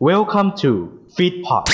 Welcome to Feedpot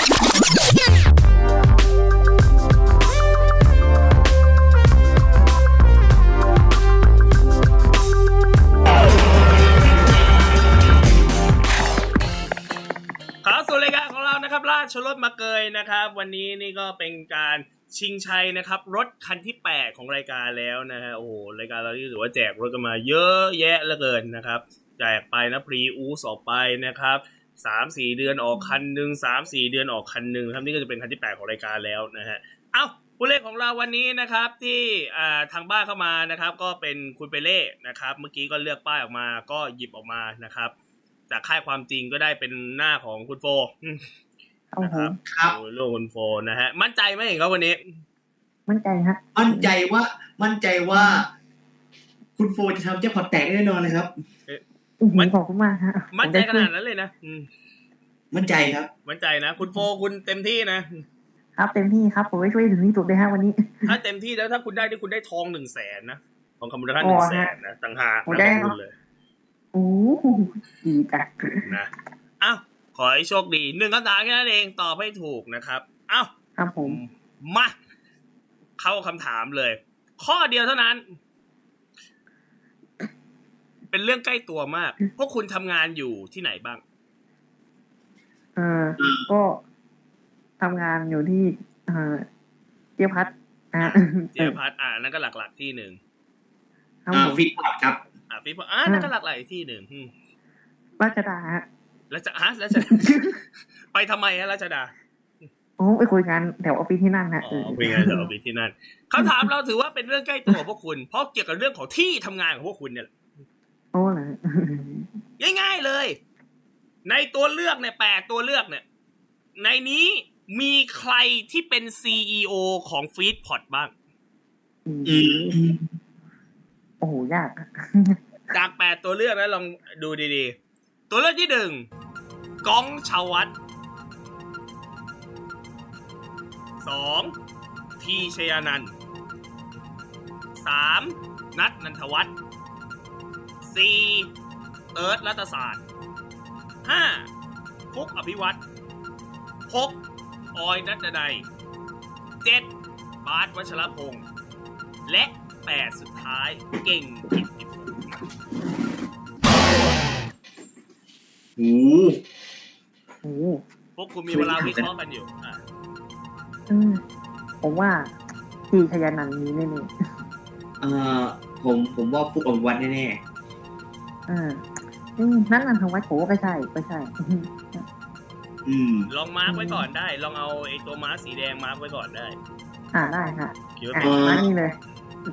ข้าสู่รายการของเรานะครับ ราชรถมาเกยนะครับ วันนี้นี่ก็เป็นการชิงชัยนะครับ รถคันที่ 8 ของรายการแล้วนะฮะโอ้โหรายการเราที่ถือว่าแจกรถกันมาเยอะแยะเหลือเกินนะครับ แจกไปนะพรีอูสออกไปนะครับ สามสี่เดือนออกคันหนึ่งสามสี่เดือนออกคันหนึ่งครับนี่ก็จะเป็นคันที่8ของรายการแล้วนะฮะเอ้าผู้เล่นของเราวันนี้นะครับที่อ่าทางบ้านเข้ามานะครับ ก็เป็นคุณเปเล่นะครับ เมื่อกี้ก็เลือกป้ายออกมาก็หยิบออกมานะครับ จากค่ายความจริงก็ได้เป็นหน้าของคุณโฟอืมโอ้นะโหครับครับโอ้โลกคุณโฟนะฮะมั่นใจไหมเห็นเขาวันนี้ มั่นใจฮะมั่นใจว่า มั่นใจว่า คุณโฟจะทำแจ็คพอตแตกแน่นอนเลยครับอื้อหือ มันขอบคุณมากฮะมั่นใจขนาดนั้นเลยนะอืมมั่นใจครับ มั่นใจนะ คุณโฟคุณเต็มที่นะครับเต็มที่ครับผมไม่ช่วยถึงที่สุดเลยฮะวันนี้ ถ้าเต็มที่แล้วถ้าคุณได้ที่คุณได้ทองหนึ่งแสนนะทองคำมูลค่าอ๋หนึ่องแสฮะนนะต่างหากโอ้นะได้ขอบเนอะคุณเลยโอ้โหดีจังนะอ้าวขอให้โชคดีหนึ่งคำถามแค่นั้นเองตอบให้ถูกนะครับอ้าวครับผมมาเข้าคำถามเลย ข้อเดียวเท่านั้น เป็นเรื่องใกล้ตัวมาก พวกคุณทำงานอยู่ที่ไหนบ้างเออก็ทำงานอยู่ที่เออเจียพัดอะเจียพัฒน์อ่านั่นก็หลักๆที่หนึ่งครับอ่าผมฟิตพอตครับ อ่าฟิปอ่านั่นก็หลักๆอีกที่หนึ่งอืมราชดาฮะแล้วจะฮะแล้วจะไปทำไมฮะราชดาโอ้ไปคุยกันแถวออฟฟิศที่นั่นฮะอ๋อเป็นไงจะเอาไปที่นั่นคำถามเราถือว่าเป็นเรื่องใกล้ตัวของพวกคุณ เพราะเกี่ยวกับเรื่องของที่ทำงานของพวกคุณเนี่ยแหละ โอ้เหรอง่ายๆเลย ในตัวเลือกเนี่ยแปดตัวเลือกเนี่ย ในนี้มีใครที่เป็นซีอของฟีดพอดบ้างอืมโอ้โหยากอะจากแปดตัวเลือกนะลองดูดีๆ ตัวเลือกที่หนึ่งก้องชาววัตสองทีชยานันท์สามนัทนันทวัฒน์ สี่เอิร์ธรัตศาสตร์ห้าฟุกอภิวัตรหกออยนัทดนัยเจ็ดบาสวัชรพงษ์และแปดสุดท้ายเก่งกิตติพงศ์โอ้โอ้โหพวกคุณมีเวลาวิเคราะห์กันอยู่อะอืมผมว่าที่ชยานันท์มีแน่เอ่อผมผมว่าฟุกอมวัดแน่ๆ อ่าอืมนั่นนันทวัฒน์ผมว่าไม่ใช่ไม่ใช่ๆอืมลองมาร์กไว้ก่อนได้ ลองเอาไอ้ตัวมาร์กสีแดงมาร์กไว้ก่อนได้ อ่าได้ฮะคิดว่าอะเป็นมานี่เลย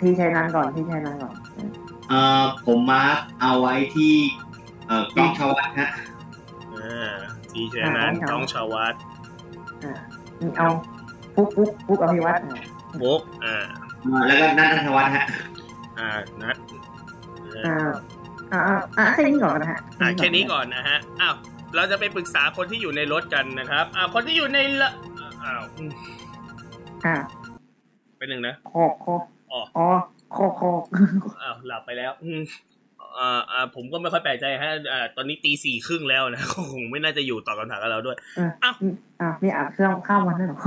ทีชัยนานก่อนทีชัยนานก่อนเอ่อผมมาร์คเอาไว้ที่ เอ่อกล้องชวัตฮะอ่าทีเชนั้นจ้องชาวัตอ่านี่เอาปุ๊กปุ๊กปุ๊กอภิวัตรอะโฟกอ่าอ่าแล้วก็นัทนัทวัฒน์ฮะอ่านัดเอออ่า อ่าอ่าแค่นี้ก่อนนะฮะอ่าแค่นี้ก่อนนะฮะอ้าวเราจะไปปรึกษาคนที่อยู่ในรถกันนะครับอ่าคนที่อยู่ในละอ้าวอืมอ่าเป็นหนึ่งนะคอคออ๋ออ๋อคอคออ้าวหลับไปแล้ว อืมอ่าอ่าผมก็ไม่ค่อยแปลกใจฮะอ่าตอนนี้ตีสี่ครึ่งแล้วนะคงไม่น่าจะอยู่ต่อคำถามกับเราด้วยอ่าอ้าวอ่านี่อ่านเครื่องข้ามวันได้หรอ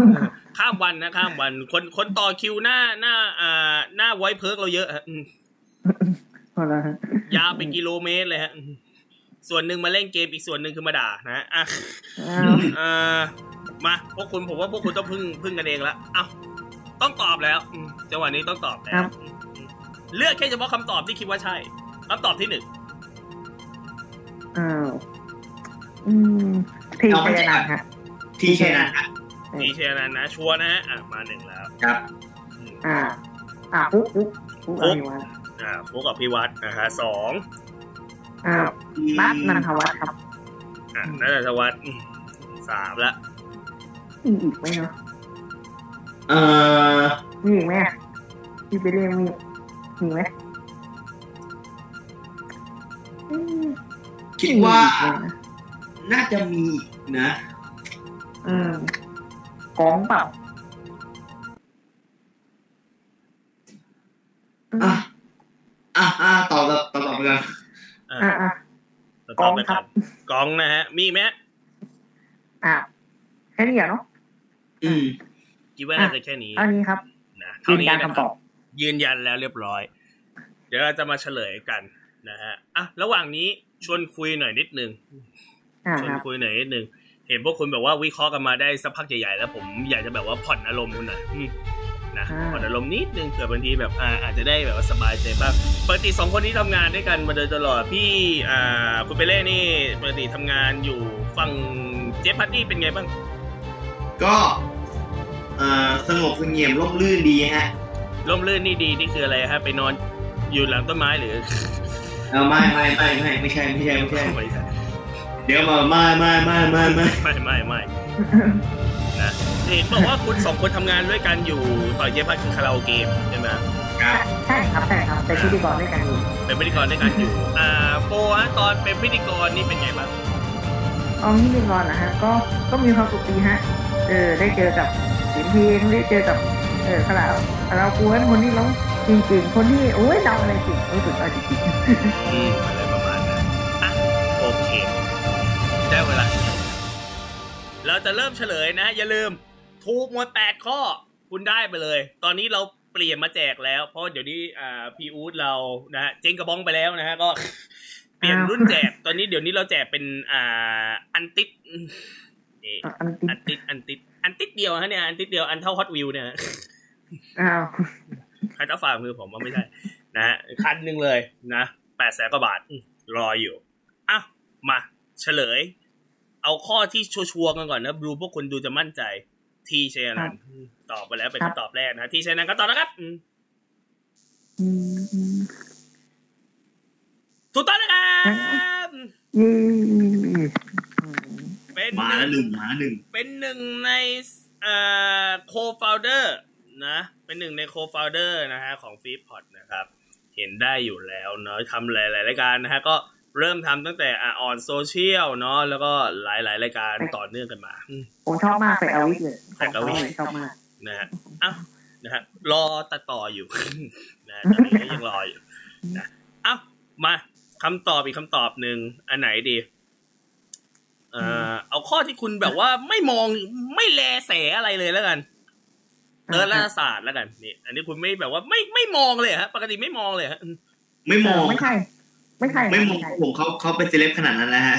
ข้ามวันนะข้ามวัน คนคนต่อคิวหน้าหน้า อ่า หน้าไวท์เพิร์กเราเยอะฮะ อืมเอาละฮะยาวเป็นกิโลเมตรเลยฮะอืมส่วนหนึ่งมาเล่นเกมอีกส่วนหนึ่งคือมาด่านะฮะอะอ้าวเอ่อมาพวกคุณผมว่าพวกคุณต้องพึ่งพึ่งกันเองละเอ้าต้องตอบแล้วอืมจังหวะนี้ต้องตอบแล้วอืมอืมเลือกแค่เฉพาะคำตอบที่คิดว่าใช่คำตอบที่หนึ่งอ้าวอืมทีชัยนานท์ฮะที่ชัยนันท์ฮะดีเชียร์นั้นนะ ชัวร์นะฮะอะมาหนึ่งแล้ว ครับอืมอ่า อ่าปุ๊กปุ๊กปุ๊กอภิวัตร อ่าฟุกกับพี่วัดนะฮะสองอ่านัทนันทวัฒน์ครับอะนัทวัฒน์อืมสามละมีอีกไหมเนาะเอ่อมีอีกไหมที่ไปเรียกมีมีไหมอืมคิดว่า น่าจะมีอีกนะ อืมกองเปล่าอะ อะอะตอบตอบตอบตอบไปกันอะอ่าอ่าตอบไปกองครัก่อบนกองนะฮะ มีอีกไหมฮะอ่าแค่นี้เหรอเนาะอืมคิดว่าน่าจะแค่นี้เท่านี้ครับนะยืเท่านนี้ยันนะคคำตรัอบบยืนยันแล้วเรียบร้อย เดี๋ยวเราจะมาเฉลยกันนะฮะอะระหว่างนี้ชวนคุยหน่อยนิดนึงอ่าชวนครับคุยหน่อยนิดนึงเห็นพวกคุณแบบว่าวิเคราะห์กันมาได้สักพักใหญ่ๆแล้วผมอยากจะแบบว่าผ่อนอารมณ์คุณหน่อยอืม นะผ่อนอารมณ์นิดนึงเผื่อบางทีแบบอ่าอาจจะได้แบบว่าสบายใจบ้างปกติสองคนนี้ทำงานด้วยกันมาโดยตลอดพี่อ่าคุณเปเล่นี่ปกติทำงานอยู่ฝั่งเจฟพัตตี้เป็นไงบ้าง ก็เอ่อสงบเสงี่ยมร่มรื่นดีฮะร่มรื่นนี่ดีนี่คืออะไรฮะไปนอนอยู่หลังต้นไม้หรือเออไม่ไม่ไม่ไม่ไม่ใช่ไม่ใช่ไม่ใช่ไม่ใช่เดี๋ยวมาไม่ไม่ไม่ไม่ไม่ไม่ไม่ไม่ นะเห็นบอกว่าคุณสองคนทำงานด้วยกันอยู่ฝั่งเจฟพัตคือคาราโอเกะใช่ไหมครับ ใช่ครับใช่ครับแต่พิธีกรด้วยกันอยู่เป็นพิธีกรด้วยกันอยู่ อ่าโฟฮะตอนเป็นพิธีกรนี่เป็นไงบ้างตอนพิธีกรนะฮะก็ก็มีความสุขดีฮะเออได้เจอกับศิลปินได้เจอกับเออคาราคาราโอเกะคนที่ร้องจริงๆคนที่โอ้ยเดาอะไรจริงรู้สึกอะไรจริงอืมอะไรประมาณนั้นอะโอเค ได้เวลา เฉลยเราจะเริ่มเฉลยนะ อย่าลืมถูกหมดแปดข้อ คุณได้ไปเลย ตอนนี้เราเปลี่ยนมาแจกแล้ว เพราะเดี๋ยวนี้อ่าพีอูดเรานะฮะเจ๊งกระบองไปแล้วนะฮะก็เปลี่ยนรุ่นแจก ตอนนี้เดี๋ยวนี้เราแจกเป็นอ่าอันติดนี่ๆอะอันติอันติดอันติดอันติดเดียวฮะเนี่ยอันติดเดียวอันเท่าฮอตวิวเนี่ยอ้าวใครจะฝ่ามือผมว่าไม่ใช่นะฮะคันหนึ่งเลยนะแปดแสนกว่าบาทอืมรออยู่อะมาเฉลย เอาข้อที่ชัวร์ๆกันก่อนนะดูพวกคุณดูจะมั่นใจ ทีชัยนันท์อืมตอบไปแล้วเป็นคำตอบแรกนะทีชัยนันท์ก็ตอบนะครับอืมอืมอืมถูกต้องนะครับเย้อืมเป็นหมาละหนึ่งหมาละหนึ่งเป็นหนึ่งในอ่า co-founder นะเป็นหนึ่งใน co-founder นะฮะของฟีพอดนะครับ เห็นได้อยู่แล้วเนาะทำหลายๆรายการนะฮะก็ เริ่มทำตั้งแต่อ่าออนโซเชียลเนาะแล้วก็หลายๆรายการต่อเนื่องกันมาอืมผมชอบมากใส่อาวิสเลยใส่อาวิสชอบมากนะฮะอ้าวนะฮะรอตัดต่ออยู่นะตอนนี้ก็ยังรออยู่นะเอ้ามาคำตอบอีกคำตอบหนึ่งอันไหนดีเอ่อเอาข้อที่คุณแบบว่าไม่มองไม่แลแสอะไรเลยแล้วกันเออรัฐศาสตร์แล้วกันนี่อันนี้คุณไม่แบบว่าไม่ไม่มองเลยฮะ ปกติไม่มองเลยฮะไม่มองไม่ใช่ ไม่ใช่ไม่มองใช่ผมเขาเขาเป็นเซเลบขนาดนั้นแล้วฮะ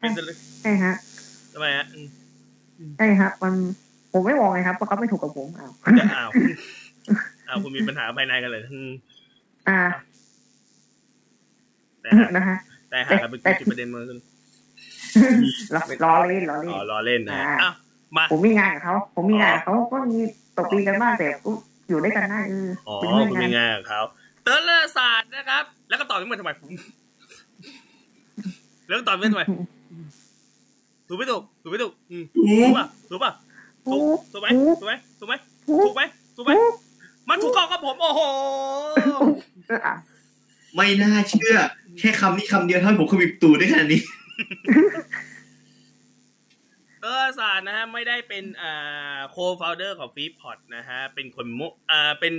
เป็นสใช่ฮะทำไมฮะอืมใช่ฮะมันผมไม่มองเลยครับเพราะเขาไม่ถูกกับผมอ้าวจะอ้าวอ้าวคุณมีปัญหาภายในกันเลยอืมอ่าแต่หานะฮะแต่หากันเป็นจุดประเด็นมารอรอเล่นรอเล่นอ๋อรอเล่นนะฮะอ่าอ้าวมาผมมีงานกับเขาผมมีงานกับเขาก็มีตกตีกันบ้างแต่ก็อยู่ด้วยกันได้เอออ๋อเป็นเพื่อนคุณกัมีนงานกับเขา เติร์เลอร์ศาสตร์นะครับ แล้วก็ตอบไม่เหมือนทำไมแล้วก็ตอบไม่เหมือนทำไมถูกไม่ถูกถูกไม่ถูกอืมถูถูกกป่ะถูกป่ะถูกถูกไหมถูกไหมถูกไหมถูถูกกไหมถูกไหมมันถูกต้องกับผม โอ้โหเอออะไม่น่าเชื่อ แค่คำนี้คำเดียวเท่านั้นผมเคยมีตูได้ขนาดนี้เตอร์ศาสตร์นะฮะไม่ได้เป็นอ่าโคฟาวเดอร์ของฟีพอดนะฮะเป็นคนมุอ่าเป็น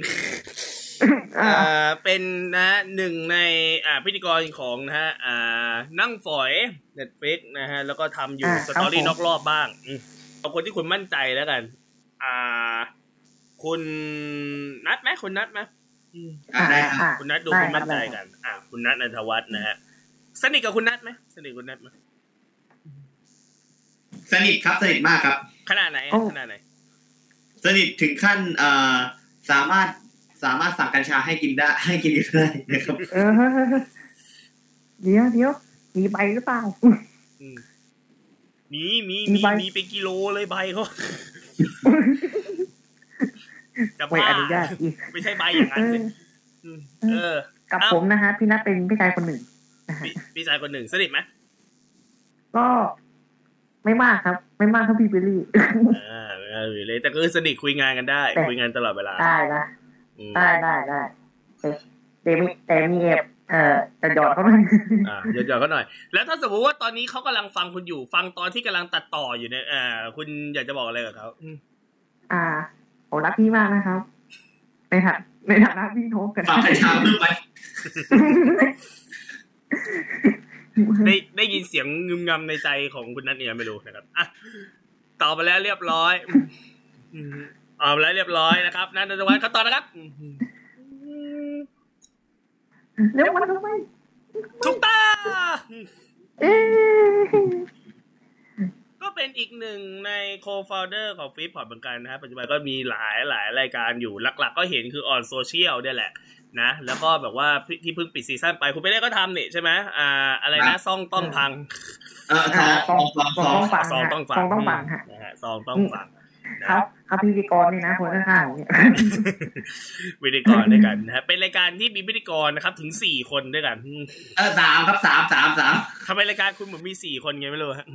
อ่าอ่าเป็นนะหนึ่งในอ่าพิธีกรของนะฮะอ่านั่งฝอย Netflix นะฮะแล้วก็ทำอยู่อ่าสตอรี่ครับผมนอกรอบบ้างอืมเอาคนที่คุณมั่นใจแล้วกัน อ่า คุณนัดไหมคุณนัดไหมอืมอ่าได้ครับอ่าคุณนัดดูได้คุณมั่นใจครับกัน อ่า คุณนัดนันทวัฒน์นะฮะสนิทกับคุณนัดไหมสนิทกับคุณนัดไหมสนิทครับสนิทมากครับ ขนาดไหนโอ้ขนาดไหน สนิทถึงขั้นเอ่อสามารถ สามารถสั่งกัญชาให้กินได้ ให้กินได้นะครับเออเดี๋ยวเดี๋ยวมีใบหรือเปล่าอืมมีมีมีมีใบมีเป็นกิโลเลยใบเขาจะไม่บ้าอนุญาตอีกไม่ใช่ใบอย่างนั้นสิเออมเออ กับเอ้าผมนะฮะพี่นัทเป็นพี่ชายคนหนึ่งนะฮะพี่พี่ชายคนหนึ่งสนิทไหมก็ไม่มากครับ ไม่มากเท่าพี่เบลลี่อ่าเออเลยแต่ก็คือสนิทคุยงานกันได้แต่คุยงานตลอดเวลาได้นะอืม ได้ได้ได้แต่แต่มีแต่มีแอบเอ่อแต่หยอดเขาหน่อยอ่าเดี๋ยวๆก็หน่อย แล้วถ้าสมมติว่าตอนนี้เขากำลังฟังคุณอยู่ ฟังตอนที่กำลังตัดต่ออยู่เนี่ยอ่าคุณอยากจะบอกอะไรกับเขาอืมอ่าผมรักพี่มากนะครับในฐานะในฐานะพี่น้องกันฝากกัญชาเพิ่มไปได้ได้ยินเสียงงึมงำในใจของคุณนัทเนี่ยไม่รู้นะครับอะตอบไปแล้วเรียบร้อย อืมตอบไปแล้วเรียบร้อยนะครับนัทนนทวัฒน์ขั้นตอนนะครับเร็วมันทำไมถูกต้องก็เป็นอีกหนึ่งใน co-founder ของฟีดพอร์ตเหมือนกันนะครับปัจจุบันก็มีหลายหลายรายการอยู่หลัก ๆ ก็เห็นคือออนโซเชียลเนี่ยแหละนะแล้วก็แบบว่าที่เพิ่งปิดซีซั่นไปคุณไปเล่ก็ทำนี่ใช่ไหมอ่า อะไรนะซ่องต้องพังเออสอ่าองซองงสองซองต้องฟังซองต้องฟังซองต้องฟังฮะนะฮะซองต้องฟังนะครับ ครับพิธีกรนี่นะคนข้างๆเนี่ยวิธีกรด้วยกันนะฮะเป็นรายการที่มีพิธีกรนะครับ ถึงสี่คนด้วยกันอืมเออสามครับสามสามสามทำไมรายการคุณเหมือนมีสี่คนไงไม่รู้ฮะ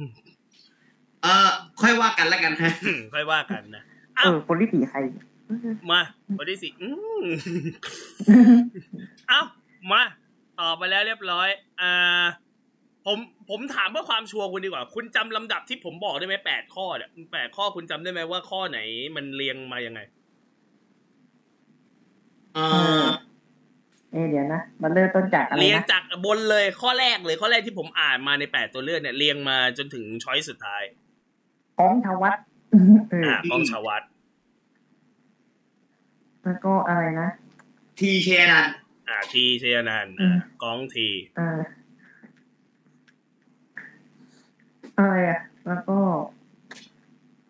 เออค่อยว่ากันแล้วกันฮะค่อยว่ากันนะเออคนที่สี่ใครมาคนที่สี่อืมเอ้ามาตอบไปแล้วเรียบร้อยอ่า ผมผมถามเพื่อความชัวร์คุณดีกว่า คุณจำลำดับที่ผมบอกได้ไหมแปดข้อเนี่ยแปดข้อคุณจำได้ไหมว่าข้อไหนมันเรียงมายังไงเออเอะเดี๋ยวนะมันเริ่มต้นจากอะไรเรียงนะจากบนเลยข้อแรกเลยข้อแรกที่ผมอ่านมาในแปดตัวเลือกเนี่ยเรียงมาจนถึงช้อยสุดท้ายของทวัตเอออ่าป้องชวัตแล้วก็อะไรนะ ทีเชนันอ่า ทีเชยนันท์อืมอ่ากองทีเออ อะไรอะ แล้วก็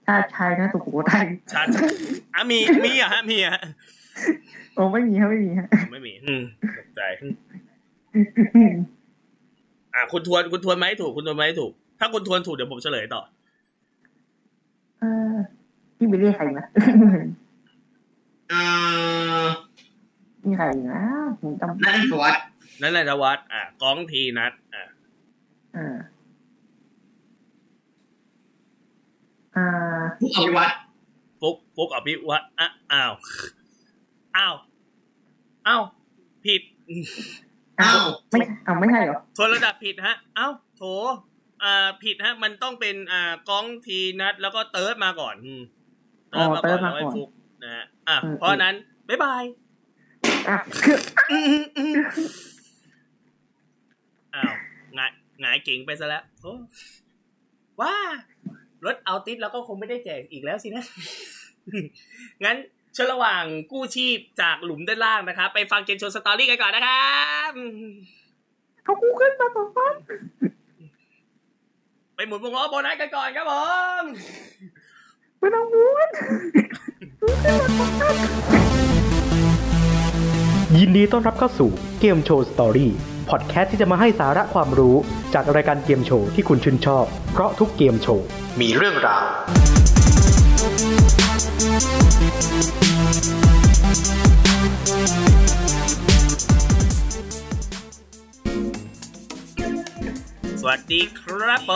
ชาติชายนะสุโขทัยชาติอะมีมีอะฮะมีอะฮะโอ้ไม่มีครับไม่มีฮะไม่มี อืมตกใจอ่าคุณทวนคุณทวนไหมาให้ถูก คุณทวนไหมาให้ถูก ถ้าคุณทวนถูกเดี๋ยวผมเฉลยต่อเออพี่บิลลี่ใครนะเออนี่ใครนะผมจำนันทวัฒน์นั่นแหละทวัฒน์อะกองทีนัดอะเออ อ่าผู้อภิวัตรฟุกฟุกอภิวัตอะอ้าวอ้าวอ้าวผิดอ้าวไม่อ้าวไม่ใช่เหรอทวนระดับผิดฮะเอ้าโถอ่าผิดฮะ มันต้องเป็นอ่ากองทีนัดแล้วก็เติร์ดมาก่อนอืมเติร์ดมาก่อนแล้วไอ้ฟุกนะฮะอะเพราะฉะนั้นบ๊ายบายอะคืออืมอืมอ้าวหงายหงายเก่งไปซะแล้วโอ้ว้า รถเอาติสแล้วก็คงไม่ได้แจกอีกแล้วสินะ งั้นช่วงระหว่างกู้ชีพจากหลุมด้านล่างนะครับ ไปฟังเกมโชว์สตอรี่กันก่อนนะครับเขากูขึ้นมาต่อฟันไปหมุนวงล้อโบนัสกันก่อนครับผมไม่ต้องม้วนยินดีต้อนรับเข้าสู่ Game Show Story พอดแคสต์ที่จะมาให้สาระความรู้จากรายการเกมโชว์ที่คุณชื่นชอบ เพราะทุกเกมโชว์มีเรื่องราว สวัสดีครับผ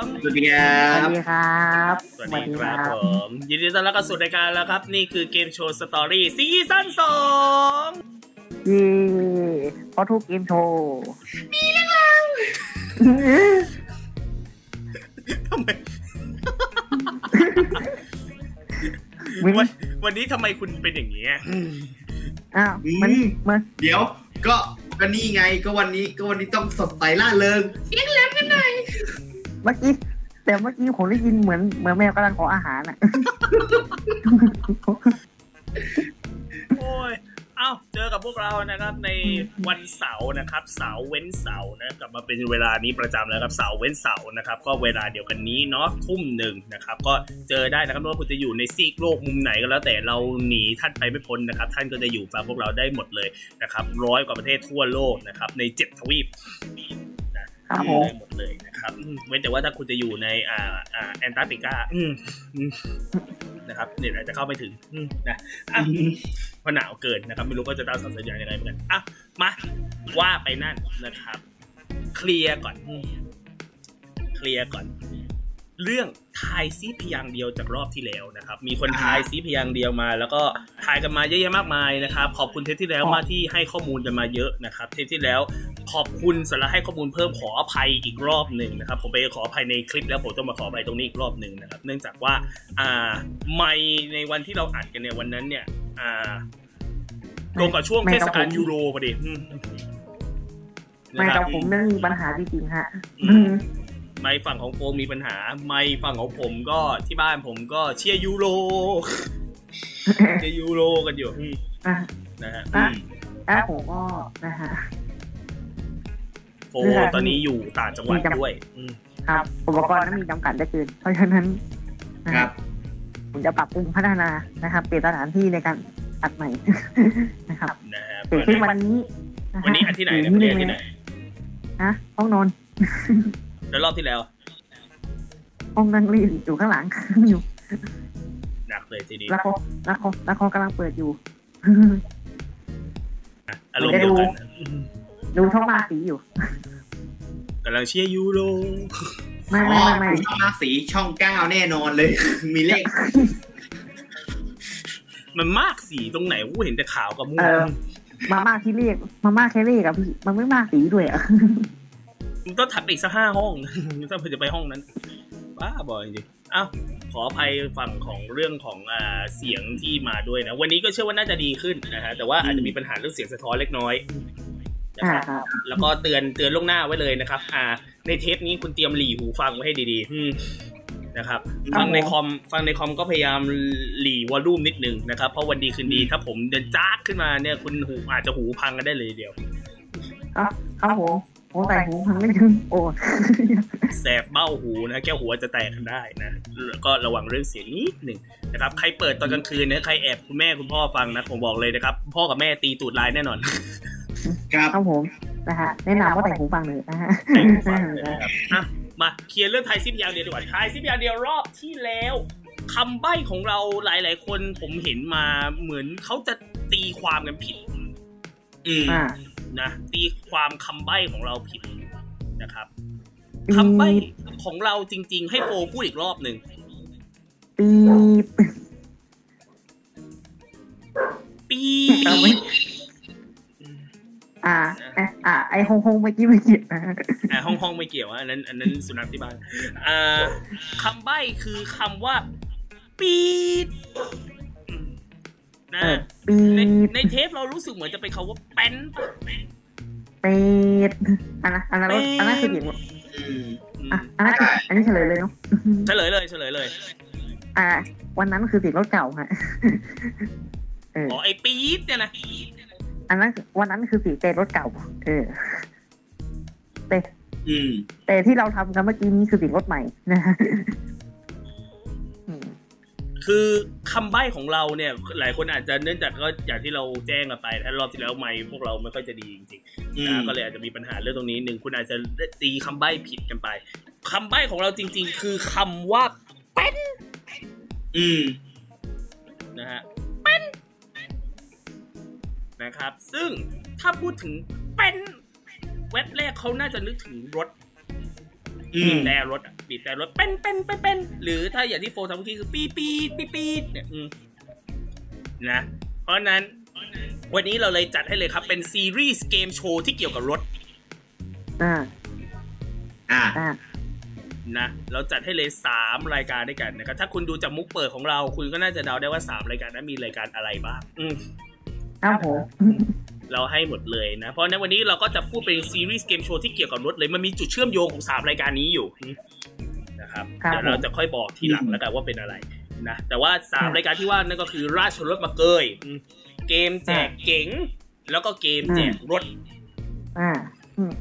ม สวัสดีครัสวับ สดีครับสวัสดีครับผม ยินดีต้อนรับเข้าสู่รายการแล้วครับ นี่คือ Game Show Story ซีซั่นสอง เย่เพราะทุกเกมโชว์ทำไมมีวันวันนี้ทำไมคุณเป็นอย่างนี้ยอ้าวมันมันเดี๋ยว ก็ก็นี่ไงก็วันนี้ก็วันนี้ต้องสดใสล่าเริงเมื่อกี้แต่เมื่อกี้ผมได้ยินเหมือนเหมือนแมวกำลังขออาหารอะ พวกเรานะครับในวันเสาร์นะครับเสาร์เว้นเสาร์นะกลับมาเป็นเวลานี้ประจำแล้วครับเสาร์เว้นเสาร์นะครับก็เวลาเดียวกันนี้เนาะทุ่มหนึ่งนะครับก็เจอได้นะครับไม่ว่าคุณจะอยู่ในซีกโลกมุมไหนก็แล้วแต่เราหนีท่านไปไม่พ้นนะครับท่านก็จะอยู่ฟังพวกเราได้หมดเลยนะครับร้อยกว่าประเทศทั่วโลกนะครับในเจ็ดทวีป ครับผมได้หมดเลยนะครับเว้นแต่ว่าถ้าคุณจะอยู่ในอ่าอ่าแอนตาร์กติกานะครับเน็ตอาจจะเข้าไม่ถึงนะอะเพราะหนาวเกินนะครับ ไม่รู้ก็จะตามสัญญาณยังไงเหมือนกันอะมาว่าไปนั่นนะครับ เคลียร์ก่อน เคลียร์ก่อน เรื่องทายซีพยางค์เดียวจากรอบที่แล้วนะครับ มีคนทายซีพยางค์เดียวมา แล้วก็ทายกันมาเยอะแยะมากมายนะครับ ขอบคุณเทปที่แล้วมากที่ให้ข้อมูลกันมาเยอะนะครับ เทปที่แล้วขอบคุณสำหรับให้ข้อมูลเพิ่มขออภัยอีกรอบหนึ่งนะครับ ผมไปขออภัยในคลิปแล้วผมต้องมาขออภัยตรงนี้อีกรอบหนึ่งนะครับ เนื่องจากว่าอ่าไม่ในวันที่เราอัดกันในวันนั้นเนี่ยอ่าตรงกับช่วงเทศกาลยูโรพอดีอืมไม่นะคกัรับบผมนั่นมีปัญหาจริงๆฮะอืม ไม่ฝั่งของโฟมมีปัญหา ไม่ฝั่งของผมก็ที่บ้านผมก็เชียร์ยูโรเชียร์ยูโรกันอยู่อืมอะนะฮะอะอืมแล้วผมก็นะฮะโฟตอนนี้อยู่ต่างจังหวัดด้วย อืมครับอุปกรณ์นั้นมีจำกัดได้เกินเพราะฉะนั้นนะคฮะรับ ผมจะปรับปรุงพัฒนานะครับเปลี่ยนสถานที่ในการอัดใหม่นะครับนะฮะเสร็จที่วันนี้ะฮะวันนี้อันที่ไหนเนี่ยอยู่วันนี้อันที่ไหนฮะห้องนอน แล้วรอบที่แล้วห้องนั่งเล่นอยู่ข้างหลังอยู่หนักเลยทีนี้ละครละครละครกำลังเปิดอยู่นะอารมณ์เดียวกันนะอืมดูท้องมาสีอยู่กำลังเชียร์ยูโรไม่อ๋อไม่ไม่ไม่คุณช่องมากสีช่องเก้าแน่นอนเลย มีเลข มันมากสีตรงไหนกูเห็นแต่ขาวกับม่วเองอมาม่าที่เรียกมาม่าแค่เรียกอะพี่ มันไม่มากสีด้วยอะ มันต้องถัดไปอีกสักห้าห้องถ้าเพื่อจะไปห้องนั้นบ้าบอจริงๆอ้าวขออภัยฝั่งของเรื่องของอ่าเสียงที่มาด้วยนะ วันนี้ก็เชื่อว่าน่าจะดีขึ้นนะฮะแต่ว่าอาจจะมีปัญหาเรื่องเสียงสะท้อนเล็กน้อยนะอ่าครับครับแล้วก็เตือนเตือนล่วงหน้าไว้เลยนะครับ อ่า ในเทปนี้คุณเตรียมหลีหูฟังไว้ให้ดีๆอืมนะครับ ฟังในคอมฟังในคอมก็พยายามหลีวอลลุ่มนิดนึงนะครับ เพราะวันดีคืนดีถ้าผมเดินจ้ากขึ้นมาเนี่ยคุณหูอาจจะหูพังกันได้เลยทีเดียว ครับครับผม ผมใส่หูพังไม่ถึงโอ้แสบเบ้าหูนะแก้วหัวจะแตกกันได้นะแล้วก็ระวังเรื่องเสียงนิดหนึ่งนะครับใครเปิดตอนกลางคืนเนี่ยใครแอบคุณแม่คุณพ่อฟังนะผมบอกเลยนะครับ พ่อกับแม่ตีตูดลายแน่นอน ครับครับผมนะฮะแนะนำว่าใส่หูฟังเลยนะฮะแต่งฟังเลยนะครับอะมาเคลียร์เรื่องไทยซิปยาวเดียวดีกว่าไทยซิปยาวเดียวรอบที่แล้วคำใบ้ของเราหลาย ๆ คนผมเห็นมาเหมือนเขาจะตีความกันผิด อืมอ่า นะตีความคำใบ้ของเราผิดนะครับคำใบ้ของเราจริง ๆ ให้โฟพูดอีกรอบหนึ่งปีบปีเอาไว้อ่าอะอ่าไอฮงฮงเมื่อกี้ไม่เกี่ยวนะฮะอ่าห้องห้องไม่เกี่ยวอะอันนั้น อันนั้นสุนัขที่บ้านอ่าคำใบ้คือคำว่า ปีดอืม นะเออปีในบในเทปเรารู้สึกเหมือนจะเป็นคำว่าแป้นปะเป็ดอันนั้นอันนั้นรถอันนั้นคือเสียงอืมอืมอะอันนั้นคืออันนี้เฉลยเลยเนาะเฉลยเลยเฉลยเลย อ่า วันนั้นคือเสียงรถเก่าฮะเอออ๋อไอปีดเนี่ยนะอันนั้นวันนั้นคือเสียงเตรถเก่า เออแต่อืมแต่ที่เราทำกันเมื่อกี้นี้คือเสียงรถใหม่นะฮะอืม คือคำใบ้ของเราเนี่ย หลายคนอาจจะเนื่องจากก็อย่างที่เราแจ้งกันไปถ้ารอบที่แล้วไม่พวกเราไม่ค่อยจะดีจริงๆอืนะมก็เลยอาจจะมีปัญหาเรื่องตรงนี้หนึ่งคุณอาจจะตีคำใบ้ผิดกันไปคำใบ้ของเราจริง ๆ คือคำว่าเป็นอืมนะฮะเป็นนะครับ ซึ่งถ้าพูดถึงเป็นเว็บแรกเขาน่าจะนึกถึงรถอื บีมบแต่รถอะบีบแต่รถเป็นเป็นเป็นเป็นหรือถ้าอย่างที่โฟทำเมื่อกี้คือปีดปีดปีดปีดเนี่ยอืมนะ เพราะฉะนั้น วันนี้เราเลยจัดให้เลยครับ เป็นซีรีส์เกมโชว์ที่เกี่ยวกับรถอ่าอ่า อ่านะเราจัดให้เลยสามรายการด้วยกันนะครับ ถ้าคุณดูจากมุกเปิดของเรา คุณก็น่าจะเดาได้ว่าสามรายการนั้นมีรายการอะไรบ้าง อืมครับผม เราให้หมดเลยนะ เพราะฉะนั้นวันนี้เราก็จะพูดเป็นซีรีส์เกมโชว์ที่เกี่ยวกับรถเลย มันมีจุดเชื่อมโยงของสามรายการนี้อยู่อืมนะครับครับ เดี๋ยวเราจะค่อยบอกทีหลังแล้วกันว่าเป็นอะไรนะ แต่ว่าสามรายการที่ว่านั่นก็คือราชรถมาเกยอืมเกมแจกเก๋ง แล้วก็เกมแจกรถอ่าอืม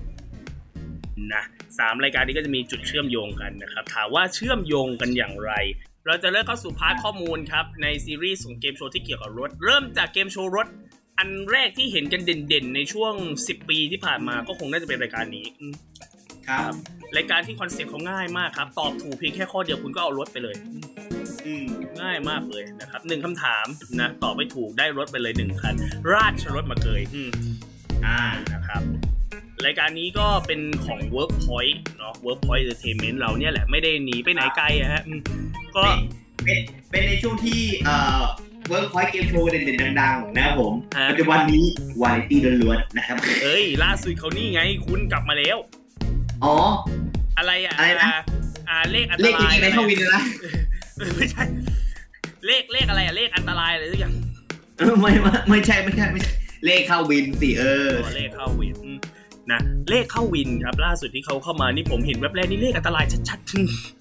นะสามรายการนี้ก็จะมีจุดเชื่อมโยงกันนะครับ ถามว่าเชื่อมโยงกันอย่างไร เราจะเริ่มเข้าสู่ part ข้อมูลครับ ในซีรีส์ของเกมโชว์ที่เกี่ยวกับรถ เริ่มจากเกมโชว์รถ อันแรกที่เห็นกันเด่นๆ ในช่วง 10 ปีที่ผ่านมาก็คงน่าจะเป็นรายการนี้อืมครับรายการที่คอนเซ็ปต์เขาง่ายมากครับ ตอบถูกเพียงแค่ข้อเดียวคุณก็เอารถไปเลยอืมง่ายมากเลยนะครับหนึ่งคำถามนะตอบไม่ถูกได้รถไปเลยหนึ่งคัน ราชรถมาเกยอืมอ่านะครับรายการนี้ก็เป็นของ Workpoint เนาะ Workpoint Entertainment เราเนี่ยแหละไม่ได้หนีไปไหนไกลอะฮะอืมก็เป็นเป็นในช่วงที่เอ่อ เวิร์กพอยต์เกมโชว์เด่นๆดังๆนะครับผมฮะปัจจุบันนี้วาไรตี้ล้วนๆนะครับเอ้ยล่าสุดเขานี่ไงคุณกลับมาแล้ว อ๋อ อะไรอะอะไรนะาอ่าเลขอันเลตขรายนี้ในทวินเลยนะเออไม่ใช่ เลขเลขอะไรอะเลขอันตรายอะไรสักอย่างเออไม่ไม่ไม่ใช่ไม่ใช่ไม่ใช่เลขเข้าวินสิเออตัวเลขเข้าวินอืมนะเลขเข้าวินครับล่าสุดที่เขาเข้ามานี่ผมเห็นแวบแรกนี่เลขอันตรายชัดๆ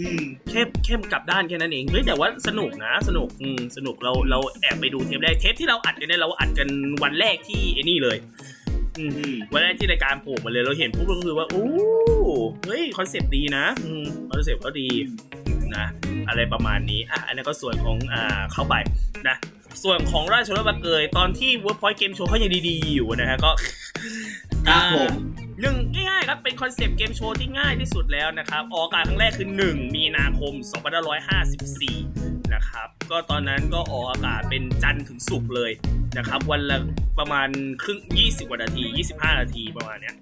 อืมเข้มเข้มกลับด้านแค่นั้นเองเฮ้ยแต่ว่าสนุกนะ สนุกอืมสนุกเราเราแอบไปดูเทปแรกเทปที่เราอัดกันเนี่ยเราอัดกันวันแรกที่ไอ้นี่เลยอืมอืมวันแรกที่รายการโผล่มาเลยเราเห็นปุ๊บก็คือว่าโอ้เฮ้ยคอนเซปต์ดีนะอืมคอนเซปต์ก็ดีนะอะไรประมาณนี้อะอันนั้นก็ส่วนของอ่าเข้าไปนะส่วนของราชรถมาเกยตอนที่ Workpoint Game Show เขายังดีๆอยู่นะฮะก็ครับผม หนึ่งง่ายๆครับ เป็นคอนเซปต์เกมโชว์ที่ง่ายที่สุดแล้วนะครับ ออกอากาศครั้งแรกคือ 1 มีนาคม 2554 นะครับ ก็ตอนนั้นก็ออกอากาศเป็นจันทร์ถึงศุกร์เลยนะครับ วันละประมาณครึ่ง 20กว่านาที 25 นาทีประมาณเนี้ย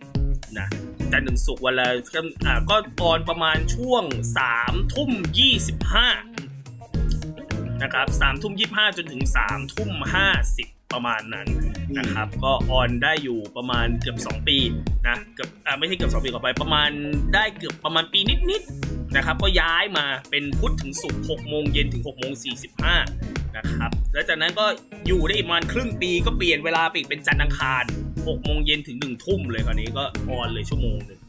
นะจันทร์ถึงศุกร์วันละก็อ่าก็ออนประมาณช่วง3ทุ่ม25นะครับ3ทุ่ม25 จนถึง3ทุ่ม50 ประมาณนั้นนะครับ ก็ออนได้อยู่ประมาณเกือบ 2 ปีนะเกือบอ่าไม่ใช่เกือบ 2 ปีก่อนไปประมาณได้เกือบประมาณปีนิดๆนะครับ ก็ย้ายมาเป็นพุธถึงศุกร์6โมงเย็นถึง6โมง45นะครับแล้วจากนั้นก็อยู่ได้อีกประมาณครึ่งปีก็เปลี่ยนเวลาไปอีกเป็นจันทร์อังคาร6โมงเย็นถึง1ทุ่มเลยคราวนี้ก็ออนเลยชั่วโมงหนึ่ง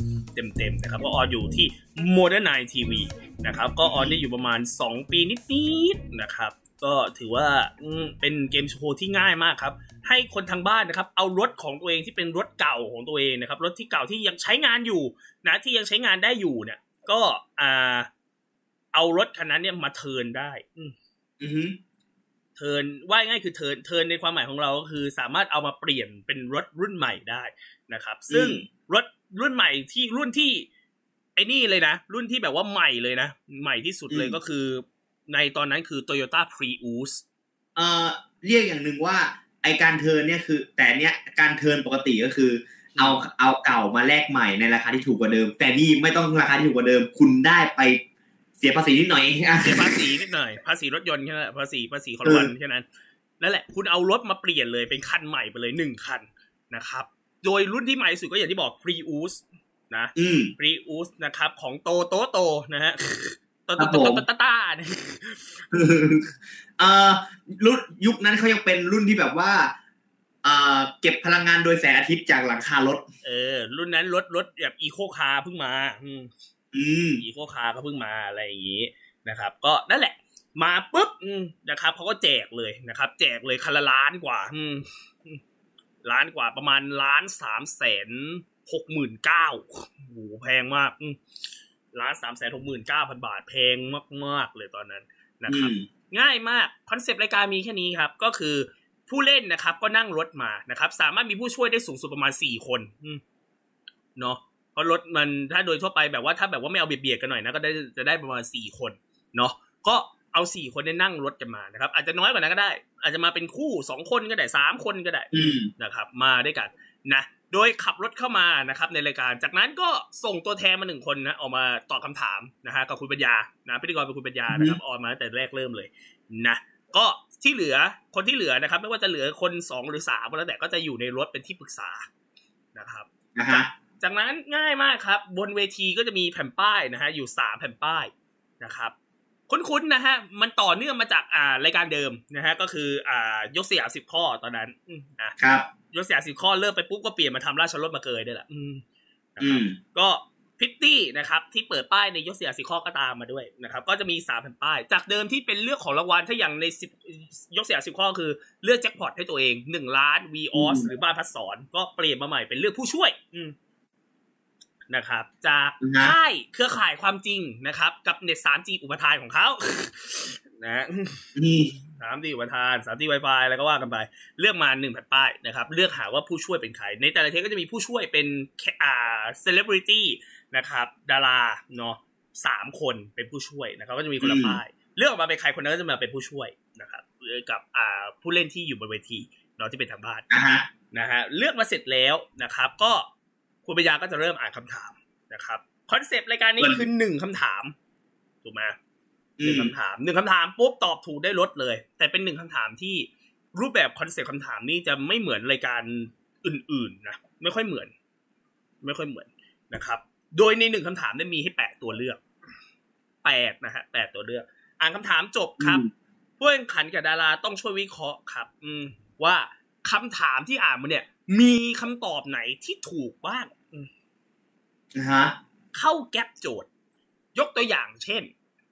เต็มๆนะครับก็ออนอยู่ที่ Modern Night TV นะครับก็ออนได้อยู่ประมาณ 2 ปีนิดๆนะครับ ก็ถือว่าอืมเป็นเกมโชว์ที่ง่ายมากครับ ให้คนทางบ้านนะครับ เอารถของตัวเองที่เป็นรถเก่าของตัวเองนะครับ รถที่เก่าที่ยังใช้งานอยู่นะที่ยังใช้งานได้อยู่เนี่ย ก็อ่าเอารถคันนั้นเนี่ยมา turn ได้อืมอือฮึ turn ว่าง่ายคือ turn turn ในความหมายของเราก็คือ สามารถเอามาเปลี่ยนเป็นรถรุ่นใหม่ได้นะครับ ซึ่งรถรุ่นใหม่ที่รุ่นที่ไอ้นี่เลยนะรุ่นที่แบบว่าใหม่เลยนะใหม่ที่สุดเลยก็คือ ในตอนนั้นคือ Toyota Prius เอ่อเรียกอย่างหนึ่งว่าไอการ turn เนี่ยคือแต่เนี้ยการ turn ปกติก็คือ เอาเอาเก่ามาแลกใหม่ในราคาที่ถูกกว่าเดิม แต่นี่ไม่ต้องราคาที่ถูกกว่าเดิม คุณได้ไปเสียภาษีนิดหน่อยเองอะเสียภาษีนิดหน่อยภาษีรถยนต์แค่นั้นแหละภาษีภาษีคอนวันแค่นั้นนั่นแหละคุณเอารถมาเปลี่ยนเลยเป็นคันใหม่ไปเลยหนึ่งคันนะครับ โดยรุ่นที่ใหม่สุดก็อย่างที่บอก Prius นะอืม Prius นะครับของโตโตโตนะฮะโตโตโตโยต้าเนี่ยเอ่อรุ่นยุคนั้นเขายังเป็นรุ่นที่แบบว่าเอ่อเก็บพลังงานโดยแสงอาทิตย์จากหลังคารถ เออ รุ่นนั้นรถรถแบบอีโคคาร์เพิ่งมาอืมอืมอีโคคาร์ก็เพิ่งมาอะไรอย่างนี้นะครับ ก็นั่นแหละ มาปุ๊บนะครับเขาก็แจกเลยนะครับ แจกเลยคันละล้านกว่าล้านกว่าประมาณล้านสามแสนหกหมื่นเก้าโหแพงมากอื ล้านสามแสนหกหมื่นเก้าพันบาทแพงมากๆเลยตอนนั้นนะคอืรับมง่ายมากคอนเซปต์รายการมีแค่นี้ครับ ก็คือผู้เล่นนะครับ ก็นั่งรถมานะครับ สามารถมีผู้ช่วยได้สูงสุดประมาณสี่คนอืมเนาะเพราะรถมันถ้าโดยทั่วไปแบบว่าถ้าแบบว่าไม่เอาเบียดๆกันหน่อยนะก็ได้จะได้ประมาณสี่คนเนาะก็เอาสี่คนได้นั่งรถกันมานะครับ อาจจะน้อยกว่านั้นก็ได้ อาจจะมาเป็นคู่สองคนก็ได้สามคนก็ได้อืมนะครับ มาด้วยกันนะ โดยขับรถเข้ามานะครับในรายการ จากนั้นก็ส่งตัวแทนมาหนึ่งคนนะออกมาตอบคำถามนะฮะกับคุณปัญญานะพิธีกรเป็นคุณปัญญานะครับออนมาตั้งแต่แรกเริ่มเลยนะก็ที่เหลือคนที่เหลือนะครับ ไม่ว่าจะเหลือคนสองหรือสามก็แล้วแต่ก็จะอยู่ในรถเป็นที่ปรึกษานะครับนะฮะจากนั้นง่ายมากครับ บนเวทีก็จะมีแผ่นป้ายนะฮะอยู่สามแผ่นป้ายนะครับคุ้นๆนะฮะมันต่อเนื่องมาจากอ่ารายการเดิมนะฮะก็คืออ่ายกสยามสิบข้อตอนนั้นอืมนะครับ ยกสยามสิบข้อเลิกไปปุ๊บก็เปลี่ยนมาทำราชรถมาเกยได้แหละอืมนะอืครับมก็พิตตี้นะครับที่เปิดป้ายในยกสยามสิบข้อก็ตามมาด้วยนะครับก็จะมีสามแผ่นป้าย จากเดิมที่เป็นเลือกของรางวัลถ้าอย่างในสิบยกสยามสิบข้อคือเลือกแจ็คพอตให้ตัวเองหนึ่งล้านวีออสอืมหรือบ้านพัดสอนก็เปลี่ยนมาใหม่เป็นเลือกผู้ช่วย อืม นะครับ จากนะค่ายเครือข่ายความจริงนะครับ กับเน็ต 3G อุปทานของเขานะนี่สามดีอุปทานสามดีไวไฟอะไรก็ว่ากันไป เลือกมาหนึ่งแผ่นป้ายนะครับ เลือกหาว่าผู้ช่วยเป็นใคร ในแต่ละเทปก็จะมีผู้ช่วยเป็นแค่อ่าเซเลบริตี้นะครับ ดาราเนาะสามคนเป็นผู้ช่วยนะครับ ก็จะมีคนละอืมป้าย เลือกออกมาเป็นใครคนนั้นก็จะมาเป็นผู้ช่วยนะครับหรือกับอ่าผู้เล่นที่อยู่บนเวทีเนาะที่เป็นทางบ้านนะฮะนะฮะเลือกมาเสร็จแล้วนะครับ ก็ คุณปัญญาก็จะเริ่มอ่านคำถามนะครับคอนเซปต์รายการนี้มันคือหนึ่งคำถามถูกไหมอืหนึ่งมคำถามหนึ่งคำถามปุ๊บตอบถูกได้รถเลย แต่เป็นหนึ่งคำถามที่รูปแบบคอนเซปต์คำถามนี่จะไม่เหมือนรายการอื่น ๆนะไม่ค่อยเหมือน ไม่ค่อยเหมือนนะครับ โดยในหนึ่งคำถามได้มีให้แปดตัวเลือกแปดนะฮะแปดตัวเลือก อ่านคำถามจบครับอืมผู้แข่งขันกับดาราต้องช่วยวิเคราะห์ครับ อืมว่าคำถามที่อ่านมาเนี่ย มีคำตอบไหนที่ถูกบ้างนะฮะเข้าแก๊ปโจทย์ ยกตัวอย่างเช่น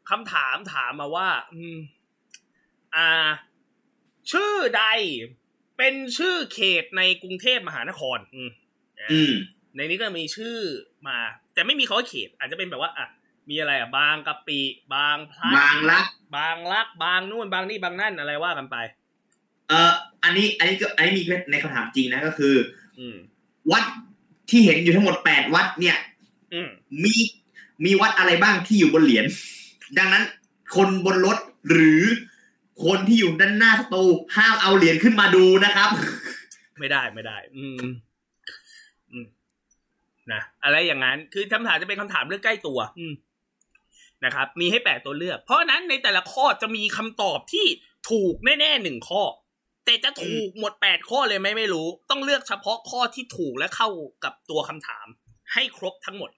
คำถามถามมาว่า อืม อ่า ชื่อใดเป็นชื่อเขตในกรุงเทพมหานคร อืมอืมในนี้ก็มีชื่อมา แต่ไม่มีคำว่าเขต อาจจะเป็นแบบว่า อะ มีอะไรอะ บางกะปิ บางพลัดบางรัก บางรัก บางนู่น บางนี่ บางนั่น อะไรว่ากันไป เอ่อ อันนี้ อันนี้ก็อันนี้มีในคำถามจริงนะก็คือ อืมวัดที่เห็นอยู่ทั้งหมดแปดวัดเนี่ยอืมมีมีวัดอะไรบ้างที่อยู่บนเหรียญดังนั้น คนบนรถหรือคนที่อยู่ด้านหน้าสตูห้ามเอาเหรียญขึ้นมาดูนะครับ ไม่ได้ไม่ได้ อืมอืมนะอะไรอย่างนั้น คือคำถามจะเป็นคำถามเรื่องใกล้ตัว อืมนะครับ มีให้แปดตัวเลือก เพราะฉะนั้นในแต่ละข้อจะมีคำตอบที่ถูกแน่ๆหนึ่งข้อ แต่จะถูกหมดแปดข้อเลยไหมไม่รู้ ต้องเลือกเฉพาะข้อที่ถูกและเข้ากับตัวคำถาม ให้ครบทั้งหมด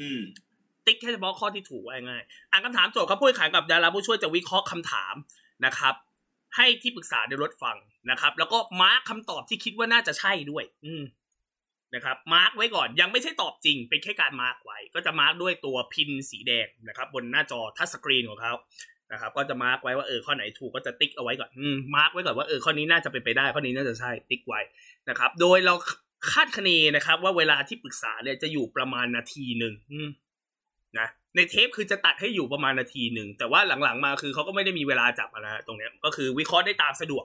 อืม ติ๊กแค่เฉพาะข้อที่ถูกว่าง่ายๆอ่านคำถามโจทย์เขาพูดขายกับดาราผู้ช่วยจะวิเคราะห์คำถามนะครับ ให้ที่ปรึกษาในรถฟังนะครับ แล้วก็ mark คำตอบที่คิดว่าน่าจะใช่ด้วย อืมนะครับ mark ไว้ก่อนยังไม่ใช่ตอบจริง เป็นแค่การ mark ไว้ ก็จะ mark ด้วยตัว pin สีแดงนะครับ บนหน้าจอ touchscreen ของเขา นะครับ ก็จะ mark ไว้ว่าเออข้อไหนถูกก็จะติ๊กเอาไว้ก่อนอืม mark ไว้ก่อนว่าเออข้อนี้น่าจะเป็นไปได้ข้อนี้น่าจะใช่ติ๊กไว้นะครับ โดยเราคาดคะเนนะครับ ว่าเวลาที่ปรึกษาเนี่ยจะอยู่ประมาณนาทีหนึ่งนะในเทปคือจะตัดให้อยู่ประมาณนาทีหนึ่งแต่ว่าหลังๆมาคือเขาก็ไม่ได้มีเวลาจับมานะตรงเนี้ยก็คือวิเคราะห์ได้ตามสะดวก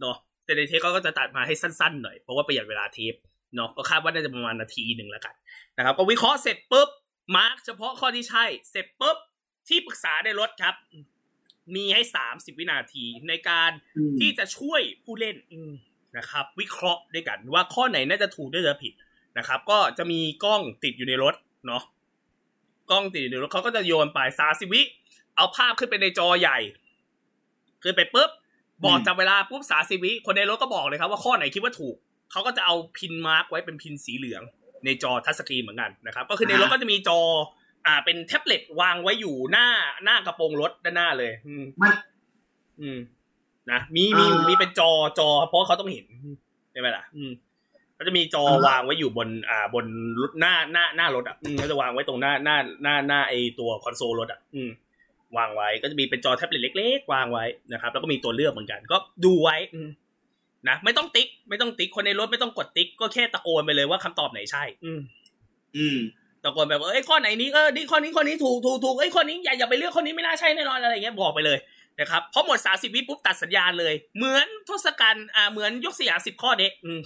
เนาะแต่ในเทปก็จะตัดมาให้สั้นๆหน่อยเพราะว่าประหยัดเวลาเทปเนาะก็คาดว่าน่าจะประมาณนาทีหนึ่งแล้วกันนะครับ ก็วิเคราะห์เสร็จปุ๊บmark เฉพาะข้อที่ใช่ เสร็จปุ๊บที่ปรึกษาในรถครับ มีให้สามสิบวินาทีในการที่จะช่วยผู้เล่นอืมนะครับ วิเคราะห์ด้วยกันว่าข้อไหนน่าจะถูกน่าจะผิดนะครับ ก็จะมีกล้องติดอยู่ในรถเนาะกล้องติดอยู่แล้วเขาก็จะโยนไปสาสิวิเอาภาพขึ้นไปในจอใหญ่ขึ้นไปปุ๊บบอกจับเวลาปุ๊บสาสิวิคนในรถก็บอกเลยครับว่าข้อไหนคิดว่าถูกเขาก็จะเอา pin mark ไว้เป็น pin สีเหลือง ในจอ touchscreen เหมือนกันนะครับ ก็คือในรถก็จะมีจอ อ่า เป็นแท็บเล็ตวางไว้อยู่หน้าหน้ากระโปรงรถด้านหน้าเลย อืมมันอืมนะมีมีมีเป็นจอจอ เพราะเขาต้องเห็นใช่ไหมล่ะ อืมก็จะมีจอวางไว้อยู่บน อ่า บนรถหน้าหน้าหน้ารถอะอืมก็จะวางไว้ตรงหน้าหน้าหน้าหน้าไอตัวคอนโซลรถอะ อืม วางไว้ก็จะมีเป็นจอแท็บเล็ตเล็กๆวางไว้นะครับ แล้วก็มีตัวเลือกเหมือนกัน ก็ดูไว้อืมนะไม่ต้องติ๊ก ไม่ต้องติ๊กคนในรถไม่ต้องกดติ๊ก ก็แค่ตะโกนไปเลยว่าคำตอบไหนใช่ อืม อืม ตะโกนแบบว่าเอ้ยข้อไหนนี้เออนี่ข้อนี้ข้อนี้ถูกถูกถูกเอ้ยข้อนี้อย่าอย่าไปเลือกข้อนี้ไม่น่าใช่แน่นอนอะไรอย่างเงี้ยบอกไปเลยนะครับพอหมดสาสิบวิปุ๊บตัดสัญญาณเลย เหมือนทศกัณฐ์อ่าเหมือนยกสยามสิบข้อเด็กอืม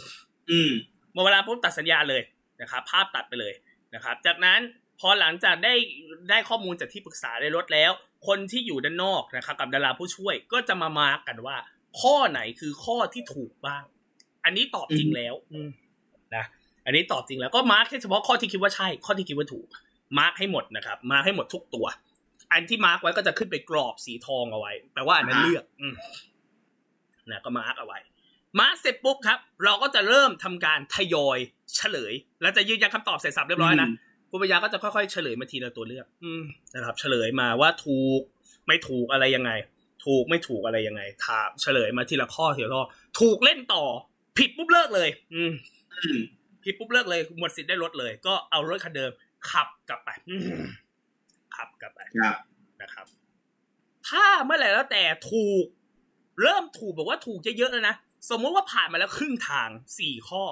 อืมหมดเวลาปุ๊บตัดสัญญาณเลยนะครับภาพตัดไปเลยนะครับ จากนั้นพอหลังจากได้ได้ข้อมูลจากที่ปรึกษาได้ลดแล้ว คนที่อยู่ด้านนอกนะครับกับดาราผู้ช่วยก็จะมามาร์กกันว่า ข้อไหนคือข้อที่ถูกบ้าง อันนี้ตอบจริงแล้ว อืมนะ อันนี้ตอบจริงแล้วก็ mark แค่เฉพาะข้อที่คิดว่าใช่ ข้อที่คิดว่าถูก mark ให้หมดนะครับ mark ให้หมดทุกตัว อันที่ mark ไว้ก็จะขึ้นไปกรอบสีทองเอาไว้ แปลว่าอันนั้นเลือกอืมนะก็ mark เอาไว้ mark เสร็จปุ๊บครับ เราก็จะเริ่มทำการทยอยเฉลย แล้วจะยืนยันคำตอบเสร็จสับเรียบร้อยนะคุณปัญญาก็จะค่อยๆเฉลยมาทีละตัวเลือกอืมนะครับ เฉลยมาว่าถูก ไม่ถูกอะไรยังไง ถูกไม่ถูกอะไรยังไง ถามเฉลยมาทีละข้อทีละข้อ ถูกเล่นต่อ ผิดปุ๊บเลิกเลย อืมอืม ผิดปุ๊บเลิกเลยหมดสิทธิ์ได้รถเลย ก็เอารถคันเดิมขับกลับไปอืมขับกลับไปครับนะครับ ถ้าเมื่อไหร่แล้วแต่ถูก เริ่มถูกบอกว่าถูกเยอะๆแล้วนะสมมติว่าผ่านมาแล้วครึ่งทางสี่ข้อ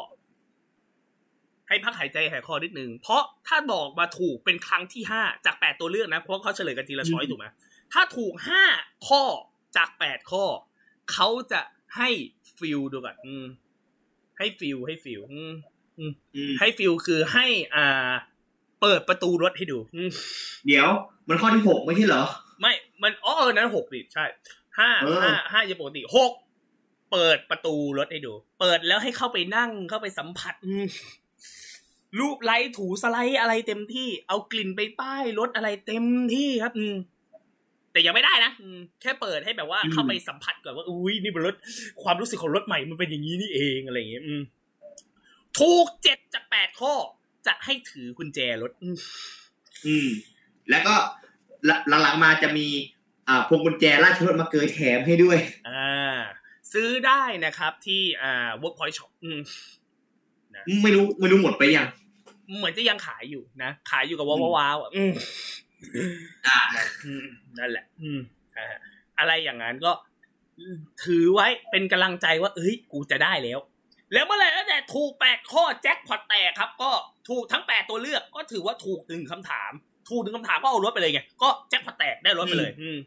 ให้พักหายใจหายคอนิดนึงเพราะถ้าบอกมาถูกเป็นครั้งที่ห้าจากแปดตัวเลือกนะเพราะเขาเฉลยกันทีละ choice ถูกไหมถ้าถูกห้าข้อจากแปดข้อ เขาจะให้ feel ดูก่อนอืมให้ feel ให้ feel อืมอืม ให้ feel คือให้อ่า เปิดประตูรถให้ดูอืมเดี๋ยว มันข้อที่หกไม่ใช่เหรอ ไม่ มันอ๋อเออนั้นหกดิใช่ห้าเออห้าห้าจะปกติหกเปิดประตูรถให้ดู เปิดแล้วให้เข้าไปนั่งเข้าไปสัมผัสอืมรูปไลท์ถูสไลด์อะไรเต็มที่ เอากลิ่นไปป้ายรถอะไรเต็มที่ครับ อืมแต่ยังไม่ได้นะอืมแค่เปิดให้แบบว่าอืมเข้าไปสัมผัสก่อนว่า อุ้ยนี่เป็นรถความรู้สึกของรถใหม่มันเป็นอย่างนี้นี่เองอะไรอย่างเงี้ยอืม ถูกเจ็ดจากแปดข้อ จะให้ถือกุญแจรถอืมอืม แล้วก็หลังๆมาจะมีอ่าพวงกุญแจราชรถมาเกยแถมให้ด้วย อ่า ซื้อได้นะครับที่อ่า Workpoint Shop อืมไม่รู้ไม่รู้หมดไปยัง เหมือนจะยังขายอยู่นะขายอยู่กับว้าวว้าวๆอะอืมอ่าอืมนั่นแหละ อืมอ่าอะไรอย่างนั้นก็ ถือไว้เป็นกำลังใจว่า เอ้ย กูจะได้แล้ว แล้วเมื่อไหร่แล้วแต่ถูกแปดข้อแจ็คพอตแตกครับ ก็ถูกทั้งแปดตัวเลือกก็ถือว่าถูกหนึ่งคำถาม ถูกหนึ่งคำถามก็เอารถไปเลยไงก็แจ็คพอตแตกได้รถไปเลย อืม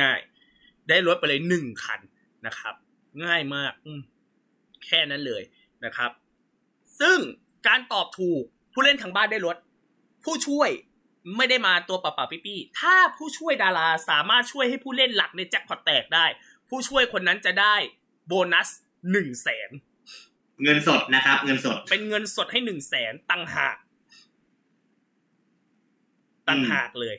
ง่ายๆได้รถไปเลยหนึ่งคันนะครับ ง่ายมาก อืมแค่นั้นเลยนะครับ ซึ่งการตอบถูกผู้เล่นทางบ้านได้รถ ผู้ช่วยไม่ได้มาตัวเปล่าๆปี้ๆถ้าผู้ช่วยดาราสามารถช่วยให้ผู้เล่นหลักในแจ็คพอตแตกได้ ผู้ช่วยคนนั้นจะได้โบนัสหนึ่งแสน เงินสดนะครับ เงินสด เป็นเงินสดให้หนึ่งแสนตังหากตังหากเลย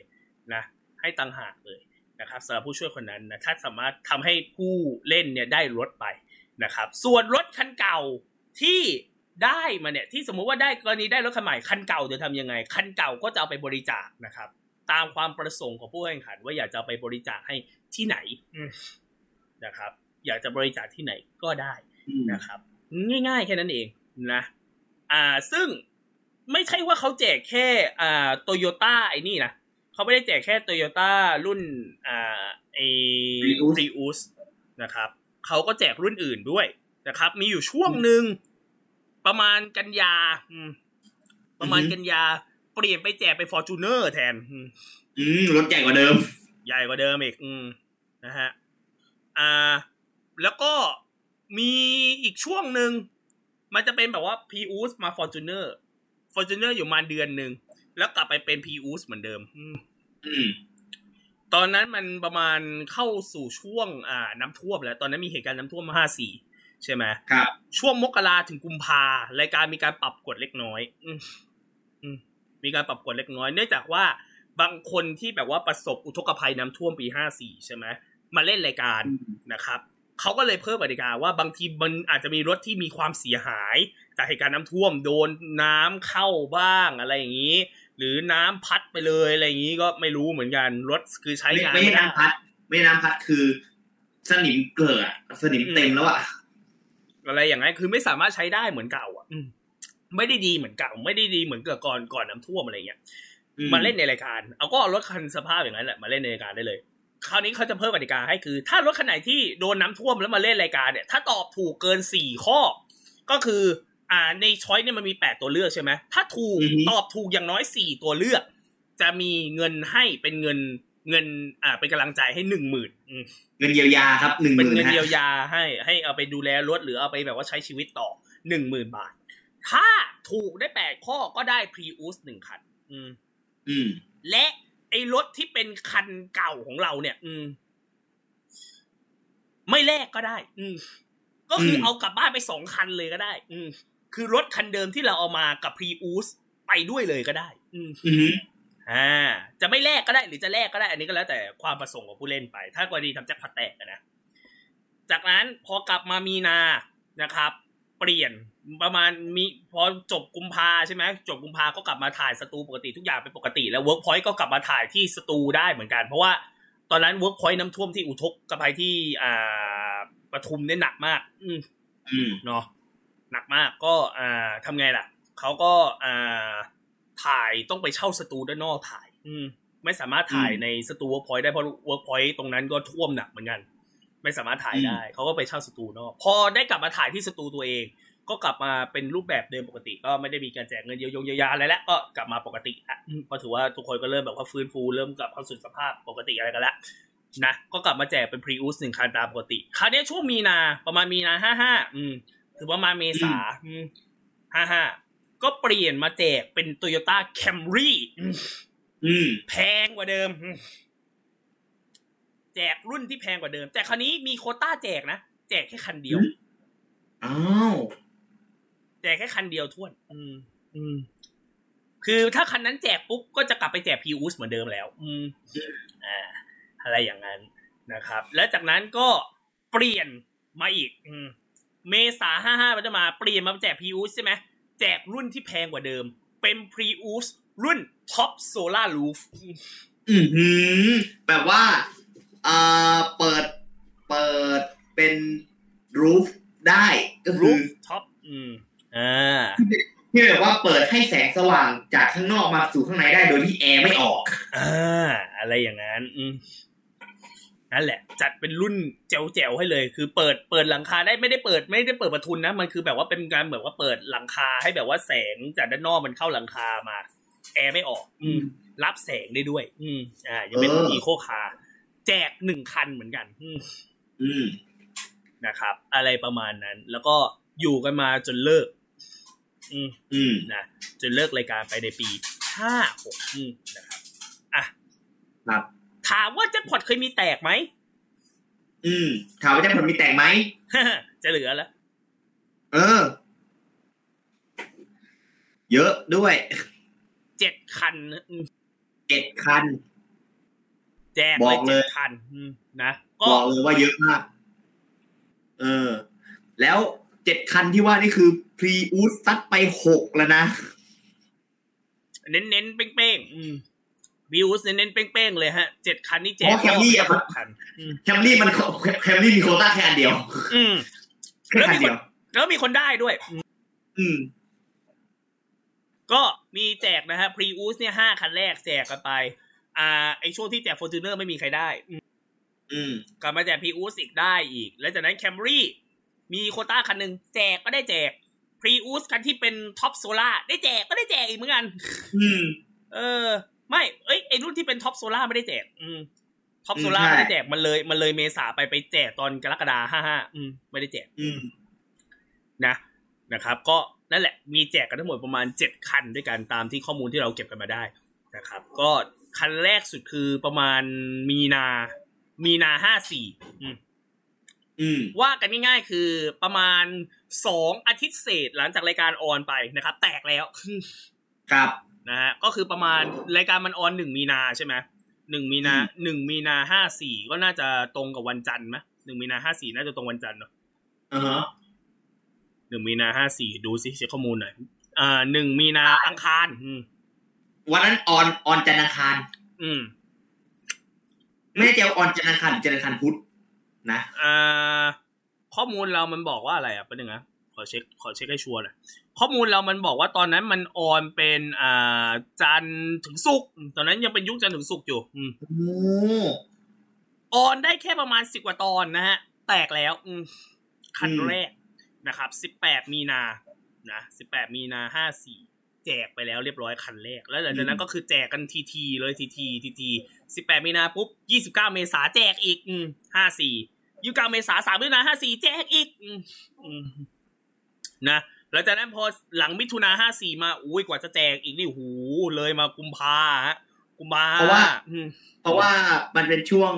นะ ให้ตังหากเลยนะครับสำหรับผู้ช่วยคนนั้นนะถ้าสามารถทำให้ผู้เล่นเนี่ยได้รถไปนะครับ ส่วนรถคันเก่าที่ได้มาเนี่ยที่สมมุติว่าได้กรณีได้รถคันใหม่คันเก่าจะทำยังไง คันเก่าก็จะเอาไปบริจาคนะครับ ตามความประสงค์ของผู้แข่งขัน ว่าอยากจะไปบริจาคให้ที่ไหนนะครับ อยากจะบริจาคที่ไหนก็ได้นะครับ ง่ายๆ แค่นั้นเองนะอ่าซึ่งไม่ใช่ว่าเขาแจกแค่อ่าโตโยต้าไอ้นี่นะเขาไม่ได้แจกแค่โตโยต้ารุ่นอ่าไอ Prius รีอุสนะครับเขาก็แจกรุ่นอื่นด้วยนะครับ มีอยู่ช่วงหนึ่งประมาณกันยาอืมประมาณอือฮึกันยา เปลี่ยนไปแจกไปฟอร์จูเนอร์แทนอืมอืมรถใหญ่กว่าเดิม ใหญ่กว่าเดิมอีกอืมนะฮะอ่า แล้วก็ มีอีกช่วงหนึ่งมันจะเป็นแบบว่า p ีอูสมา Fortuner Fortuner อยู่มาเดือนหนึ่งแล้วกลับไปเป็น p ีอูสเหมือนเดิมอืมอืมตอนนั้นมันประมาณเข้าสู่ช่วง อ่า น้ำท่วมแล้ว ตอนนั้นมีเหตุการณ์น้ำท่วมมาห้าสี่ใช่ไหมครับ ช่วงมกราถึงกุมภารายการมีการปรับกฎเล็กน้อย อืมอืมมีการปรับกฎเล็กน้อย เนื่องจากว่าบางคนที่แบบว่าประสบอุทกภัยน้ำท่วมปีห้าสี่ใช่ไหมมาเล่นรายการนะครับ เขาก็เลยเพิ่มกติกาว่าบางทีมันอาจจะมีรถที่มีความเสียหาย จากเหตุการณ์น้ำท่วมโดนน้ำเข้าบ้างอะไรอย่างนี้ หรือน้ำพัดไปเลยอะไรอย่างนี้ก็ไม่รู้เหมือนกันรถคือใช้ไม่งานไม่ใช่ไม่ได้น้ำพัด ไม่ใช่น้ำพัดคือ สนิมเกลือสนิมเต็มแล้วอะอะไรอย่างนั้นคือไม่สามารถใช้ได้เหมือนเก่า อะอืมไม่ได้ดีเหมือนเก่า ไม่ได้ดีเหมือนเกิดก่อนก่อนน้ำท่วมอะไรเงี้ยอืมมาเล่นในรายการเอาก็เอารถคันสภาพอย่างนั้นแหละมาเล่นในรายการได้เลย คราวนี้เขาจะเพิ่มกติกาให้คือ ถ้ารถคันไหนที่โดนน้ำท่วมแล้วมาเล่นรายการเนี่ย ถ้าตอบถูกเกินสี่ข้อ ก็คืออ่าในช้อยเนี่ยมันมีแปดตัวเลือกใช่ไหมถ้าถูกตอบถูกอย่างน้อยสี่ตัวเลือก จะมีเงินให้เป็นเงินเงินอ่าเป็นกำลังใจให้หนึ่งหมื่นเงินเยียวยาครับหนึ่งหเป็นมื่นเงินฮะเยียวยาให้ให้เอาไปดูแลรถหรือเอาไปแบบว่าใช้ชีวิตต่อหนึ่งหมื่นบาท ถ้าถูกได้แปดข้อก็ได้พรีอุสหนึ่งคัน อืม อืม และ ไอ้รถที่เป็นคันเก่าของเราเนี่ย อืม ไม่แลกก็ได้ อืม ก็คือมเอากลับบ้านไปสองคันเลยก็ได้ อืม คือรถคันเดิมที่เราเอามากับพรีอุสไปด้วยเลยก็ได้อืมอืมอ่า จะไม่แลกก็ได้ หรือจะแลกก็ได้ อันนี้ก็แล้วแต่ความประสงค์ของผู้เล่นไป ถ้ากรณีทำแจ็คพอตแตกอะนะจากนั้นพอกลับมามีนานะครับ เปลี่ยน ประมาณมีพอจบกุมภาใช่ไหมจบกุมภาก็กลับมาถ่ายสตูปกติทุกอย่างเป็นปกติ แล้วเวิร์กพอยต์ก็กลับมาถ่ายที่สตูได้เหมือนกัน เพราะว่าตอนนั้นเวิร์กพอยต์น้ำท่วมที่อุทกภัยที่อ่าปทุมเนี่ยหนักมากอืมอืมเนาะหนักมากก็อ่าทำไงล่ะเขาก็อ่าถ่ายต้องไปเช่าสตูด้านนอกถ่าย อืม ไม่สามารถถ่ายอืมในสตูเวิร์กพอยต์ได้เพราะเวิร์กพอยต์ตรงนั้นก็ท่วมหนักเหมือนกัน ไม่สามารถถ่ายได้เขาก็ไปเช่าสตูนอก พอได้กลับมาถ่ายที่สตูตัวเอง ก็กลับมาเป็นรูปแบบเดิมปกติ ก็ไม่ได้มีการแจกเงินเยียวยงเยียวยาอะไรแล้วก็กลับมาปกติละอืมก็ถือว่าทุกคนก็เริ่มแบบว่าฟื้นฟูเริ่มกลับเข้าสู่สภาพปกติอะไรกันแล้วนะก็กลับมาแจกเป็นพรีอุสหนึ่งคันตามปกติคราวนี้ช่วงมีนาประมาณมีนาห้าห้าอืมถือประมาณเมษาห้าห้าก็เปลี่ยนมาแจกเป็นโตโยต้าแคมรี่อืมแพงกว่าเดิมอืมแจกรุ่นที่แพงกว่าเดิม แต่คราวนี้มีโควต้าแจกนะ แจกแค่คันเดียวอืมอ้าว แจกแค่คันเดียวท้วน อืม อืม คือถ้าคันนั้นแจกปุ๊บก็จะกลับไปแจกพีอูสเหมือนเดิมแล้ว อืม อ่า อะไรอย่างนั้นนะครับ และจากนั้นก็เปลี่ยนมาอีก อืม เมษาห้าห้ามันจะมาเปลี่ยนมาแจกพีอูสใช่ไหมแจกรุ่นที่แพงกว่าเดิม เป็นพรีอูสรุ่น top solar roofอืมหืมแบบว่าเอ่อเปิด เปิดเป็น roof ได้ก็คือ rooftop อืม อ่าที่แบบว่าเปิดให้แสงสว่างจากข้างนอกมาสู่ข้างในได้โดยที่แอร์ไม่ออกอ่าอะไรอย่างนั้นอืมนั่นแหละ จัดเป็นรุ่นแจ๋วๆให้เลย คือเปิดเปิดหลังคาได้ไม่ได้เปิดไม่ได้เปิดประทุนนะ มันคือแบบว่าเป็นการแบบว่าเปิดหลังคาให้แบบว่าแสงจากด้านนอกมันเข้าหลังคามา แอร์ไม่ออก อืม รับแสงได้ด้วย อืม อ่ายังเป็นเอออีโคคาร์แจกหนึ่งคันเหมือนกัน อืมอืมนะครับ อะไรประมาณนั้น แล้วก็อยู่กันมาจนเลิก อืมอืมนะจนเลิกรายการไปในปีห้าหกอืมนะครับอะครับถามว่าแจ็คพอตเคยมีแตกไหมอืมถามว่าจะผลมีแต่งไหมจะเหลือแล้วเออ เยอะด้วยเจ็ดคันนะอืมเจ็ดคัน แจกบอกเลยจ็ดคันอืมนะก็บอกเลยว่าเยอะมากเออ แล้ว เจ็ดคันที่ว่านี่คือพรีอูสตัดไปหกแล้วนะ เน้นเน้นๆเป้งๆอืมวิวส์เน้นเน้นๆเป้งๆเลยฮะเจ็ดคันนี่แจกเพราะแคมรี่อะหกคันอืมแคมรี่มันแคมรี่มีโควต้าแค่คันเดียว อืมแค่คันเดียวแล้วมีคนได้ด้วย อืม ก็มีแจกนะฮะพรีอูสเนี่ยห้าคันแรกแจกกันไป อ่า ไอช่วงที่แจกฟอร์จูเนอร์ไม่มีใครได้ อืมอืมกลับมาแจกพรีอูสอีกได้อีก แล้วจากนั้นแคมรี่ มีโควต้าคันหนึ่งแจกก็ได้แจกพรีอูสคันที่เป็น top solar ได้แจกก็ได้แจกอีกเหมือนกัน อืม เออ ไม่ เอ้ยไอรุ่นที่เป็น top solar ไม่ได้แจก อืม top อืมโซล่าใช่ไม่ได้แจกมันเลยมันเลยเมษาไปไปแจกตอนกรกฎาห้าห้าอืม ไม่ได้แจก อืม นะ นะครับ ก็นั่นแหละ มีแจกกันทั้งหมดประมาณเจ็ดคันด้วยกันตามที่ข้อมูลที่เราเก็บกันมาได้นะครับ ก็คันแรกสุดคือประมาณมีนา มีนาห้าสี่อืมอืม ว่ากันง่ายๆคือประมาณสองอาทิตย์เศษหลังจากรายการ on ไปนะครับ แตกแล้วครับนะฮะก็คือประมาณรายการมันออนหนึ่งมีนาใช่ไหมหนึ่งมีนาอืมหนึ่งมีนาห้าสี่ก็น่าจะตรงกับวันจันทร์ไหมหนึ่งมีนาห้าสี่น่าจะตรงวันจันทร์เนาะอ่าฮะหนึ่งมีนาห้าสี่ดูสิเช็คข้อมูลหน่อยอ่าหนึ่งมีนาอังคารอืมวันนั้นออนออนจันทร์อังคาร อืม ไม่แน่ใจว่าออนจันทร์อังคารหรือจันทร์อังคารพุธ นะอ่าข้อมูลเรามันบอกว่าอะไรอะเป็นยังไงขอเช็คขอเช็คให้ชัวร์หน่อยข้อมูลเรามันบอกว่าตอนนั้นมันออนเป็นอ่าจันทร์ถึงศุกร์ตอนนั้นยังเป็นยุคจันทร์ถึงศุกร์อยู่ อืมโอ้ออนได้แค่ประมาณสิบกว่าตอนนะฮะ แตกแล้ว อืมคันแรกนะครับสิบแปดมีนานะสิบแปดมีนาห้าสี่แจกไปแล้วเรียบร้อยคันแรก แล้วหลังจากนั้นก็คือแจกกันทีทีๆเลยทีทีทีทีสิบแปดมีนาปุ๊บยี่สิบเก้าเมษาแจกอีกอืมห้าสี่ ยี่สิบเก้าเมษาสามมีนาห้าสี่แจกอีกอืมอืมนะหลังจากนั้นพอหลังมิถุนาห้าสี่มาอุ้ยกว่าจะแจกอีกนี่หูเลยมากุมภาฮะกุมภาเพราะว่าอืมเพราะว่ามันเป็นช่วง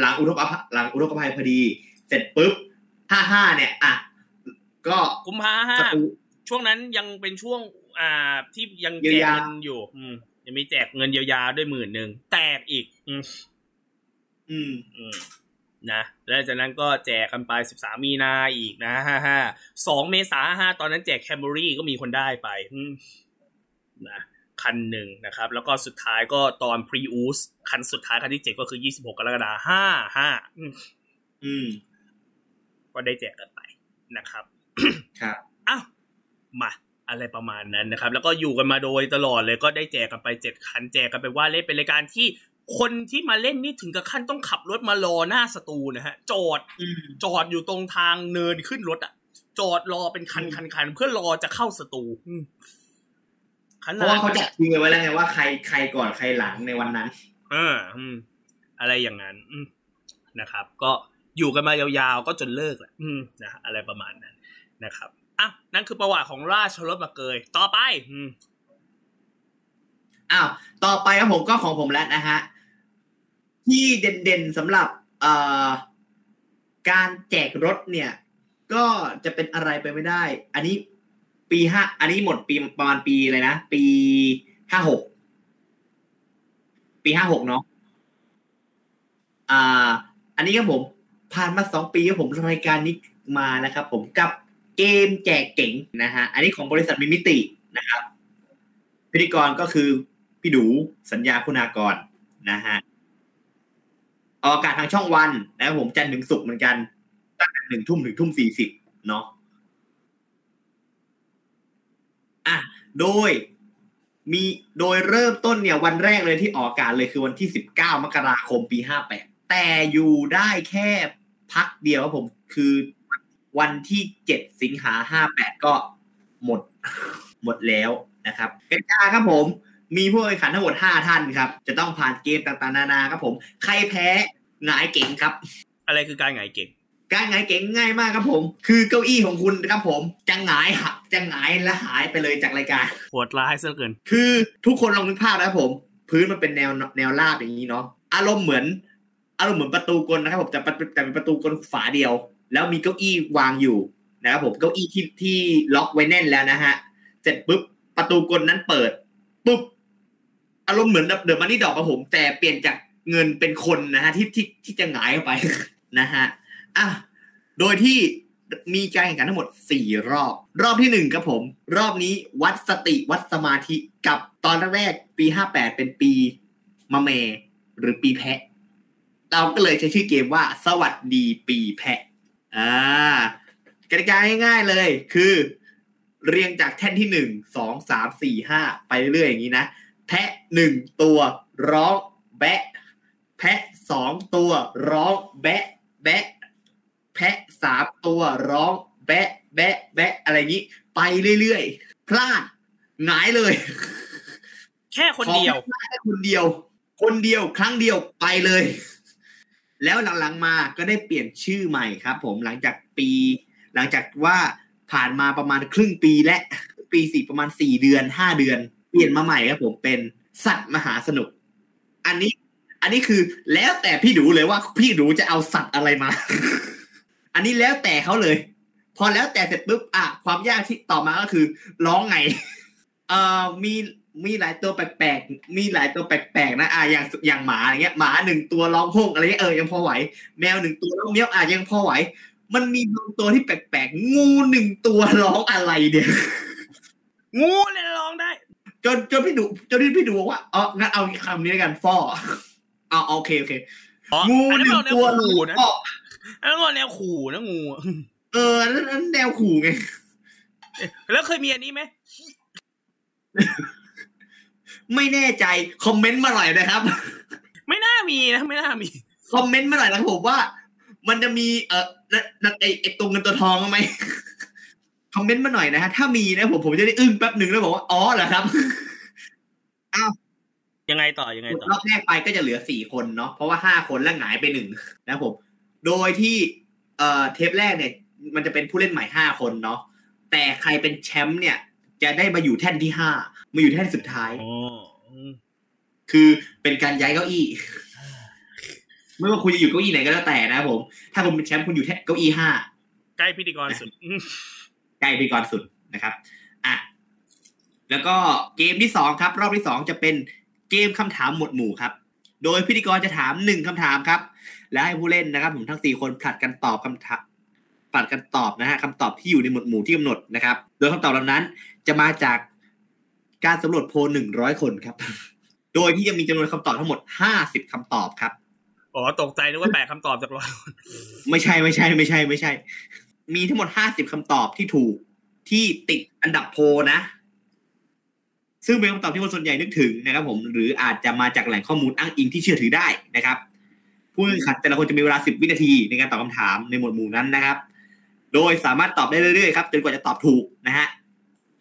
หลังอุทกภัยหลังอุทกภัยพอดี เสร็จปุ๊บห้าห้าเนี่ย อะ ก็กุมภาห้าสตูช่วงนั้นยังเป็นช่วง อ่าที่ยังแจเยียกวยาเงินอยู่ อืมยังมีแจกเงินเยียวยาด้วยหมื่นหนึ่งแตกอีก อืม อืมอืม นะแล้วจากนั้นก็แจกกันไปสิบสามมีนาอีกนะห้าห้าสองเมษาห้าตอนนั้นแจกแคมเบอรี่ก็มีคนได้ไปอืมนะคันหนึ่งนะครับ แล้วก็สุดท้ายก็ตอนพรีอูสคันสุดท้ายคันที่เจ็ดก็คือยี่สิบหกกรกฎาห้าห้าอืมอืม ก็ได้แจกกันไปนะครับ ครับอ้าวมาอะไรประมาณนั้นนะครับ แล้วก็อยู่กันมาโดยตลอดเลยก็ได้แจกกันไปเจ็ดคันแจกกันไปว่าเล่นเป็นรายการที่ คนที่มาเล่นนี่ถึงกับขั้นต้องขับรถมารอหน้าสตูนะฮะ จอดอืมจอดอยู่ตรงทางเนินขึ้นรถอะ จอดรอเป็นคันอืมคันคันเพื่อรอจะเข้าสตูอืมขเพนาราะดว่าเขาจัดคิวไว้แล้วไงว่าใครใครก่อนใครหลังในวันนั้น เอออืมอะไรอย่างนั้นอืมนะครับ ก็อยู่กันมายาวๆก็จนเลิกแหละอืมนะอะไรประมาณนั้นนะครับอะนั่นคือประวัติของราชรถมาเกย ต่อไปอืมอ้าว ต่อไปครับผมก็ของผมแล้วนะฮะ ที่เด่นๆสำหรับการแจกรถเนี่ย ก็จะเป็นอะไรไปไม่ได้ อันนี้ปีห้าอันนี้หมดปีประมาณปีอะไรนะ ปีห้าหกปีห้าหกเนาะอ่า อันนี้ครับผม ผ่านมาสองปีครับผมรายการนี้มานะครับ ผมกับเกมแจกเก๋งนะฮะอันนี้ของบริษัทมิมิตินะครับ พิธีกรก็คือพี่ดูสัญญาคุณากรนะฮะ ออกอากาศทางช่องวันนะครับผมจันทร์ถึงศุกร์เหมือนกันตั้งแต่หนึ่งทุ่มถึงทุ่มสี่สิบเนาะอะโดยมีโดยเริ่มต้นเนี่ยวันแรกเลยที่ออกอากาศเลยคือวันที่19มกราคมปี58แปดแต่อยู่ได้แค่พักเดียวครับผมคือวันที่7สิงหา58ก็หมดหมดแล้วนะครับกติกาครับผม มีผู้แข่งขันทั้งหมด5ท่านครับ จะต้องผ่านเกมต่างๆนานาครับผม ใครแพ้หงายเก่งครับ อะไรคือการไงายเก่งการหงายเก่งง่ายมากครับผม คือเก้าอี้ของคุณครับผมจะหงายหักจะหงายและหายไปเลยจากรายการโหดร้ายซะเหลือเกิน คือทุกคนลองนึกภาพนะครับผม พื้นมันเป็นแนวแนวราบอย่างนี้เนาะอารมณ์เหมือน อารมณ์เหมือนประตูกลนะครับผมแต่ประแต่เป็นประตูกลฝาเดียว แล้วมีเก้าอี้วางอยู่นะครับผมเก้าอี้ที่ที่ล็อกไว้แน่นแล้วนะฮะเสร็จปุ๊บประตูกลนั้นเปิดปุ๊บ อารมณ์เหมือนเดิมมันนี่ดอกครับผม แต่เปลี่ยนจากเงินเป็นคนนะฮะที่ที่ที่จะหงายเข้าไปนะฮะอะโดยที่มีการแข่งขันทั้งหมดสี่รอบ รอบที่หนึ่งครับผม รอบนี้วัดสติวัดสมาธิกับตอนแรกปีห้าแปดเป็นปีมะเม หรือปีแพะ เราก็เลยใช้ชื่อเกมว่า สวัสดีปีแพะอ่ากติกาง่ายๆเลยคือ เรียงจากแท่นที่หนึ่งสองสามสี่ห้าไปเรื่อยๆอย่างนี้นะ แพะหนึ่งตัวร้องแบะ แพะสองตัวร้องแบะ แบะ แพะสามตัวร้องแบะ แบะ แบะ อะไรอย่างนี้ ไปเรื่อยๆ พลาดหงายเลย แค่คนเดียวขอแค่คนเดียว คนเดียวครั้งเดียวไปเลย แล้วหลังๆมาก็ได้เปลี่ยนชื่อใหม่ครับ ผมหลังจากปี หลังจากว่าผ่านมาประมาณครึ่งปีและปีสี่ประมาณสี่เดือนห้าเดือน เปลี่ยนมาใหม่ครับผมเป็นสัตว์มหาสนุก อันนี้ อันนี้คือแล้วแต่พี่ดูเลยว่าพี่ดูจะเอาสัตว์อะไรมา อันนี้แล้วแต่เขาเลย พอแล้วแต่เสร็จปุ๊บอะความยากที่ต่อมาก็คือร้องไง เอ่อมีมีหลายตัวแปลกๆ มีหลายตัวแปลกๆนะ อะอย่างอย่างหมาอย่างเงี้ย หมาหนึ่งตัวร้องโฮงอะไรเงี้ยเออยังพอไหว แมวหนึ่งตัวร้องเมี้ยวอะยังพอไหว มันมีบางตัวที่แปลกๆ งูหนึ่งตัวร้องอะไรเนี่ยงูเลย จนจนพี่ดูจนที่พี่ดูบอกว่าอ๋องั้นเอาคำนี้แล้วกันฟอเอาเอาโอเคโอเคอ๋องูอันหนั้นนึ่งเราแนวตัวขู่นะฟออันนั้นเราแนวขู่นะงูอะเอออันนั้นอันนั้นแนวขู่ไงแล้วเคยมีอันนี้ไหมไม่แน่ใจคอมเมนต์มาหน่อยนะครับ ไม่น่ามีนะไม่น่ามีคอมเมนต์มาหน่อยนะครับผมว่า มันจะมีเออนะนะไอไอตัวเงินตัวทองไหม คอมเมนต์มาหน่อยนะฮะถ้ามีนะผมผมจะได้อึ้งแป๊บหนึ่งแล้วบอกว่าอ๋อเหรอครับยังไงต่อยังไงต่อรอบแรกไปก็จะเหลือสี่คนเนาะเพราะว่าห้าคนแล้วหงายไปหนึ่งนะครับผม โดยที่เอ่อเทปแรกเนี่ย มันจะเป็นผู้เล่นใหม่ห้าคนเนาะแต่ใครเป็นแชมป์เนี่ย จะได้มาอยู่แท่นที่ห้ามาอยู่แท่นสุดท้ายอ๋ออืมคือเป็นการย้ายเก้าอี้ไม่ว่าคุณจะอยู่เก้าอี้ไหนก็แล้วแต่นะครับผม ถ้าคุณเป็นแชมป์คุณอยู่แท่นเก้าอี้ห้าใกล้พิธีกรสุดอืม ใกล้พิธีกรสุดนะครับอะแล้วก็เกมที่สองครับ รอบที่สองจะเป็นเกมคำถามหมวดหมู่ครับ โดยพิธีกรจะถามหนึ่งคำถามครับ และให้ผู้เล่นนะครับ ผมทั้งสี่คนผลัดกันตอบคำถามผลัดกันตอบนะฮะคำตอบที่อยู่ในหมวดหมู่ที่กำหนดนะครับ โดยคำตอบเหล่านั้นจะมาจากการสำรวจโพลหนึ่งร้อยคนครับ โดยที่จะมีจำนวนคำตอบทั้งหมดห้าสิบคำตอบครับอ๋อตกใจนึกว่าแปลคำตอบจากเราไม่ใช่ไม่ใช่ไม่ใช่ไม่ใช่ มีทั้งหมดห้าสิบคำตอบที่ถูกที่ติดอันดับโพนะ ซึ่งเป็นคำตอบที่คนส่วนใหญ่นึกถึงนะครับ ผมหรืออาจจะมาจากแหล่งข้อมูลอ้างอิงที่เชื่อถือได้นะครับ ผู้แข่งขันแต่ละคนจะมีเวลาสิบวินาทีในการตอบคำถามในหมวดหมู่นั้นนะครับ โดยสามารถตอบได้เรื่อยๆครับจนกว่าจะตอบถูกนะฮะ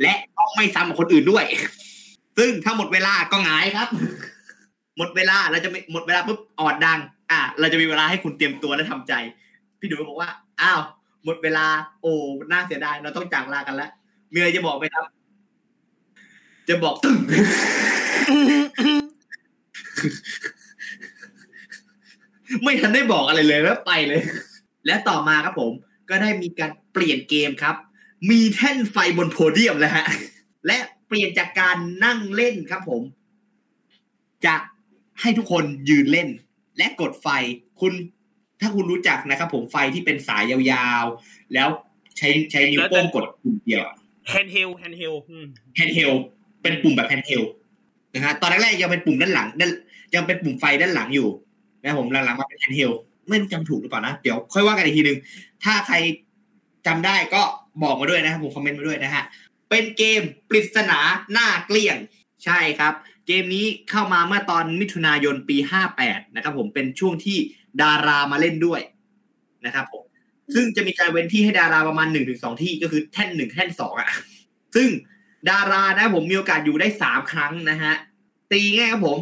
และต้องไม่ซ้ำกับคนอื่นด้วย ซึ่งถ้าหมดเวลาก็หงายครับ หมดเวลาเราจะไม่หมดเวลาปุ๊บออดดัง อะเราจะมีเวลาให้คุณเตรียมตัวและทำใจ พี่ดูบอกว่า อ้าว หมดเวลา โอ้น่าเสียดายเราต้องจากลากันแล้วมีอะไรจะบอกไหมครับ จะบอกตึ้งไม่ทันได้บอกอะไรเลยแล้วไปเลย และต่อมาครับผม ก็ได้มีการเปลี่ยนเกมครับ มีแท่นไฟบนโพเดียมแล้วฮะ และเปลี่ยนจากการนั่งเล่นครับผม จะให้ทุกคนยืนเล่น และกดไฟคุณ ถ้าคุณรู้จักนะครับ ผมไฟที่เป็นสายยาวๆ แล้วใช้ใช้นิ้วโป้งกดปุ่มเดียว handheld handheld handheld เป็นปุ่มแบบ handheldนะฮะตอนแรกๆยังเป็นปุ่มด้านหลังด้านยังเป็นปุ่มไฟด้านหลังอยู่นะครับผมหลังๆมาเป็น handheld ไม่รู้จำถูกหรือเปล่านะ เดี๋ยวค่อยว่ากันอีกทีหนึ่งถ้าใครจำได้ก็บอกมาด้วยนะครับผมคอมเมนต์มาด้วยนะฮะเป็นเกมปริศนาหน้าเกลี้ยงใช่ครับ เกมนี้เข้ามาเมื่อตอนมิถุนายนปี 58 นะครับผมเป็นช่วงที่ ดารามาเล่นด้วยนะครับผมซึ่งจะมีการเว้นที่ให้ดาราประมาณหนึ่งถึงสองที่ก็คือแท่นหนึ่งแท่นสองอะซึ่งดารานะผมมีโอกาสอยู่ได้สามครั้งนะฮะตีง่ายครับผม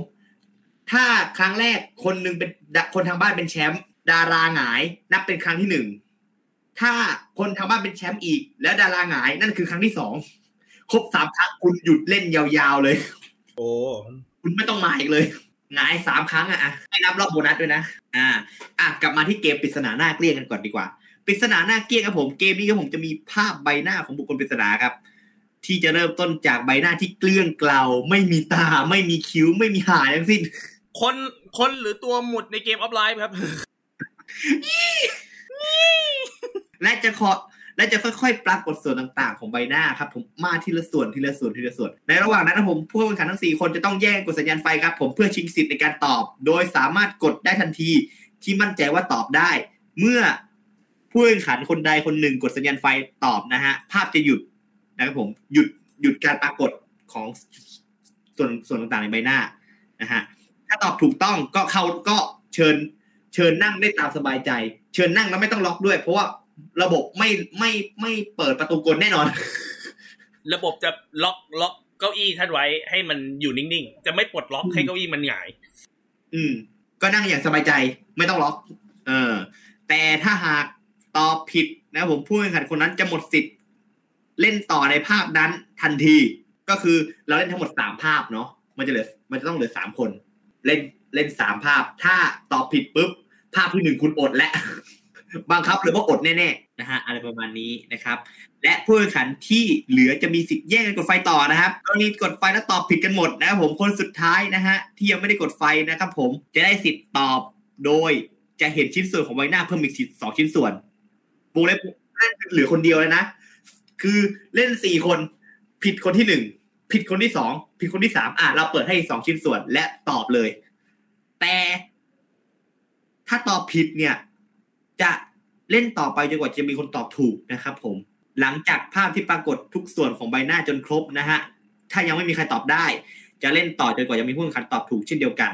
ถ้าครั้งแรกคนหนึ่งเป็นคนทางบ้านเป็นแชมป์ดาราหงาย นับเป็นครั้งที่หนึ่งถ้าคนทางบ้านเป็นแชมป์อีก แล้วดาราหงายนั่นคือครั้งที่สองครบสามครั้งคุณหยุดเล่นยาวๆเลย โอ้คุณไม่ต้องมาอีกเลย หงายสามครั้งอะอะไม่นับรอบโบนัสด้วยนะ อ่า อะกลับมาที่เกมปริศนาหน้าเกลี้ยงกันก่อนดีกว่าปริศนาหน้าเกลี้ยงครับผมเกมนี้ครับผมจะมีภาพใบหน้าของบุคคลปริศนาครับ ที่จะเริ่มต้นจากใบหน้าที่เกลี้ยงเกลาไม่มีตา ไม่มีคิ้ว ไม่มีหายทั้งสิ้น คนคนหรือตัวหมุดในเกมออฟไลน์ครับและจะขอ และจะค่อยๆ ปรากฏส่วนต่างๆ ของใบหน้าครับผมมาทีละส่วนทีละส่วนทีละส่วน ในระหว่างนั้นผมผู้แข่งขันทั้ง 4 คนจะต้องแย่งกดสัญญาณไฟครับผมเพื่อชิงสิทธิ์ในการตอบ โดยสามารถกดได้ทันทีที่มั่นใจว่าตอบได้ เมื่อผู้แข่งขันคนใดคนหนึ่งกดสัญญาณไฟตอบนะฮะภาพจะหยุดนะครับผมหยุดหยุดการปรากฏของส่วนส่วนต่างๆในใบหน้านะฮะถ้าตอบถูกต้องก็เขาก็เชิญ เชิญนั่งได้ตามสบายใจ เชิญนั่งแล้วไม่ต้องล็อกด้วย เพราะว่า ระบบไม่ไม่ไม่เปิดประตูกลแน่นอน ระบบจะล็อกล็อกเก้าอี้ท่านไว้ให้มันอยู่นิ่งๆ จะไม่ปลดล็อกให้เก้าอี้มันหงาย อืม ก็นั่งอย่างสบายใจไม่ต้องล็อก เออ แต่ถ้าหากตอบผิดนะผมผู้แข่งขันคนนั้นจะหมดสิทธิ์ เล่นต่อในภาพนั้นทันที ก็คือเราเล่นทั้งหมดสามภาพเนาะมันจะเหลือ มันจะต้องเหลือสามคน เล่นเล่นสามภาพ ถ้าตอบผิดปุ๊บภาพที่หนึ่งคุณอดและ บังคับหรือว่าอดแน่ๆนะฮะอะไรประมาณนี้นะครับ และผู้แข่งขันที่เหลือจะมีสิทธิ์แย่งกันกดไฟต่อนะครับกรณีกดไฟแล้วตอบผิดกันหมดนะครับผมคนสุดท้ายนะฮะที่ยังไม่ได้กดไฟนะครับผมจะได้สิทธิ์ตอบโดยจะเห็นชิ้นส่วนของใบหน้าเพิ่มอีกสิสองชิ้นส่วนวงเล็บเหลือคนเดียวเลยนะ คือเล่นสี่คนผิดคนที่หนึ่งผิดคนที่สองผิดคนที่สามอะเราเปิดให้สองชิ้นส่วนและตอบเลย แต่ถ้าตอบผิดเนี่ย จะเล่นต่อไปจนกว่าจะมีคนตอบถูกนะครับ ผม หลังจากภาพที่ปรากฏทุกส่วนของใบหน้าจนครบนะฮะถ้ายังไม่มีใครตอบได้ จะเล่นต่อจนกว่าจะมีผู้แข่งขันตอบถูกเช่นเดียวกัน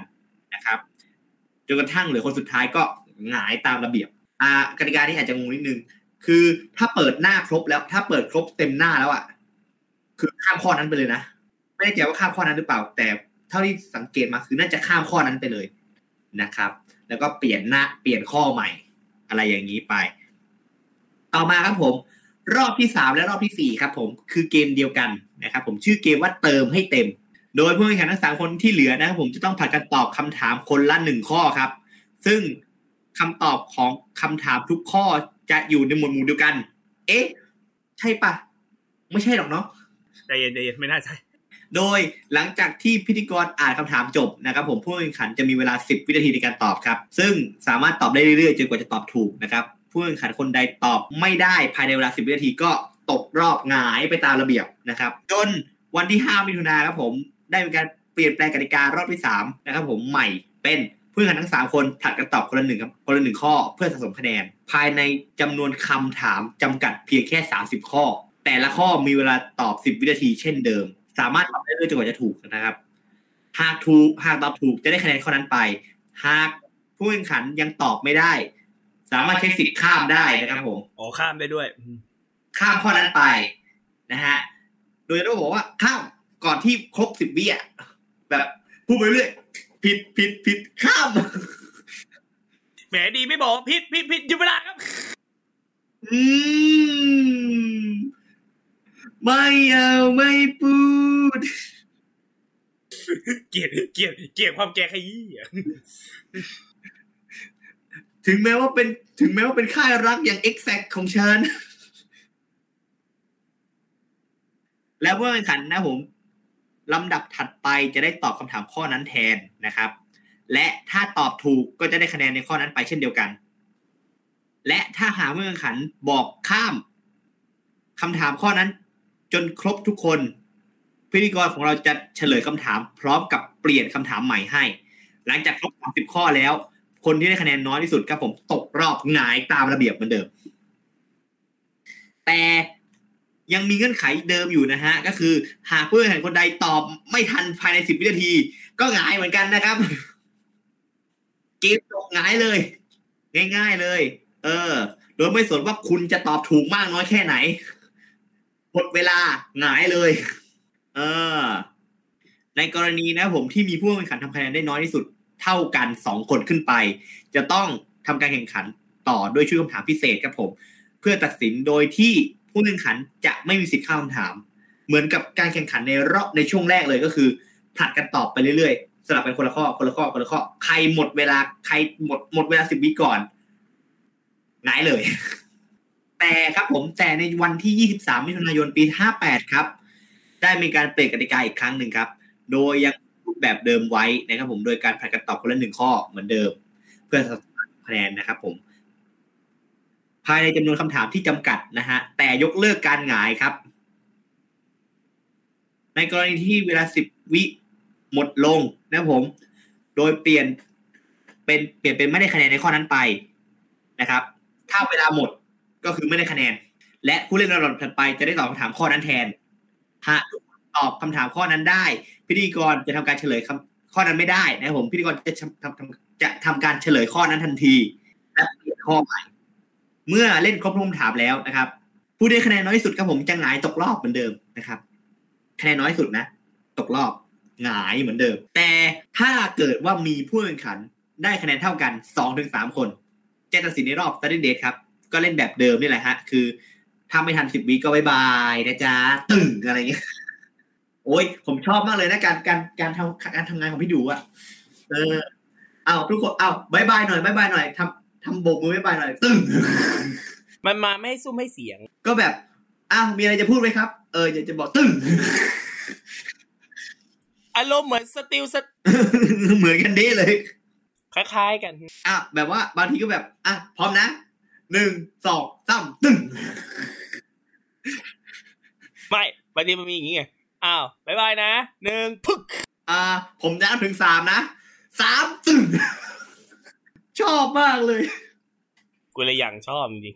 นะครับจนกระทั่งเหลือคนสุดท้ายก็หงายตามระเบียบ อ่ากติกานี้อาจจะงงนิดนึง คือถ้าเปิดหน้าครบแล้ว ถ้าเปิดครบเต็มหน้าแล้วอะ คือข้ามข้อนั้นไปเลยนะ ไม่แน่ใจว่าข้ามข้อนั้นหรือเปล่า แต่เท่าที่สังเกตมาคือน่าจะข้ามข้อนั้นไปเลยนะครับ แล้วก็เปลี่ยนหน้าเปลี่ยนข้อใหม่ อะไรอย่างนี้ไป ต่อมาครับผม รอบที่สามและรอบที่สี่ครับ ผมคือเกมเดียวกันนะครับ ผมชื่อเกมว่าเติมให้เต็ม โดยผู้แข่งขันทั้งสามคนที่เหลือนะครับผมจะต้องผัดกันตอบคำถามคนละหนึ่งข้อครับ ซึ่งคำตอบของคำถามทุกข้อจะอยู่ในหมวดหมู่เดียวกัน เอ๊ะ ใช่ปะไม่ใช่หรอกเนาะใจเย็นใจเย็นไม่น่าใช่ โดยหลังจากที่พิธีกรอ่านคำถามจบนะครับผมผู้แข่งขันจะมีเวลา 10 วินาทีในการตอบครับ ซึ่งสามารถตอบได้เรื่อยๆจนกว่าจะตอบถูกนะครับผู้แข่งขันคนใดตอบไม่ได้ภายในเวลา 10 วินาทีก็ตกรอบหงายไปตามระเบียบนะครับ จนวันที่ 5 มิถุนายนครับผมได้มีการเปลี่ยนแปลงกติการอบที่3นะครับผมใหม่เป็นผู้แข่งขันทั้ง 3 คนถัดกันตอบคนละหนึ่งครับคนละหนึ่งข้อเพื่อสะสมคะแนน ภายในจำนวนคำถามจำกัดเพียงแค่ 30 ข้อ แต่ละข้อมีเวลาตอบ 10 วินาทีเช่นเดิม สามารถตอบได้เรื่อยจนกว่าจะถูกนะครับ หากถูกหากตอบถูกจะได้คะแนนข้อนั้นไป หากผู้แข่งขันยังตอบไม่ได้ สามารถใช้สิทธิ์ข้ามได้นะครับผมอ๋อข้ามได้ด้วยอืมข้ามข้อนั้นไปนะฮะ โดยต้องบอกว่าข้ามก่อนที่ครบสิบวิอะแบบพูดไปเรื่อยผิดผิดผิดข้ามแหมดีไม่บอกผิดผิดผิดหยุดเวลาครับ อืม ไม่เอาไม่พูด เกลียดเกลียดเกลียดความแกขยี้อะถึงแม้ว่าเป็นถึงแม้ว่าเป็นค่ายรักอย่าง exact ของฉัน แล้วเมื่อแข่งขันนะผมลำดับถัดไปจะได้ตอบคำถามข้อนั้นแทนนะครับ และถ้าตอบถูกก็จะได้คะแนนในข้อนั้นไปเช่นเดียวกัน และถ้าหากเมื่อแข่งขันบอกข้ามคำถามข้อนั้น จนครบทุกคน พิธีกรของเราจะเฉลยคำถาม พร้อมกับเปลี่ยนคำถามใหม่ให้ หลังจากครบ30ข้อแล้ว คนที่ได้คะแนนน้อยที่สุดครับผมตกรอบหงายตามระเบียบเหมือนเดิม แต่ยังมีเงื่อนไขเดิมอยู่นะฮะ ก็คือ หากผู้แข่งขันคนใดตอบไม่ทันภายในสิบวินาที ก็หงายเหมือนกันนะครับเกมจบหงายเลย ง่าย ๆเลย เออ โดยไม่สนว่าคุณจะตอบถูกมากน้อยแค่ไหน หมดเวลาหงายเลย เออ ในกรณีนะผมที่มีผู้แข่งขันทำคะแนนได้น้อยที่สุดเท่ากันสองคนขึ้นไป จะต้องทำการแข่งขันต่อด้วยชื่อคำถามพิเศษครับผม เพื่อตัดสินโดยที่ผู้แข่งขันจะไม่มีสิทธิ์ข้ามคำถาม เหมือนกับการแข่งขันในรอบในช่วงแรกเลยก็คือผลัดกันตอบไปเรื่อยๆสลับกันคนละข้อคนละข้อคนละข้อใครหมดเวลาใครหมดหมดเวลาสิบวิก่อนหงายเลย แต่ครับผมแต่ในวันที่ 23 มิถุนายนปี 58 ครับ ได้มีการเปลี่ยนกติกาอีกครั้งหนึ่งครับ โดยยังรูปแบบเดิมไว้นะครับ ผมโดยการผลัดกันตอบคนละหนึ่งข้อเหมือนเดิม เพื่อสคะแนนนะครับ ผม ภายในจำนวนคำถามที่จำกัดนะฮะแต่ยกเลิกการหงายครับ ในกรณีที่เวลาสิบวิหมดลงนะครับผม โดยเปลี่ยนเป็นเปลี่ยนเป็นไม่ได้คะแนนในข้อนั้นไปนะครับ ถ้าเวลาหมด ก็คือไม่ได้คะแนน และผู้เล่นระดับถัดไปจะได้ตอบคำถามข้อนั้นแทนหากตอบคำถามข้อนั้นได้ พิธีกรจะทำการเฉลยคำข้อนั้นไม่ได้นะครับผมพิธีกรจะทำจะทำการเฉลยข้อนั้นทันที และเปลี่ยนข้อใหม่เมื่อเล่นครบทุกคำถามแล้วนะครับ ผู้ได้คะแนนน้อยสุดครับผมจะหงายตกรอบเหมือนเดิมนะครับ คะแนนน้อยสุดนะ ตกรอบหงายเหมือนเดิม แต่ถ้าเกิดว่ามีผู้แข่งขันได้คะแนนเท่ากันสองถึงสามคนจะตัดสินในรอบ sudden death ครับ ก็เล่นแบบเดิมนี่แหละฮะ คือถ้าไม่ทันสิบวิก็ bye bye นะจ๊ะตึงอะไรเงี้ยโอ้ยผมชอบมากเลยนะการการการทำการทำงานของพี่ดูอะเออเอาทุกคนเอา bye bye หน่อย bye bye หน่อยทำทำโบกมือ bye bye หน่อย ตึงมันมาไม่ให้ซุ้มให้เสียง ก็แบบอ้าวมีอะไรจะพูดไหมครับ เอออยากจะบอกตึ้งอารมณ์เหมือนสติลสเหมือนกันเด้เลย คล้ายๆกันอะแบบว่าบางทีก็แบบอะพร้อมนะ หนึ่งสองสามตึ้งไม่บางทีมันมีอย่างงี้ไงอ้าวบายบายนะหนึ่งพึกอ่า ผมจะนับถึงสามนะสามตึ้งชอบมากเลย กูเลยอย่างชอบจริง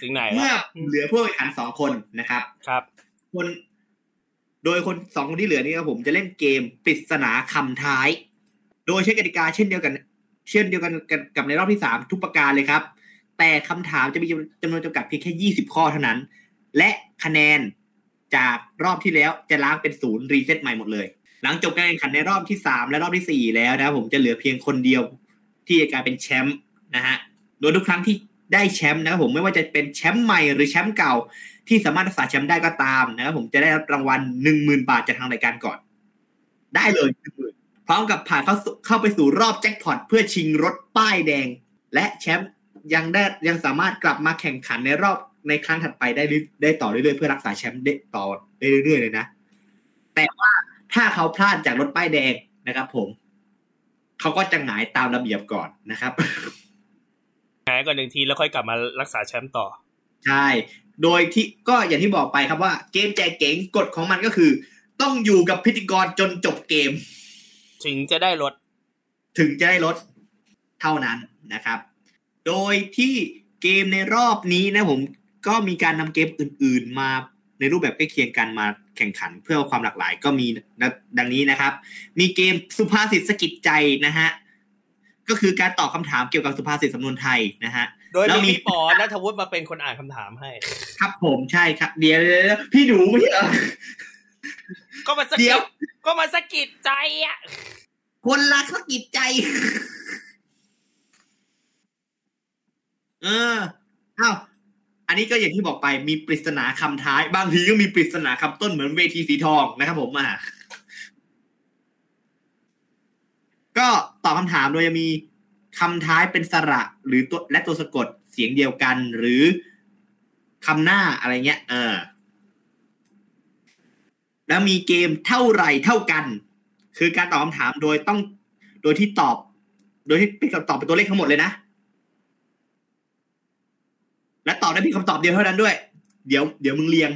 ถึงไหนเมื่อวะเหลือผู้แข่งขันสองคนนะครับ ครับ คน โดยคนสองคนที่เหลือนี่ครับผมจะเล่นเกมปริศนาคำท้าย โดยใช้กติกาเช่นเดียวกัน เช่นเดียวกันกับกับในรอบที่สามทุกประการเลยครับ แต่คำถามจะมีจำนวนจำกัดเพียงแค่ยี่สิบข้อเท่านั้น และคะแนนจากรอบที่แล้วจะล้างเป็นศูนย์รีเซ็ตใหม่หมดเลย หลังจบการแข่งขันในรอบที่สามและรอบที่สี่แล้วนะผมจะเหลือเพียงคนเดียวที่จะกลายเป็นแชมป์นะฮะโดยทุกครั้งที่ได้แชมป์นะครับผมไม่ว่าจะเป็นแชมป์ใหม่หรือแชมป์เก่า ที่สามารถรักษาแชมป์ได้ก็ตามนะครับผมจะได้รับรางวัลหนึ่งหมื่นบาทจากทางรายการก่อน ได้เลยพร้อมกับผ่านเข้าเข้าไปสู่รอบแจ็คพอตเพื่อชิงรถป้ายแดง และแชมป์ ยังได้ยังสามารถกลับมาแข่งขันในรอบในครั้งถัดไปได้เรื่อยได้ต่อเรื่อยๆเพื่อรักษาแชมป์ได้ต่อได้เรื่อยๆเลยนะ แต่ว่าถ้าเขาพลาดจากรถป้ายแดงนะครับ ผม เขาก็จะหงายตามระเบียบก่อนนะครับหายก่อนหนึ่งทีแล้วค่อยกลับมารักษาแชมป์ต่อ ใช่ โดยที่ก็อย่างที่บอกไปครับว่า เกมแจกเก๋งกฎของมันก็คือ ต้องอยู่กับพิธีกรจนจบเกม ถึงจะได้ลดถึงจะได้ลดเท่านั้นนะครับ โดยที่เกมในรอบนี้นะผมก็มีการนำเกมอื่น ๆ มาในรูปแบบใกล้เคียงกันมาแข่งขันเพื่อความหลากหลายก็มีดังนี้นะครับ มีเกมสุภาษิตสะกิดใจนะฮะก็คือการตอบคำถามเกี่ยวกับสุภาษิตสำนวนไทยนะฮะโดยแล้วมีมีพี่ปอนัทวุฒิมาเป็นคนอ่านคำถามให้ ครับผมใช่ครับ เดี๋ยวเดี๋ยวเดี๋ยวพี่ดูไม่ใช่เหรอก็มาสะเดี๋กิยวดก็มาสะกิดใจอะคนรักสะกิดใจ เอออ้าวอันนี้ก็อย่างที่บอกไปมีปริศนาคำท้าย บางทีก็มีปริศนาคำต้นเหมือนเวทีสีทองนะครับ ผมอะก็ตอบคำถามโดยจะมีคำท้ายเป็นสระหรือตัวและตัวสะกดเสียงเดียวกัน หรือคำหน้าอะไรเงี้ย เออ แล้วมีเกมเท่าไหร่เท่ากัน คือการตอบคำถามโดยต้อง โดยที่ตอบ โดยที่เป็นคำตอบเป็นตัวเลขทั้งหมดเลยนะ และตอบได้เพียงคำตอบเดียวเท่านั้นด้วย เดี๋ยวเดี๋ยวมึงเรียง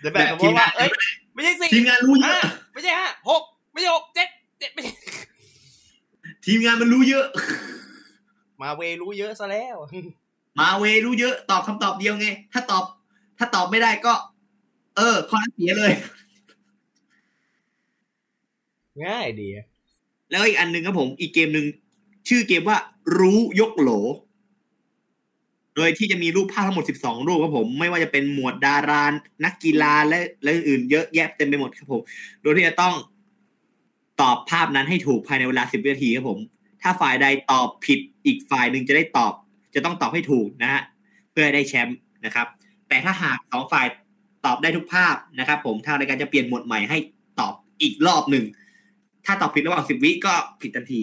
เดี๋ยวแบแบบบทีมงาว่านเอ้ยไม่ใช่สี่ทีมงานรู้เยห้าอะไม่ใช่ห้าหกไม่ใช่หกเจ็ดเจ็ดไม่ใช่ทีมงานมันรู้เยอะ มาเวรู้เยอะซะแล้ว มาเวรู้เยอะ ตอบคำตอบเดียวไง ถ้าตอบ ถ้าตอบไม่ได้ก็ เออข้อนั้นเสียเลย ง่ายดีแล้วอีกอันหนึ่งครับผม อีกเกมหนึ่งชื่อเกมว่ารู้ยกโหล โดยที่จะมีรูปภาพทั้งหมด 12 รูปครับผม ไม่ว่าจะเป็นหมวดดารานักกีฬาและและอื่นเยอะแยะเต็มไปหมดครับผม โดยที่จะต้องตอบภาพนั้นให้ถูกภายในเวลา 10 วินาทีครับผม ถ้าฝ่ายใดตอบผิดอีกฝ่ายหนึ่งจะได้ตอบ จะต้องตอบให้ถูกนะฮะเพื่อได้แชมป์นะครับ แต่ถ้าหากสองฝ่ายตอบได้ทุกภาพนะครับ ผมทางรายการจะเปลี่ยนหมวดใหม่ให้ตอบอีกรอบหนึ่งถ้าตอบผิดระหว่างสิบวิก็ผิดทันที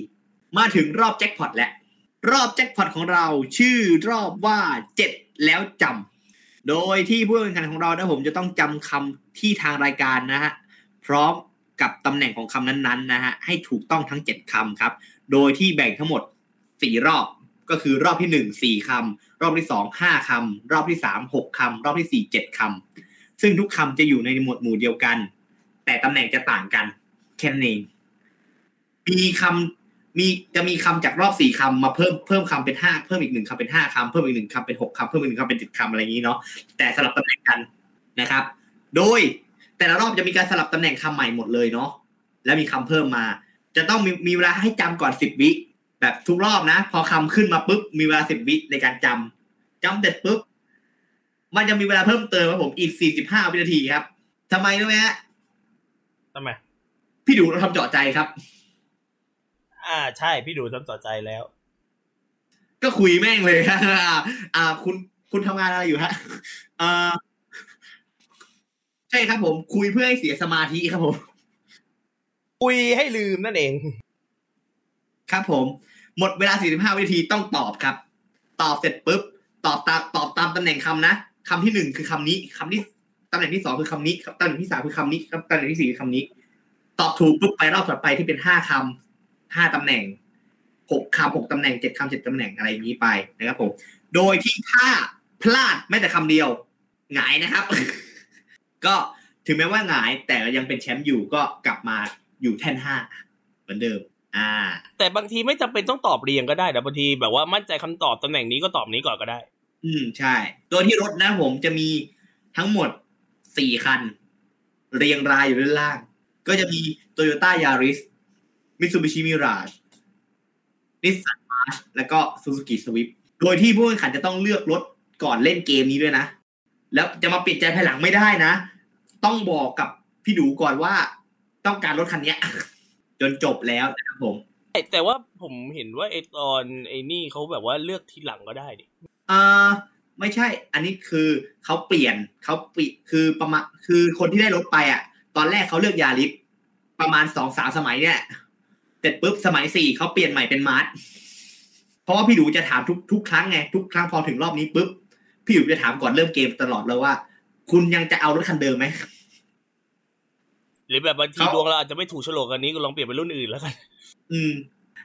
มาถึงรอบแจ็คพอตแล้ว รอบแจ็คพอตของเราชื่อรอบว่าเจ็ดแล้วจำโดยที่ผู้แข่งขันของเรานะผมจะต้องจำคำที่ทางรายการนะฮะพร้อมกับตำแหน่งของคำนั้นๆนะฮะให้ถูกต้องทั้งเจ็ดคำครับ โดยที่แบ่งทั้งหมดสี่รอบก็คือรอบที่หนึ่งสี่คำรอบที่สองห้าคำรอบที่สามหกคำรอบที่สี่เจ็ดคำซึ่งทุกคำจะอยู่ในหมวดหมู่เดียวกัน แต่ตำแหน่งจะต่างกันแค่นั้นเองมีคำ มีจะมีคำจากรอบสี่คำมาเพิ่มเพิ่มคำเป็นห้าเพิ่มอีกหนึ่งคำเป็นห้าคำเพิ่มอีกหนึ่งคำเป็นหกคำเพิ่มอีกหนึ่งคำเป็นเจ็ดคำอะไรอย่างนี้เนาะแต่สลับตำแหน่งกันนะครับ โดยแต่ละรอบจะมีการสลับตำแหน่งคำใหม่หมดเลยเนาะแล้วมีคำเพิ่มมา จะต้องมีมีเวลาให้จำก่อนสิบวิแบบทุกรอบนะ พอคำขึ้นมาปุ๊บมีเวลาสิบวิในการจำจำเสร็จปุ๊บมันจะมีเวลาเพิ่มเติมครับผมอีกสี่สิบห้าวินาทีครับทำไมรู้ไหมฮะทำไมพี่ดูเราทำเจาะใจครับ อ่าใช่พี่ดูทำต่อใจแล้ว ก็คุยแม่งเลยฮะอ่า คุณคุณทำงานอะไรอยู่ฮะอ่าใช่ครับผม คุยเพื่อให้เสียสมาธิครับผม คุยให้ลืมนั่นเอง ครับผม หมดเวลา 45 วินาทีต้องตอบครับ ตอบเสร็จปุ๊บ ตอบตามตอบตามตำแหน่งคำนะคำที่หนึ่งคือคำนี้คำที่ตำแหน่งที่สองคือคำนี้ตำแหน่งที่สามคือคำนี้ครับตำแหน่งที่สี่คือคำนี้ ตอบถูกปุ๊บไปรอบถัดไปที่เป็นห้าคำ ห้าตำแหน่งหกคำหกตำแหน่งเจ็ดคำเจ็ดตำแหน่งอะไรอย่างนี้ไปนะครับผม โดยที่ถ้าพลาดแม้แต่คำเดียวหงายนะครับ ก็ถึงแม้ว่าหงายแต่ยังเป็นแชมป์อยู่ก็กลับมาอยู่แท่นห้าเหมือนเดิม อ่า แต่บางทีไม่จำเป็นต้องตอบเรียงก็ได้แต่บางทีแบบว่ามั่นใจคำตอบตำแหน่งนี้ก็ตอบนี้ก่อนก็ได้ อืมใช่โดยที่รถนะผมจะมีทั้งหมดสี่คัน เรียงรายอยู่ด้านล่าง ก็จะมี Toyota Yaris Mitsubishi Mirage Nissan March แล้วก็ Suzuki Swift โดยที่ผู้แข่งขันจะต้องเลือกรถก่อนเล่นเกมนี้ด้วยนะ แล้วจะมาเปลี่ยนใจภายหลังไม่ได้นะ ต้องบอกกับพี่ดูก่อนว่าต้องการรถคันเนี้ยจนจบแล้วนะครับผมแต่แต่ว่าผมเห็นว่าไอตอนไอนี่เขาแบบว่าเลือกทีหลังก็ได้ดิอ่าไม่ใช่ อันนี้คือเขาเปลี่ยนเขาเปลี่ยนคือประมาณคือคนที่ได้รถไปอะ ตอนแรกเขาเลือกยาริสประมาณสองสามสมัยเนี่ย เสร็จปุ๊บสมัยสี่เขาเปลี่ยนใหม่เป็นมาร์ทเพราะว่าพี่ดูจะถามทุกทุกครั้งไงทุกครั้งพอถึงรอบนี้ปุ๊บพี่ดูจะถามก่อนเริ่มเกมตลอดเลยว่า คุณยังจะเอารถคันเดิมไหมหรือแบบบางทีเขาดวงเราอาจจะไม่ถูกโฉลกอันนี้ก็ลองเปลี่ยนเป็นรุ่นอื่นแล้วกันอืม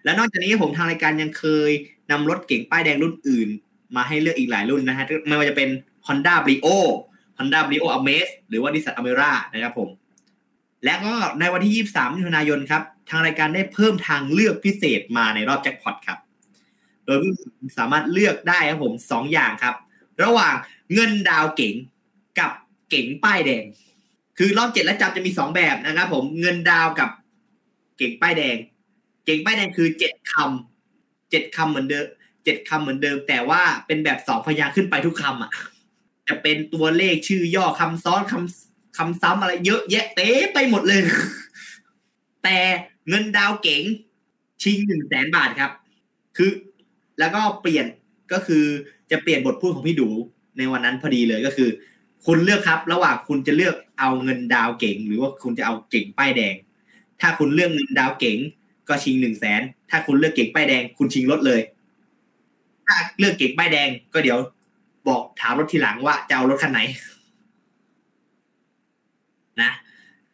แล้วนอกจากนี้ผมทางรายการยังเคยนำรถเก่งป้ายแดงรุ่นอื่น มาให้เลือกอีกหลายรุ่นนะฮะไม่ว่าจะเป็น Honda Brio Honda Brio Amaze หรือว่า Nissan Almera นะครับผม และก็ในวันที่ 23มิถุนายนครับ ทางรายการได้เพิ่มทางเลือกพิเศษมาในรอบแจ็คพอตครับ โดยผู้สามารถเลือกได้ครับผมสองอย่างครับ ระหว่างเงินดาวเก๋งกับเก๋งป้ายแดง คือรอบเจ็ดและจับจะมีสองแบบนะครับผมเงินดาวกับเก๋งป้ายแดง เก่งป้ายแดงคือเจ็ดคำเจ็ดคำเหมือนเดิมเจ็ดคำเหมือนเดิม แต่ว่าเป็นแบบสองพยางขึ้นไปทุกคำอะ จะเป็นตัวเลขชื่อย่อคำซ้อนคำคำซ้ำอะไรเยอะแยะเต๊ไปหมดเลย แต่ เงินดาวเก๋งชิงหนึ่งแสนบาทครับ คือแล้วก็เปลี่ยนก็คือจะเปลี่ยนบทพูดของพี่ดูในวันนั้นพอดีเลยก็คือ คุณเลือกครับ ระหว่างคุณจะเลือกเอาเงินดาวเก๋งหรือว่าคุณจะเอาเก๋งป้ายแดง ถ้าคุณเลือกเงินดาวเก๋งก็ชิงหนึ่งแสนถ้าคุณเลือกเก่งป้ายแดง คุณชิงรถเลย ถ้าเลือกเก่งป้ายแดง ก็เดี๋ยว บอกถามรถทีหลังว่าจะเอารถคันไหน นะ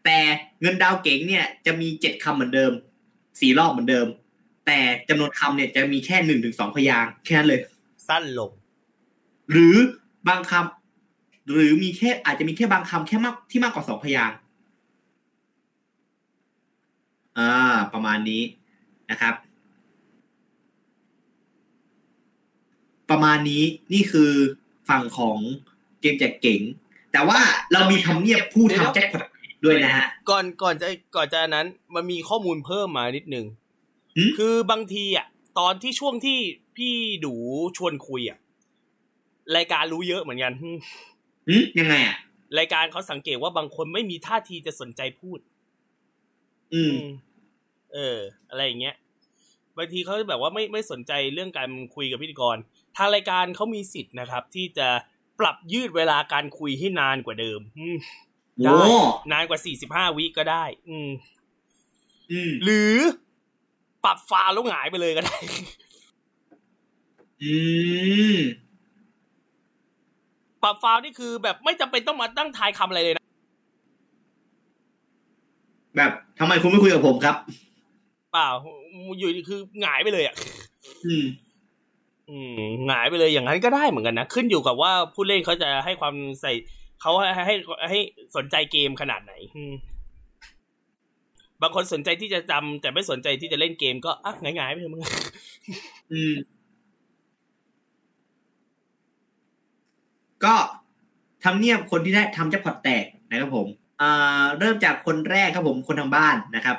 แต่เงินดาวเก๋งเนี่ยจะมีเจ็ดคำเหมือนเดิมสี่รอบเหมือนเดิม แต่จำนวนคำเนี่ยจะมีแค่หนึ่งถึงสองพยางค์แค่นั้นเลย สั้นลง หรือบางคำหรือมีแค่อาจจะมีแค่บางคำแค่มากที่มากกว่าสองพยางค์อ่า ประมาณนี้นะครับปประมาณนี้นี่คือฝั่งของเกมแจกเก๋งแต่ว่าเรามีทำเนียบผู้ทำแจ็คพอต ด้วยนะฮะก่อนก่อนจะก่อนจะนั้น มันมีข้อมูลเพิ่มมานิดนึงหืมคือบางทีอะ ตอนที่ช่วงที่พี่ดูชวนคุยอะรายการรู้เยอะเหมือนกันหืมยังไงอะรายการเขาสังเกตว่าบางคนไม่มีท่าทีจะสนใจพูด อืม เออ อะไรอย่างเงี้ยบางทีเขาแบบว่าไม่ไม่สนใจเรื่องการคุยกับพิธีกร ทางรายการเขามีสิทธิ์นะครับ ที่จะปรับยืดเวลาการคุยให้นานกว่าเดิมอืมโอ้ ได้นานกว่าสี่สิบห้าวิก็ได้อืมอืมหรือปรับฟาแล้วหงายไปเลยก็ได้ อืมปรับฟาวนี่คือแบบไม่จำเป็นต้องมาตั้งทายคำอะไรเลยนะ แบบทำไมคุณไม่คุยกับผมครับ เปล่า อยู่ดีคือหงายไปเลยอะ อืม อืมหงายไปเลยอย่างนั้นก็ได้เหมือนกันนะ ขึ้นอยู่กับว่าผู้เล่นเขาจะให้ความใส่ เขาให้ให้ให้สนใจเกมขนาดไหนอืมบางคนสนใจที่จะจำแต่ไม่สนใจที่จะเล่นเกมก็อะหงายๆไปเถอะมึงอืมก็ทำเนียบคนที่ได้ทำแจ็คพอตแตกนะครับผมอ่าเริ่มจากคนแรกครับผมคนทางบ้านนะครับ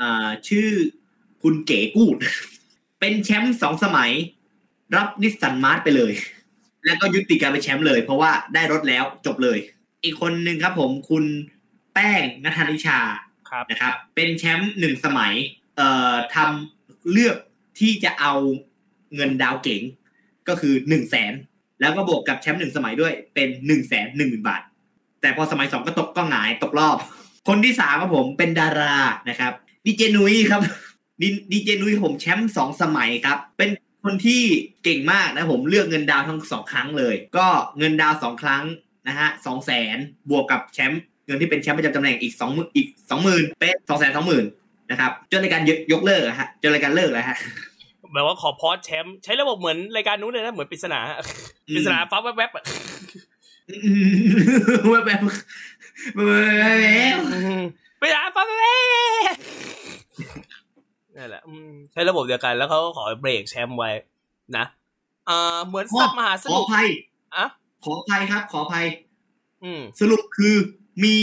อ่าชื่อคุณเก๋กูด เป็นแชมป์สองสมัย รับนิสสันมาร์ชไปเลย แล้วก็ยุติการเป็นแชมป์เลย เพราะว่าได้รถแล้วจบเลย อีกคนหนึ่งครับผมคุณแป้งนัทธนิชาครับนะครับ เป็นแชมป์หนึ่งสมัย เอ่อทำเลือกที่จะเอาเงินดาวเก๋งก็คือหนึ่งแสนแล้วก็บวกกับแชมป์หนึ่งสมัยด้วยเป็นหนึ่งแสนหนึ่งหมื่นบาท แต่พอสมัยสองก็ตกก็หงายตกรอบ คนที่สามครับผมเป็นดารานะครับดีเจนุ้ยครับดีเจนุ้ยผมแชมป์สองสมัยครับ เป็น คนที่เก่งมากนะผมเลือกเงินดาวทั้งสองครั้งเลย ก็เงินดาวสองครั้งนะฮะสองแสนบวกกับแชมป์เงินที่เป็นแชมป์ประจำตำแหน่งอีกสองอีกสองหมื่นเป็นสองแสนสองหมื่นนะครับจนรายการยกยกเลิกอะฮะจนรายการเลิกแล้วฮะแบบว่าขอพอสแชมป์ใช้ระบบเหมือนรายการนู้นเลยนะเหมือนปริศนาปริศนาฟ้าแวบๆอะอืมแบบแบบแบบแบบปริศนาฟ้าแวบๆ นั่นแหละอืมใช้ระบบเดียวกัน แล้วเขาก็ขอเบรกแชมป์ไว้ นะอ่าเหมือนสัตว์มหาสขอนุกอภัยอะขออภัยครับ ขออภัยอืมสรุปคือมี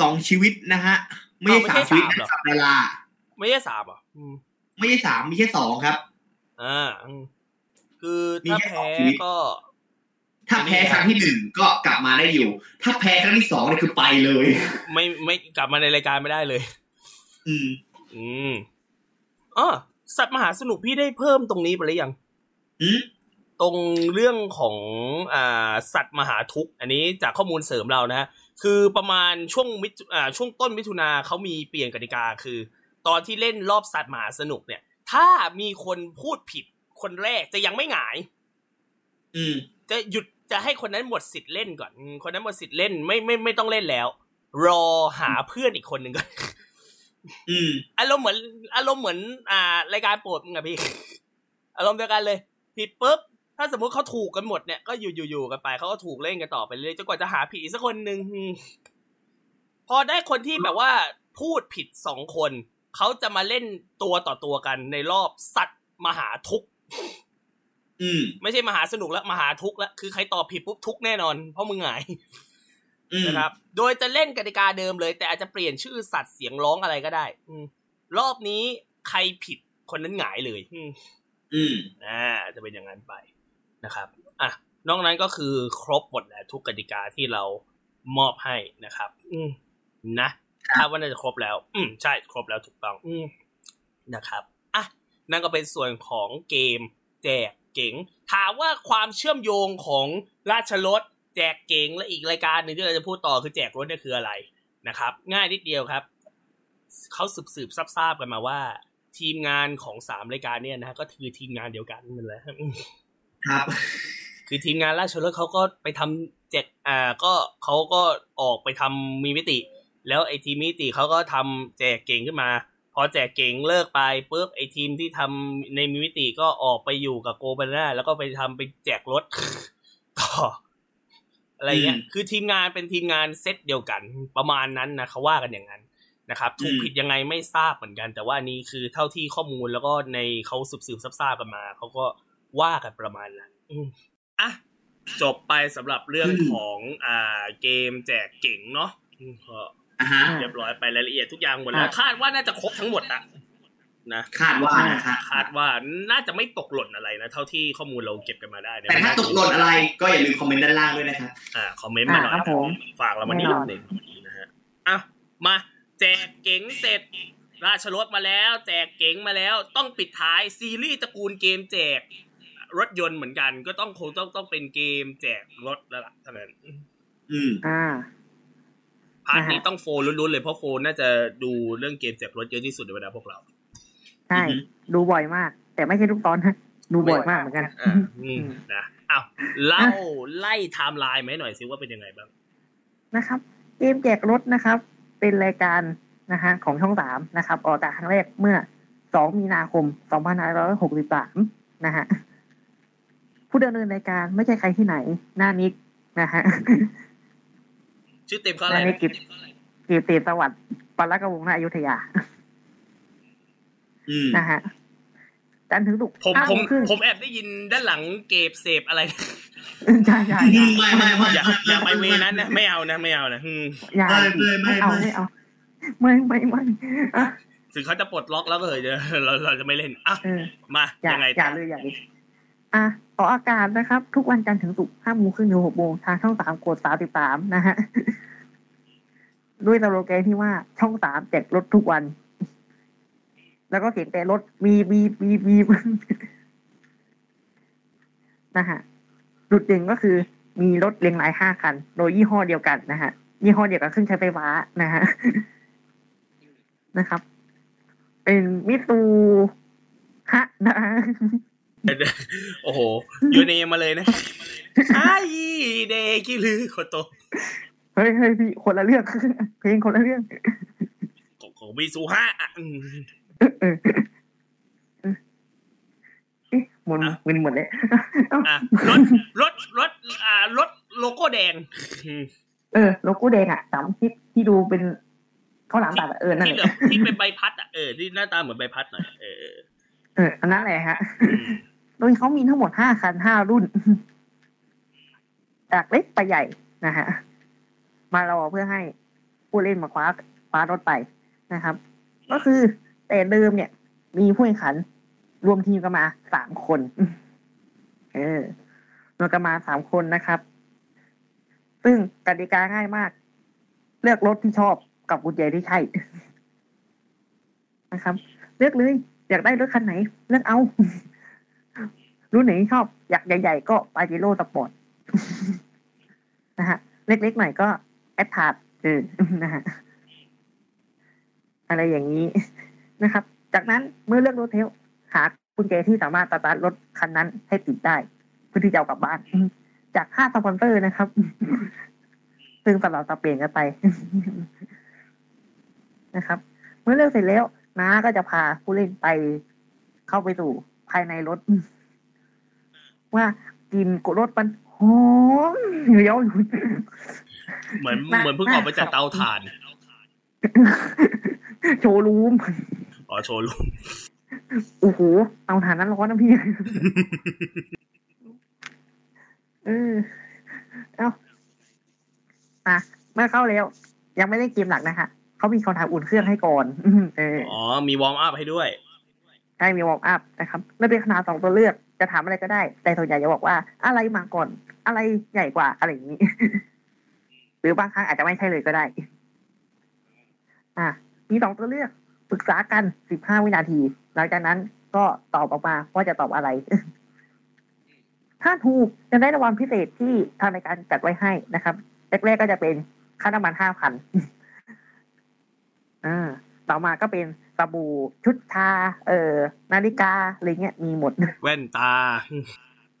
สองชีวิตนะฮะ ไม่ใช่อ้าวไม่สาใช่มชีวิตสามเหรอนะครับดาราไม่ใช่สามเหรอะอืมไม่ใช่สามมีแค่สองครับ อ่าอืมคือมีถ้าแค่สองแพ้ชีวิตก็ ถ้าแพ้ครั้งที่หนึ่งก็กลับมาได้อยู่ ถ้าแพ้ครั้งที่สองนี่คือไปเลย ไม่ไม่กลับมาในรายการไม่ได้เลย อืม อืม อ๋อสัตว์มหาสนุกพี่ได้เพิ่มตรงนี้ไปหรือยังอืมตรงเรื่องของอ่าสัตว์มหาทุกข์อันนี้จากข้อมูลเสริมเรานะฮะคือประมาณช่วงมิถุอ่าช่วงต้นมิถุนาเขามีเปลี่ยนกติกาคือ ตอนที่เล่นรอบสัตว์มหาสนุกเนี่ย ถ้ามีคนพูดผิดคนแรกจะยังไม่หงาย อืม จะหยุดจะให้คนนั้นหมดสิทธิ์เล่นก่อนอืมคนนั้นหมดสิทธิ์เล่นไม่ไม่ไม่ต้องเล่นแล้ว รอหาเพื่อนอีกคนหนึ่งก่อน อืมอารมณ์เหมือน อารมณ์เหมือน อ่ารายการโปรดมึงอะพี่ อารมณ์เดียวกันเลย ผิดปุ๊บ ถ้าสมมุติเขาถูกกันหมดเนี่ยก็อยู่อยู่อยู่กันไปเขาก็ถูกเล่นกันต่อไปเรื่อยจนกว่าจะหาผิดอีกสักคนหนึ่งอืมพอได้คนที่แบบว่าพูดผิดสองคน เขาจะมาเล่นตัวต่อตัวกันในรอบสัตว์มหาทุกข์อืม ไม่ใช่มหาสนุกแล้วมหาทุกข์แล้วคือใครตอบผิดปุ๊บทุกข์แน่นอน เพราะมึงหงายอืม นะครับ โดยจะเล่นกติกาเดิมเลย แต่อาจจะเปลี่ยนชื่อสัตว์เสียงร้องอะไรก็ได้ อืมรอบนี้ใครผิดคนนั้นหงายเลยอืมอืมอ่าจะเป็นอย่างนั้นไปนะครับ อะนอกนั้นก็คือครบหมดแล้วทุกกติกาที่เรามอบให้นะครับ อืมนะคาดว่าน่าจะครบแล้ว อืมใช่ครบแล้วถูกต้อง อืมนะครับอะนั่นก็เป็นส่วนของเกมแจกเก๋งถามว่าความเชื่อมโยงของราชรถ แจกเก๋งและอีกรายการหนึ่งที่เราจะพูดต่อคือแจกรถเนี่ยคืออะไรนะครับ ง่ายนิดเดียวครับเขาสืบสืบๆทราบๆกันมาว่า ทีมงานของสามรายการเนี่ยนะฮะก็คือทีมงานเดียวกันนั่นแหละครับ คือทีมงานราชรถเขาก็ไปทำแจกอ่าก็เขาก็ออกไปทำมีมิติ แล้วไอ้ทีมมิติเขาก็ทำแจกเก่งขึ้นมาพอแจกเก่งเลิกไปปุ๊บไอ้ทีมที่ทำในมีมิติก็ออกไปอยู่กับโกบาน่าแล้วก็ไปทำไปแจกรถต่อ อะไรเงี้ยอืมคือทีมงานเป็นทีมงานเซตเดียวกันประมาณนั้นนะเขาว่ากันอย่างนั้นนะครับถูกอืมผิดยังไงไม่ทราบเหมือนกัน แต่ว่าอันนี้คือเท่าที่ข้อมูลแล้วก็ในเขาสืบสืบๆทราบๆกันมาเขาก็ว่ากันประมาณนั้นอืมอะจบไปสำหรับเรื่องของอ่าเกมแจกเก่งเนาะอืมก็อะฮะเรียบร้อยไปรายละเอียดทุกอย่างหมดแล้วอะคาดว่าน่าจะครบทั้งหมดอะ นะคาดว่านะครับคาดว่าน่าจะไม่ตกหล่นอะไรนะ เท่าที่ข้อมูลเราเก็บกันมาได้เนี่ยแต่ถ้าตกหล่นอะไรก็อย่าลืมคอมเมนต์ด้านล่างด้วยนะครับอ่าคอมเมนต์มาหน่อยอ่าครับผมฝากเรามานิดแน่นอนหนึ่งนะฮะอะมาแจกเก๋งเสร็จ ราชรถมาแล้ว แจกเก๋งมาแล้ว ต้องปิดท้ายซีรีส์ตระกูลเกมแจก รถยนต์เหมือนกันก็ต้องคงต้องต้องเป็นเกมแจกรถแล้วล่ะเท่านั้นอืมอ่า part นี้นะฮะต้องโฟนลุ้นๆเลยเพราะโฟนน่าจะดูเรื่องเกมแจกรถเยอะที่สุดในบรรดาพวกเรา ใช่อือฮึดูบ่อยมาก แต่ไม่ใช่ทุกตอนนะดูบ่อยมากเหมือนกันอ่าอืมนะอ้าวเล่าไล่ไทม์ไลน์ไห้หน่อยสิว่าเป็นยังไงบ้างนะครับ เกมแจกรถนะครับ เป็นรายการนะฮะของช่องสามนะครับออกอากาศครั้งแรกเมื่อ2มีนาคม2563นะฮะผู้ดำเนินรายการไม่ใช่ใครที่ไหน หน้านิกนะฮะชื่อเต็มก็หอะไรน้านิกนะกิจกิจเตสวัสดิ์ปรกวงศ์นาอยุธยาอืม นะฮะจันทร์ถึงศุกร์ผมห้าผมโงครึ่งผมแอบได้ยินด้านหลังเก็บเสพอะไรใช่ใช่ใช่ไม่ไม่ไม่อย่าอย่าไปเวนั้นนะไม่เอานะไม่เอานะอืมอย่าไม่ไม่ไม่ไม่เอาไม่ไม่เอาไม่ไม่ไม่อะถึงเขาจะปลดล็อกแล้วก็เถอะเดี๋ยวเราเราจะไม่เล่นอะเออมาอย่ายังไงอย่าเลยอย่าเลยอะออกอากาศนะครับ ทุกวันจันทร์ถึงศุกร์ห้าโมงครึ่งถึงหกโมงทางช่องสามกดสามสิบสามนะฮะด้วยสโลแกนที่ว่าช่องสามแจกรถทุกวัน แล้วก็เสียงแต่รถมีบีบีบีนะฮะจุดเด่นก็คือมีรถเรียงรายห้าคัน โดยยี่ห้อเดียวกันนะฮะยี่ห้อเดียวกับเครื่องใช้ไฟฟ้านะฮะนะครับ เป็นมิตูฮะนะโอ้โหยูเนมมาเลยนะไอ้เดกิลือโคโตเฮ้ยเฮ้ยพี่คนละเรื่องเพลงคนละเรื่องของของมิซูฮะอะอืม เอ๊ะหมุนหมุนหมดเลยรถรถรถอ่ารถโลโก้แดง เออ โลโก้แดงอะสามที่ที่ดูเป็นข้าวหลามตัดเออนั่นแหละที่เป็นใบพัดอะเออที่หน้าตาเหมือนใบพัดหน่อยเออเอออันนั้นแหละฮะโดยเขามีทั้งหมดห้าคันห้ารุ่น จากเล็กไปใหญ่นะฮะมารอเพื่อให้ผู้เล่นมาคว้าคว้ารถไปนะครับ ก็คือ แต่เดิมเนี่ย มีผู้แข่งขัน รวมทีมกันมาสามคน เออรวมกันมาสามคนนะครับ ซึ่งกติกาง่ายมาก เลือกรถที่ชอบกับกุญแจที่ใช่นะครับ เลือกเลย อยากได้รถคันไหน เลือกเอารุ่นไหนชอบ อยากใหญ่ ๆ ก็ปาเจโร่สปอร์ตนะฮะ เล็กๆหน่อยก็ Attrage เออนะฮะอะไรอย่างนี้ นะครับ จากนั้นเมื่อเลือกรถเทลหากุญแจที่สามารถสตาร์ทรถคันนั้นให้ติดได้เพื่อที่จะเอากลับบ้าน จากค่าสปอนเซอร์นะครับ ซึ่งสลับสับเปลี่ยนกันไปนะครับ เมื่อเลือกเสร็จแล้วน้าก็จะพาผู้เล่นไปเข้าไปสู่ภายในรถ ว่ากลินกรถมันหอมเหี่ยวอยู่เหมือนน่าเหมือนเพิ่งออกมาจากเตาถ่าน โชว์รูม อ๋อโชว์รูมโอ้โหเตาถ่านนั้นร้อนนะพี่ เออ เอาอะเมื่อเข้าแล้ว ยังไม่ได้เกมหลักนะคะเขามีคำถามอุ่นเครื่องให้ก่อนเอออ๋อ มี warm up ให้ด้วยใช่มี warm up นะครับไม่เป็นขนาดสองตัวเลือกจะถามอะไรก็ได้ แต่ส่วนใหญ่จะบอกว่าอะไรมาก่อน อะไรใหญ่กว่าอะไรอย่างนี้ หรือบางครั้งอาจจะไม่ใช่เลยก็ได้ อะมีสองตัวเลือก ปรึกษากันสิบห้าวินาที หลังจากนั้นก็ตอบออกมาว่าจะตอบอะไร ถ้าถูกจะได้รางวัลพิเศษที่ทางรายการจัดไว้ให้นะครับแรกๆก็จะเป็นค่าน้ำมันห้าพันอ่าต่อมาก็เป็นสบู่ชุดชา เอ่อนาฬิกาอะไรเงี้ยมีหมด แว่นตา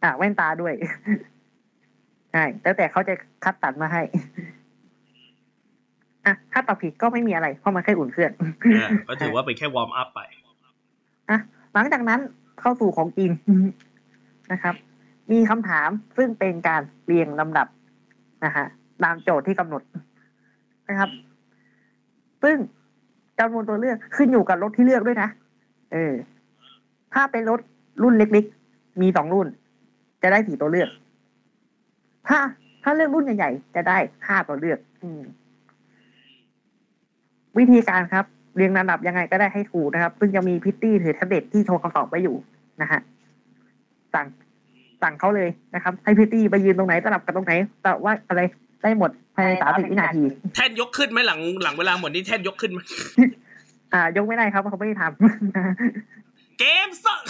อ่าแว่นตาด้วยใช่แล้วแต่เขาจะคัดตัดมาให้ อะถ้าตอบผิดก็ไม่มีอะไร เพราะมันแค่อุ่นเครื่องเออก็ถือว่าเป็นแค่วอร์มอัพไปอะหลังจากนั้นเข้าสู่ของจริงนะครับ มีคำถามซึ่งเป็นการเรียงลำดับนะฮะตามโจทย์ที่กำหนดนะครับ ซึ่งจำนวนตัวเลือกขึ้นอยู่กับรถที่เลือกด้วยนะ เออ ถ้าเป็นรถรุ่นเล็กๆ มีสองรุ่น จะได้สี่ตัวเลือก ถ้า ถ้าเลือกรุ่นใหญ่ๆ จะได้ห้าตัวเลือก อืม วิธีการครับ เรียงลำดับยังไงก็ได้ให้ถูกนะครับ ซึ่งจะมีพิตตี้ถือแท็บเล็ตที่โชว์คำตอบไว้อยู่นะฮะสั่งสั่งเขาเลยนะครับ ให้พิตตี้ไปยืนตรงไหนสลับกับตรงไหนแต่ว่าอะไรได้หมดภายในสามสิบวินาทีแท่นยกขึ้นไหมหลังหลังเวลาหมดนี่แท่นยกขึ้นไหมอ่ายกไม่ได้ครับเพราะเขาไม่ได้ทำเกมสด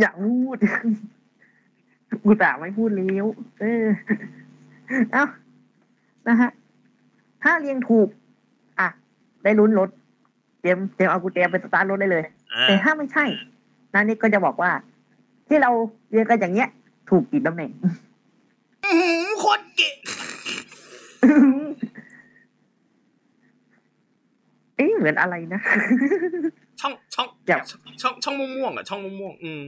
อย่าพูดกูแต่ไม่พูดเลี้ยวเออเอ้านะฮะถ้าเรียงถูกอะ ได้ลุ้นรถเตรียมเตรียมเอากุญแจไปสตาร์ทรถได้เลยอ่าแต่ถ้าไม่ใช่นันนี่ก็จะบอกว่า ที่เราเรียงกันอย่างเงี้ย ถูกกี่ตำแหน่งอื้อหือโคตรเก๋เอ๊ะเหมือนอะไรนะ ช่องช่องแบบช่องช่องม่วงๆอะช่องม่วงๆอืม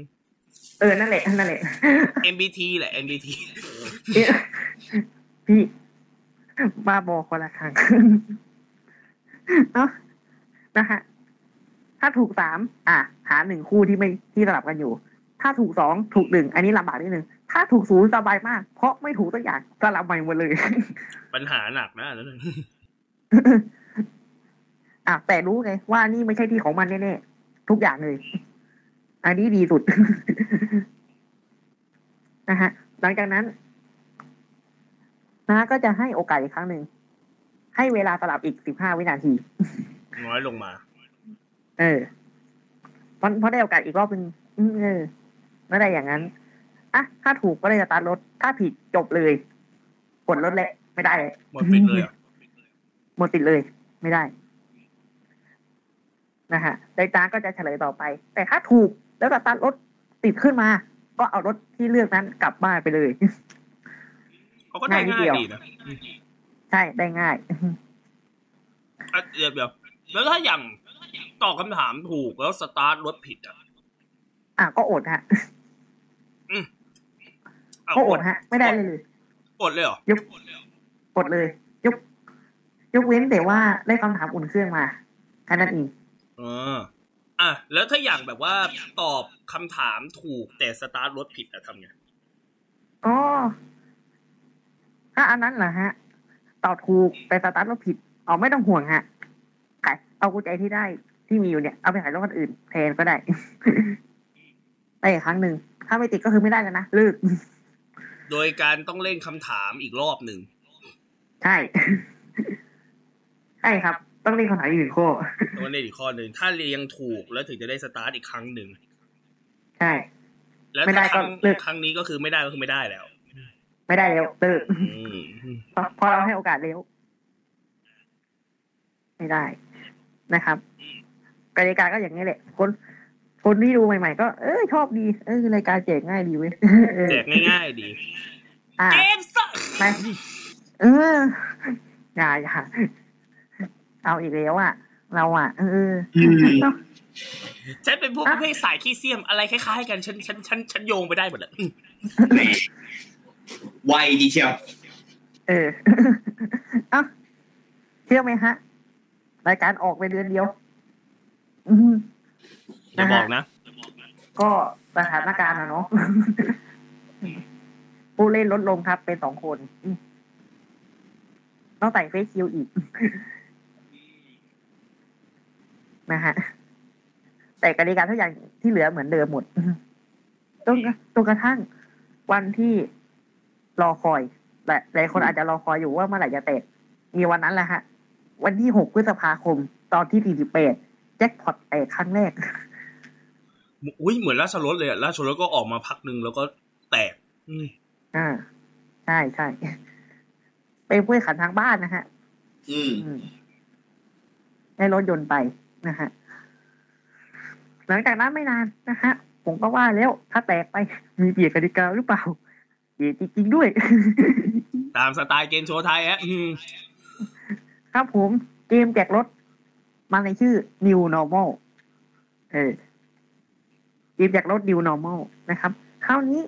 เออ นั่นแหละ นั่นแหละ MBT แหละ MBT เอ๊ะพี่บ้าบอคนละครั้ง เนาะนะฮะถ้าถูกสามอะ หาหนึ่งคู่ที่ไม่ที่สลับกันอยู่ ถ้าถูกสองถูกหนึ่งอันนี้ลำบากนิดนึงถ้าถูกศูนย์สบายมาก เพราะไม่ถูกตัวอย่างสลับใหม่หมดเลย ปัญหาหนักนะอันนั้นนะอะแต่รู้ไงว่านี่ไม่ใช่ที่ของมันแน่ๆทุกอย่างเลย อันนี้ดีสุดนะฮะหลังจากนั้นนะก็จะให้โอกาสอีกครั้งหนึ่ง ให้เวลาสลับอีกสิบห้าวินาที น้อยลงมา เออเพราะเพราะได้โอกาสอีกรอบหนึ่งอืมเออไม่ได้อย่างนั้นอะถ้าถูกก็เลยสตาร์ทรถ ถ้าผิดจบเลยกดรถแหละ ไม่ได้ หมดปิดเลยอะหมดติดเลย ไม่ได้นะฮะไดตาก็จะเฉลยต่อไป แต่ถ้าถูกแล้วสตาร์ทรถติดขึ้นมา ก็เอารถที่เลือกนั้นกลับบ้านไปเลยเขาก็ได้ง่ายนิดง่าเดียยวดีนะ ใช่ได้ง่ายอะเดี๋ยวเดี๋ยวแล้วถ้าอย่างตอบคำถามถูกแล้วสตาร์ทรถผิดอะอะก็อดฮะเอาก็อดฮะ ไม่ได้เลยเลยอดเลยเหรอยกอดเลย ยก ยกเว้นแต่ว่าได้คำถามอุ่นเครื่องมาแค่นั้นเองเอออะแล้วถ้าอย่างแบบว่าตอบคำถามถูกแต่สตาร์ทรถผิดอะทำไงอ๋อถ้าอันนั้นเหรอฮะ ตอบถูกแต่สตาร์ทรถผิดอ๋อไม่ต้องห่วงฮะขายเอากุญแจที่ได้ที่มีอยู่เนี่ยเอาไปขายรถคันอื่นแทนก็ได้ได้อีกครั้งหนึ่งถ้าไม่ติดก็คือไม่ได้แล้วนะเลิกโดยการต้องเล่นคำถามอีกรอบหนึ่งใช่ใช่ครับ ต้องเรียนคำถามอีกหนึ่งข้อแล้วก็เล่นอีกข้อหนึ่งถ้าเรียงถูกแล้วถึงจะได้สตาร์ทอีกครั้งหนึ่งใช่แล้วไม่ได้ถ้าครั้งก็เลิกครั้งนี้ก็คือไม่ได้ก็คือไม่ได้แล้ว ไม่ได้แล้วเลิกอืมเพราะเพราะเราให้โอกาสเร็วไม่ได้นะครับกติกาก็อย่างนี้แหละ คนคนที่ดูใหม่ ๆ ก็เออชอบดี เออรายการแจกง่ายดีเว้ยเออแจกง่ายๆดีอ่าเกมสดไปเอออย่าอย่าเอาอีกแล้วอะ เราอะ เอออืมเนาะฉันเป็นพวกประเภทสายขี้เสียมอะไรคล้ายๆกันฉันฉันฉันฉันโยงไปได้หมดเลยแหม่ ไวดีเชียวเออเอ้าเชื่อไหมฮะ รายการออกไปเดือนเดียว อืมอย่าบอกนะ ก็สถานการณ์อะเนาะผู้เล่นลดลงครับ เป็นสองคนอืมต้องใส่เฟซชิลด์อีก นะฮะ แต่กติกาทุกอย่างที่เหลือเหมือนเดิมหมดจนกระจนกระทั่งวันที่ รอคอยแต่หลายคนอาจจะรอคอยอยู่ว่าเมื่อไหร่จะเตะมีวันนั้นแหละฮะ วันที่หกพฤษภาคม ตอนที่สี่สิบแปดแจ็คพอตแตกครั้งแรกอุ้ยเหมือนราชรถเลยอะราชรถก็ออกมาพักหนึ่งแล้วก็แตกอืมอ่าใช่ใช่เป็นผู้แข่งขันทางบ้านนะฮะอืมอืมได้รถยนต์ไปนะฮะหลังจากนั้นไม่นานนะฮะ ผมก็ว่าแล้วถ้าแตกไปมีเปลี่ยนกติกาหรือเปล่า เปลี่ยนจริงๆด้วย ตามสไตล์เกมโชว์ไทยฮะอืมครับผมเกมแจกรถ มาในชื่อ New Normal เออเกมแจกรถ New Normal นะครับ คราวนี้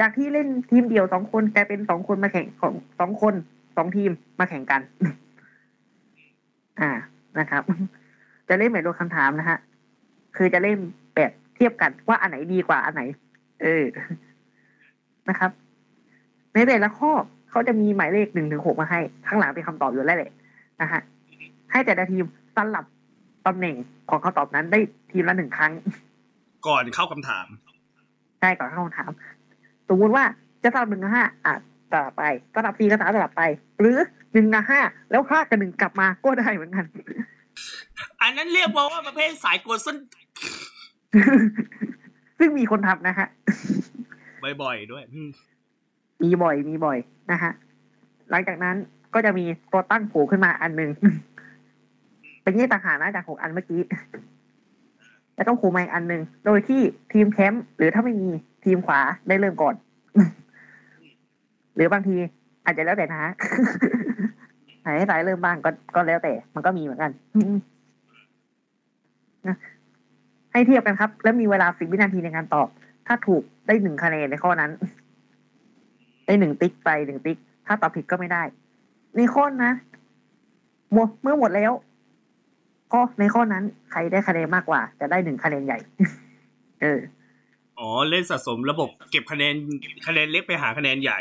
จากที่เล่นทีมเดียวสองคนกลายเป็นสองคนมาแข่งของสองคนสองทีมมาแข่งกัน อ่านะครับ จะเล่นแบบโดนคำถามนะฮะ คือจะเล่นแบบเทียบกันว่าอันไหนดีกว่าอันไหน เออนะครับ ในแต่ละข้อเขาจะมีหมายเลขหนึ่งถึงหกมาให้ ข้างหลังเป็นคำตอบอยู่แล้วแหละนะฮะให้แต่ละทีมสลับตำแหน่งของคำตอบนั้นได้ทีมละหนึ่งครั้ง ก่อนเข้าคำถามใช่ก่อนเข้าคำถาม สมมติว่าจะสลับหนึ่งกับห้าอะสลับไปสลับสี่กับสามสลับไป หรือหนึ่งกับห้าแล้วห้ากับหนึ่งกลับมาก็ได้เหมือนกัน อันนั้นเรียกว่าว่าประเภทสายกวนส้นซึ่งมีคนทำนะฮะบ่อยๆด้วยอื มีบ่อยมีบ่อยนะฮะหลังจากนั้นก็จะมีตัวตั้งโผล่ขึ้นมาอันหนึ่งเป็นแยกต่างหากนะจากหกอันเมื่อกี้แล้วก็โผล่มาอีกอันหนึ่งโดยที่ทีมแคมป์หรือถ้าไม่มีทีมขวาได้เริ่มก่อน หรือบางทีอาจจะแล้วแต่นะฮะไหนให้สายเริ่มบ้างก็ก็แล้วแต่ มันก็มีเหมือนกันนะให้เทียบกันครับ แล้วมีเวลาสิบวินาทีในการตอบ ถ้าถูกได้หนึ่งคะแนนในข้อนั้น ได้หนึ่งติ๊กไปหนึ่งติ๊ก ถ้าตอบผิดก็ไม่ได้ ในข้อนะหมดเมื่อหมดแล้วข้อในข้อนั้นใครได้คะแนนมากกว่า จะได้หนึ่งคะแนนใหญ่ เอออ๋อเล่นสะสมระบบเก็บคะแนนคะแนนเล็กไปหาคะแนนใหญ่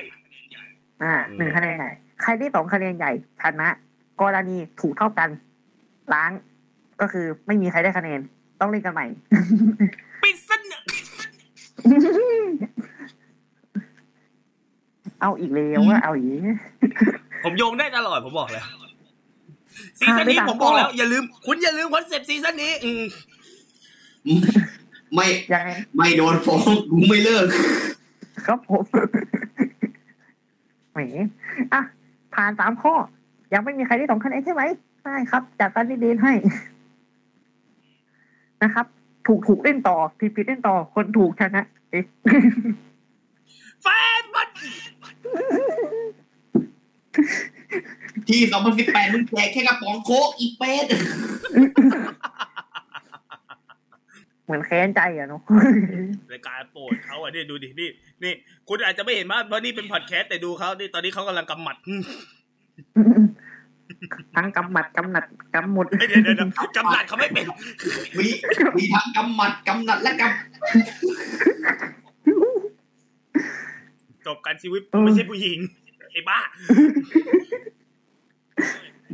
อ่าอืมหนึ่งคะแนนใหญ่ใครได้สองคะแนนใหญ่ชนะกรณีถูกเท่ากัน ล้าง ก็คือไม่มีใครได้คะแนน ต้องเล่นกันใหม่ปิดสน เอาอีกแล้วว่าเอาอีกผมโยงได้ตลอดผมบอกแล้วซีซั่นนี้อ่าได้ตามผมบอกแล้วข้ออย่าลืม คุณอย่าลืมคอนเซปต์ซีซั่นนี้ อืมไม่ยังไงไม่โดนฟ้องกูไม่เลิก ครับผมแหมอะผ่านสามข้อ ยังไม่มีใครได้สองคะแนนใช่ไหมได้ครับจัดตันดีเดนให้นะครับ ถูกถูกเล่นต่อผิดผิดเล่นต่อ คนถูกชนะเอ๊ะแฟนบอล ที่2018มึงแจกแค่กระป๋องโค้กอีเป็ดเหมือนแค้นใจอะเนาะรายการโปรดเขาอะนี่ดูดินี่นี่คุณอาจจะไม่เห็นมากเพราะนี่เป็นพอดแคสต์แต่ดูเขานี่ตอนนี้เขากำลังกำหมัดอืมทั้งกำหมัดกำหนัดกำหมดเดี๋ยวเดี๋ยวเดี๋ยวกำหนัดเขาไม่เป็นมีมีทั้งกำหมัดกำหนัดและก จบการชีวิตไม่ใช่ผู้หญิงไอ้บ้า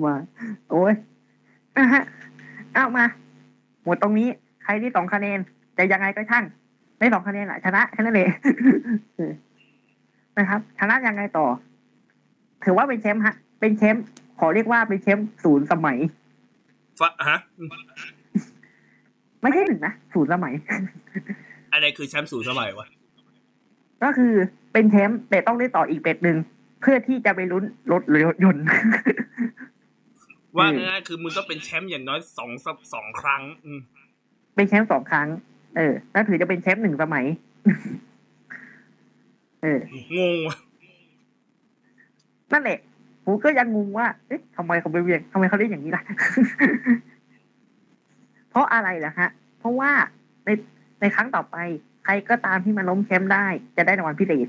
มาโอ้ยอะฮะเอามา หมดตรงนี้ ใครที่สองคะแนนจะยังไงก็ช่างได้สองคะแนนอะชนะแค่นั้นเองเออนะครับ ชนะยังไงต่อ ถือว่าเป็นแชมป์ฮะ เป็นแชมป์ขอเรียกว่าเป็นแชมป์ศูนย์สมัยฟะฮะไม่ใช่หนึ่งนะศูนย์สมัย อะไรคือแชมป์สูงสมัยวะ ก็คือเป็นแชมป์แต่ต้องได้ต่ออีกเป็ดหนึ่งเพื่อที่จะไปลุ้นรถหรือยนต์ ว่าอืมง่ายๆคือมึงต้องเป็นแชมป์อย่างน้อยสองสัปสองครั้ง อืมเป็นแชมป์สองครั้ง เออแล้วถือจะเป็นแชมป์หนึ่งสมัย เอองงว่ะนั่นแหละผมก็ยังงงว่า เอ๊ะทำไมเขาไปเวียงทำไมเขาเล่นอย่างนี้ล่ะ เพราะอะไรล่ะฮะ เพราะว่าในในครั้งต่อไป ใครก็ตามที่มาล้มแชมป์ได้ จะได้รางวัลพิเศษ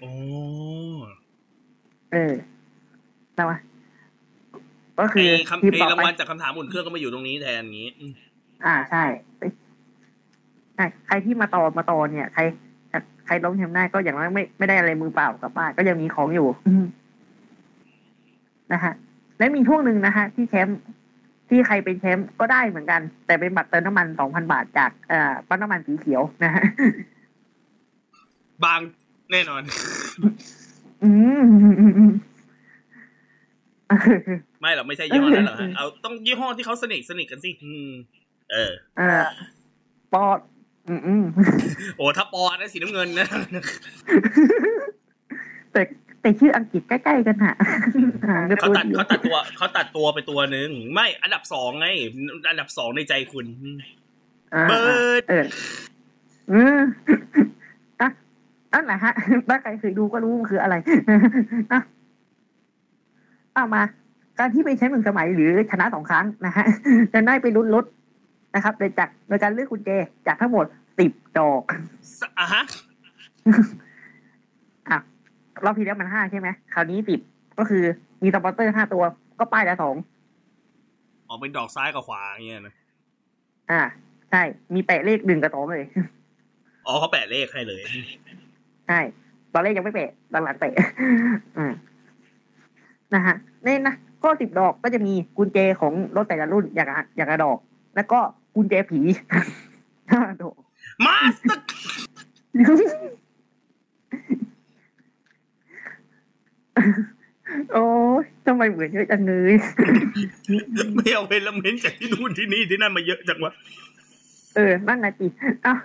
โอ้เออนะวะก็คือไอ้คำทีมไอ้ต่อรางไปวัลจากคำถามอุ่นเครื่องก็มาอยู่ตรงนี้แทนอย่างงี้อืมอ่าใช่เอ้ยใช่ใครที่มาต่อมาต่อเนี่ย ใครใครล้มแชมป์ได้ก็อย่างน้อยไม่ไม่ได้อะไรมือเปล่ากลับบ้านก็ยังมีของอยู่อืมนะฮะและมีช่วงหนึ่งนะฮะที่แชมป์ ที่ใครเป็นแชมป์ก็ได้เหมือนกัน แต่เป็นบัตรเติมน้ำมันสองพันบาทจากเอ่อปั๊มน้ำมันสีเขียวนะฮะบางแน่นอน อืมไม่หรอกไม่ใช่ยี่ห้อนั้นหรอกฮะเอาต้องยี่ห้อที่เขาสนิทสนิทกันสิอืม เออ เอ่อปอดอืมอืมโอ้ถ้าปอนะสีน้ำเงินนะแต่ แต่ชื่ออังกฤษใกล้ๆกันฮะห่างกันเขาตัวตัดเดียวเขาตัดตัวเขาตัดตัวไปตัวหนึ่งไม่ อันดับสองไงอันดับสองในใจคุณอ่าเบิร์ดเอออืมอะนั่นแหละฮะถ้าใครเคยดูก็รู้มันคืออะไรอะเอามา การที่เป็นแชมป์หนึ่งสมัยหรือชนะสองครั้งนะฮะจะได้ไปลุ้นรถนะครับโดยจากโดยการเลือกกุญแจจากทั้งหมดสิบดอกสอะฮะอะ รอบที่แล้วมันห้าใช่ไหมคราวนี้สิบก็คือมีสปอนเซอร์ห้าตัว ก็ป้ายละสองออกเป็นดอกซ้ายกับขวาอย่างเงี้ยนะอ่า ใช่ มีแปะเลขหนึ่งกับสองเลย อ๋อเขาแปะเลขให้เลย ใช่ ตอนแรกยังไม่เปะตอนหลังเปะอืมนะฮะนี่นะก็สิบดอกก็จะมีกุญแจของรถแต่ละรุ่นอย่างละอย่างละดอก แล้วก็กุญแจผีห้าดอกมาสเตอร์ โอ้ยทำไมเหมือนเยอะจังเลยไม่เอาเอลเมนต์จากที่นู่นที่นี่ที่นั่นมาเยอะจังวะเออนั่นนะจีอ้าว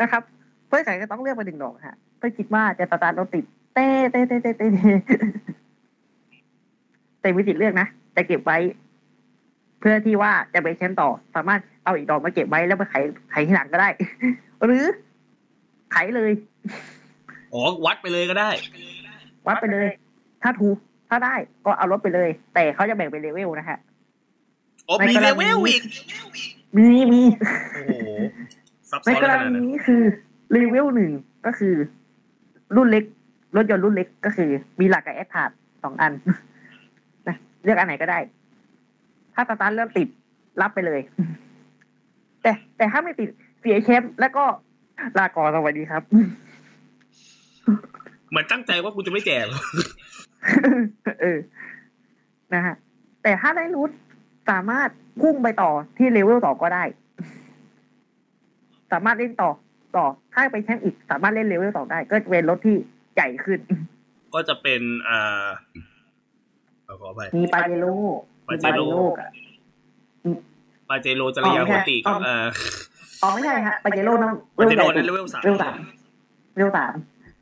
นะครับ เพื่อนไก่ก็ต้องเลือกมาหนึ่งดอกฮะเพื่อคิดว่าจะสตาร์ทรถติดเต้เต้เต้เต้เต้แต่วิธีเลือกนะจะเก็บไว้ เพื่อที่ว่าจะไปแชมป์ต่อ สามารถเอาอีกดอกมาเก็บไว้แล้วไปขายขายที่หลังก็ได้ หรือขายเลยอ๋อวัดไปเลยก็ได้ วัดไปเลย ถ้าถูกถ้าได้ก็เอารถไปเลย แต่เขาจะแบ่งเป็นเลเวลนะฮะอ๋อมีเลเวลอีกมีมีโอ้โหซับในซ้อนกขรนาดนั้นณีนี้คือรีวิวหนึ่งก็คือ รุ่นเล็ก รถยนต์รุ่นเล็กก็คือ มี Mirage กับ Attrage สองอันนะเลือกอันไหนก็ได้ ถ้าสตาร์ทเริ่มติดรับไปเลย แต่แต่ถ้าไม่ติดเสียแชมป์แล้วก็ลาก่อนสวัสดีครับ เหมือนตั้งใจว่ากูจะไม่แจก เออนะฮะแต่ถ้าได้รูทสามารถพุ่งไปต่อที่เลเวลต่อก็ได้ สามารถเล่นต่อต่อถ้าไปแข่งอีก สามารถเล่นเลเวลต่อได้ ก็จะเป็นรถที่ใหญ่ขึ้น ก็จะเป็นอ่าเอาขอไปมีปาเจโร่มีปาเจโร่กับปาเจโรจริยาอ๋อโหไม่ใช่ติกับอ๋อเอ่ออ๋อไม่ใช่ฮะปาเจโร่นั่นปาเจโร่ใหญ่นั่นเลเวลสามเวลสามเวลสาม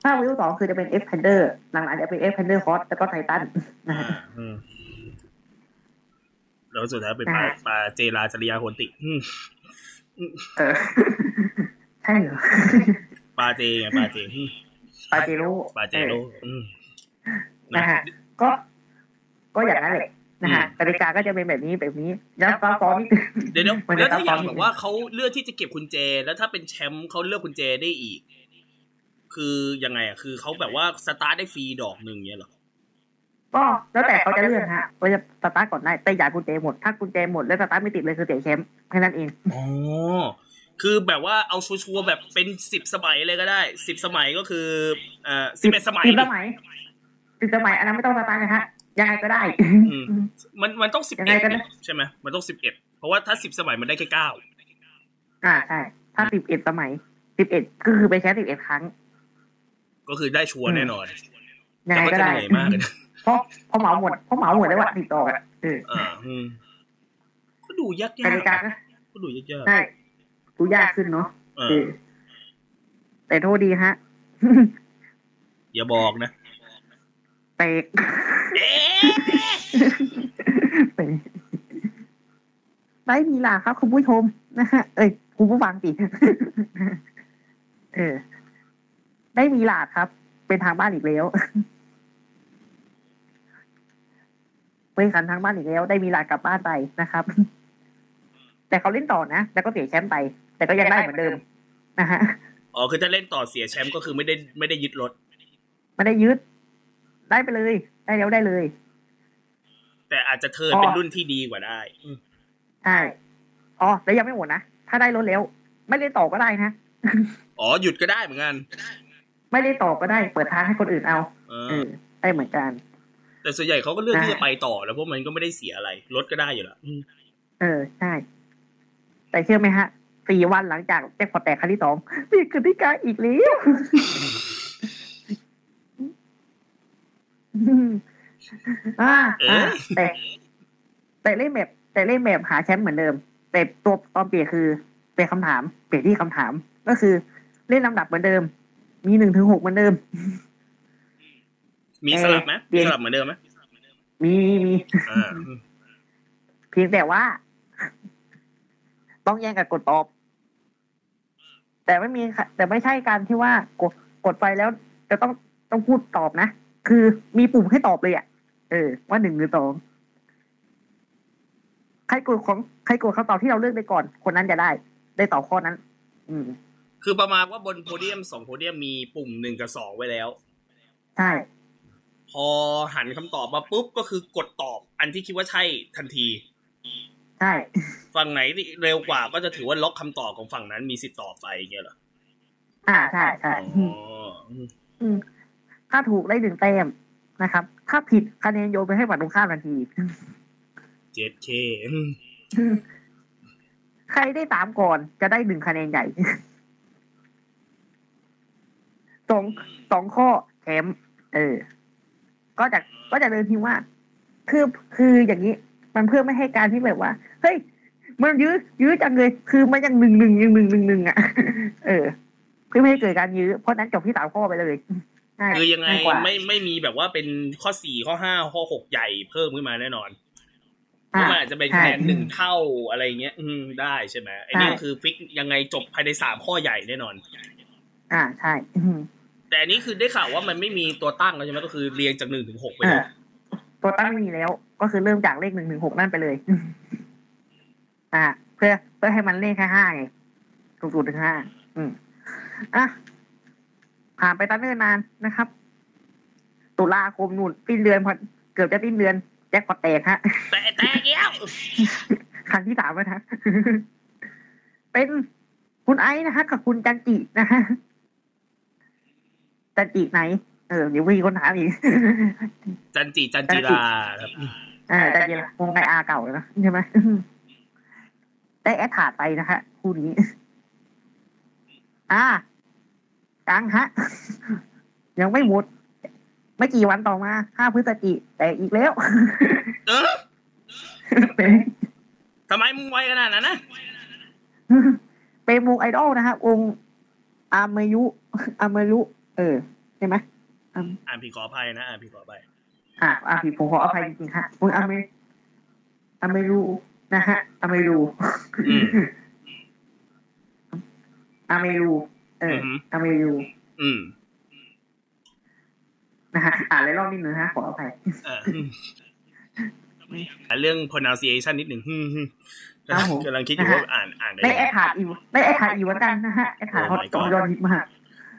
ถ้าเวลสองคือจะเป็นเอฟพันเดอร์หลังๆจะเป็นเอฟพันเดอร์คอสแล้วก็ไททันนะอ่าฮะอืมแล้วสุดท้ายเป็นปาอ่าปาเจราจริยาโหติอืมเออใช่เหรอปาเจไงปาเจอืมปาเจโร่ปาเจโรอืมนะฮะก็ก็อย่างนั้นแหละนะฮะกติกาก็จะเป็นแบบนี้แบบนี้ แล้วก็ตอนนี้เดี๋ยวเดี๋ยวมันจะแล้วถ้าอย่างตามแบบว่าเขาเลือกที่จะเก็บกุญแจแล้วถ้าเป็นแชมป์เขาเลือกกุญแจได้อีก คือยังไงอะคือเขาแบบว่าสตาร์ทได้ฟรีดอกหนึ่งเนี้ยเหรอก็แล้วแต่เขาจะเลือกฮะว่าจะสตาร์ทก่อนได้แต่อย่ากุญแจหมดถ้ากุญแจหมดแล้วสตาร์ทไม่ติดเลยคือเสียแชมป์แค่นั้นเองอ๋อคือแบบว่าเอาชัวร์ๆแบบเป็นสิบสมัยเลยก็ได้สิบสมัยก็คือเอ่อสิบเอ็ดสมัยสิบสมัยสิบสมัยอันนั้นไม่ต้องสตาร์ทนะฮะยังไงก็ได้อืมมันมันต้องสิบยังเอ็ไงดก็ได้ใช่ไหมมันต้องสิบเอ็ดเพราะว่าถ้าสิบสมัยมันได้แค่เก้าอ่าใช่ถ้าสิบเอ็ดสมัยสิบเอ็ดก็คือไปแค่สิบเอ็ดครั้ง ก็คือได้ชัวร์แน่นอนยังแต่ไงก็ก็จะได้เหนื่อยมากเลยนะเพราะเพราะเหมาหมดเพราะเหมาหมดได้ว่าติดต่อกันเอออ่าอืมก็ดูยากกติกาๆก็ก็ดูยากใช่ดูยากขึ้นเนาะๆเอเอออแต่โทษดีฮะ อย่าบอกนะเตกเอ๊ะเตกได้มีลาครับ คุณผู้ชมนะฮะเอ้ยคุณผู้ฟังสิเออ ได้มีลาครับ เป็นทางบ้านอีกแล้วเป็นขันทางบ้านอีกแล้ว ได้มีลากลับบ้านไปนะครับ แต่เขาเล่นต่อนะแล้วก็เสียแชมป์ไป แต่ก็ยังได้เหมือนเดิมนะฮะอ๋อคือถ้าเล่นต่อเสียแชมป์ก็คือไม่ได้ไม่ได้ยึดรถไม่ได้ยึด ได้ไปเลย ได้แล้วได้เลย แต่อาจจะเทิร์นอ๋อเป็นรุ่นที่ดีกว่าได้อืมใช่อ๋อแล้วยังไม่หมดนะถ้าได้รถแล้ว ไม่เล่นต่อก็ได้นะ อ๋อหยุดก็ได้เหมือนกัน ไม่เล่นต่อก็ได้เปิดทางให้คนอื่นเอาเอเอออได้เหมือนกัน แต่ส่วนใหญ่เขาก็เลือกที่อ่าจะไปต่อแล้วเพราะมันก็ไม่ได้เสียอะไรรถก็ได้อยู่แล้วอืมเออใช่แต่เชื่อไหมฮะสี่วันหลังจากแจ็คพอตแตกครั้งที่สองมีกติกาอีกแล้วอ่าอ่าแต่แต่เล่นแบบแต่เล่นแบบหาแชมป์เหมือนเดิม แต่ตัวตอนเปลี่ยนคือ เปลี่ยนคำถาม เปลี่ยนที่คำถาม ก็คือ เล่นลำดับเหมือนเดิม มีหนึ่งถึงหกเหมือนเดิม มีสลับไหมเดี๋มียวสลับเหมือนเดิมไหมมีมี อ่าอืมเพียงแต่ว่า ต้องแย่งกันกดตอบ แต่ไม่มีค่ะแต่ไม่ใช่การที่ว่ากดกดไปแล้ว จะต้องต้องพูดตอบนะ คือมีปุ่มให้ตอบเลยอะ เออ ว่าหนึ่งหรือสองใครกดของใครกดคำตอบที่เราเลือกได้ก่อน คนนั้นจะได้ ได้ตอบข้อนั้น อืม คือประมาณว่าบนโพเดียมสองโพเดียมมีปุ่มหนึ่งกับสองไว้แล้ว ใช่ พอหันคำตอบมาปุ๊บก็คือกดตอบอันที่คิดว่าใช่ทันที ใช่ ฝั่งไหนที่เร็วกว่าก็จะถือว่าล็อกคำตอบของฝั่งนั้นมีสิทธิ์ต่อไปอย่างเงี้ยเหรอ อ่าใช่ใช่อ๋ออืมถ้าถูกได้หนึ่งแต้มนะครับ ถ้าผิดคะแนนโยนไปให้ฝั่งตรงข้ามทันที เจ็ดเคใครได้สามก่อนจะได้หนึ่งคะแนนใหญ่ สองสองข้อแถมเออ ก็จะก็จะเดินทีว่า คือคืออย่างนี้ มันเพื่อไม่ให้การที่แบบว่า เฮ้ย มันยื้อยื้อจังเลย คือมันยังหนึ่งหนึ่งยังหนึ่งหนึ่งหนึ่งอะเออ เพื่อไม่ให้เกิดการยื้อเพราะนั้นจบที่สามข้อไปเลยง่าคือยังไงง่ากว่าไม่ไม่มีแบบว่าเป็นข้อสี่ข้อห้าข้อหกใหญ่เพิ่มขึ้นมาแน่นอนเพอ่าราะมันอาจจะเป็นคะแนนหนึ่งเท่าอะไรเงี้ย อืมได้ใช่ไหมไอ้นี่ใช่ก็คือฟิกยังไงจบภายในสามข้อใหญ่แน่นอน อ่าใช่อืม แต่อันนี้คือได้ข่าวว่ามันไม่มีตัวตั้งแล้วใช่ไหมก็คือเรียงจากหนึ่งถึงหกไปเอเลอยตัวตั้งไม่มีแล้ว ก็คือเริ่มจากเลขหนึ่งหนึ่งหกนั่นไปเลย อ่า เพื่อเพื่อให้มันเลขแค่ห้าไงถูกๆถึงห้าอืมอะผ่านไปตั้งเนิ่นนานนะครับ ตุลาคมนู่นสิ้นเดือนพอเกือบจะสิ้นเดือนแจ็คพอตแตกฮะแต่แต่เกี้ยวครั้งที่สามแล้วนะเป็นคุณไอซ์นะฮะกับคุณจันจินะฮะ จันจิไหน เออเดี๋ยวมีคนถามอีก จันจิจันจิราครับอ่าจันจิละวงไกอาเก่าเลยนะใช่ไหมได้แอดถาดไปนะฮะคู่นี้ อ่ากังฮะ ยังไม่หมด ไม่กี่วันต่อมาห้าพฤศจิแต่อีกแล้ว เออเป็นทำไมมึงไวขนาดนั้นนะเป็นวงไอดอลนะฮะวงอาเมยุอาเมยุ เออใช่ไหมอ่าอ่านผิดขออภัยนะอ่านผิดขออภัยอ่าอ่าผิดผมขออภัยจริงๆฮะวงอาเมอาเมยุนะฮะอาเมยุอืมอาเมยุเอออฮึอาเมยุอืมนะฮะอ่านเลยรอบนิดนึงฮะขออภัยเอออืมอะเรื่อง pronunciation นิดหนึ่งฮึ่มฮึ่มครับผมกำลังคิดอยู่ว่าอ่านอ่านได้ได้ยังแอไงดถาดอีกได้แอดถาดอีกเหมือนกันนะฮะแอดถาด Oh เขา my จอง god ยอดฮิตมาก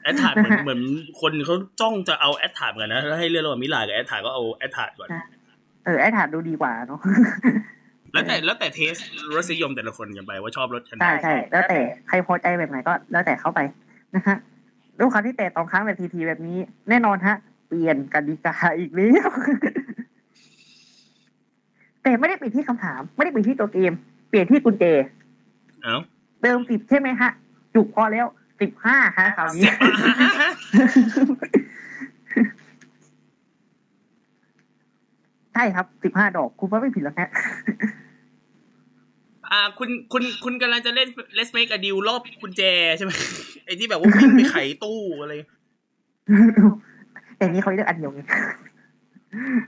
แอดถาดเหมือนเหมือนคนเขาจ้องจะเอาแอดถาดกันนะแล้วให้เลือกระหว่างมิลากับแอดถาดก็เอาแอดถาดก่อนเออแอดถาดดูดีกว่าเนาะแล้วแต่แล้วแต่เทสรสนิยมแต่ละคนกันไปว่าชอบรสขนาดใช่ไหนใช่แล้วแต่ใครพอใจแบบไหนก็ แล้วแต่เข้าไปนะฮะด้วยความที่แต่ตองครั้งแบบทีทีแบบนี้ แน่นอนฮะ เปลี่ยนกติกาอีกแล้วแต่ไม่ได้เปลี่ยนที่คำถาม ไม่ได้เปลี่ยนที่ตัวเกม เปลี่ยนที่กุญแจเอ้าเดิมสิบใช่ไหมฮะ จุกพอแล้ว สิบห้าฮะคราวนี้ใช่ครับสิบห้าดอก คุณว่าไม่ผิดหรอกฮะอ่า คุณคุณคุณกำลังจะเล่น Let's Make a Deal รอบกุญแจใช่ไหมไอ้ที่แบบว่าวิ่งไปไขตู้อะไรแต่นี้เขาเลือกอันเดียวไง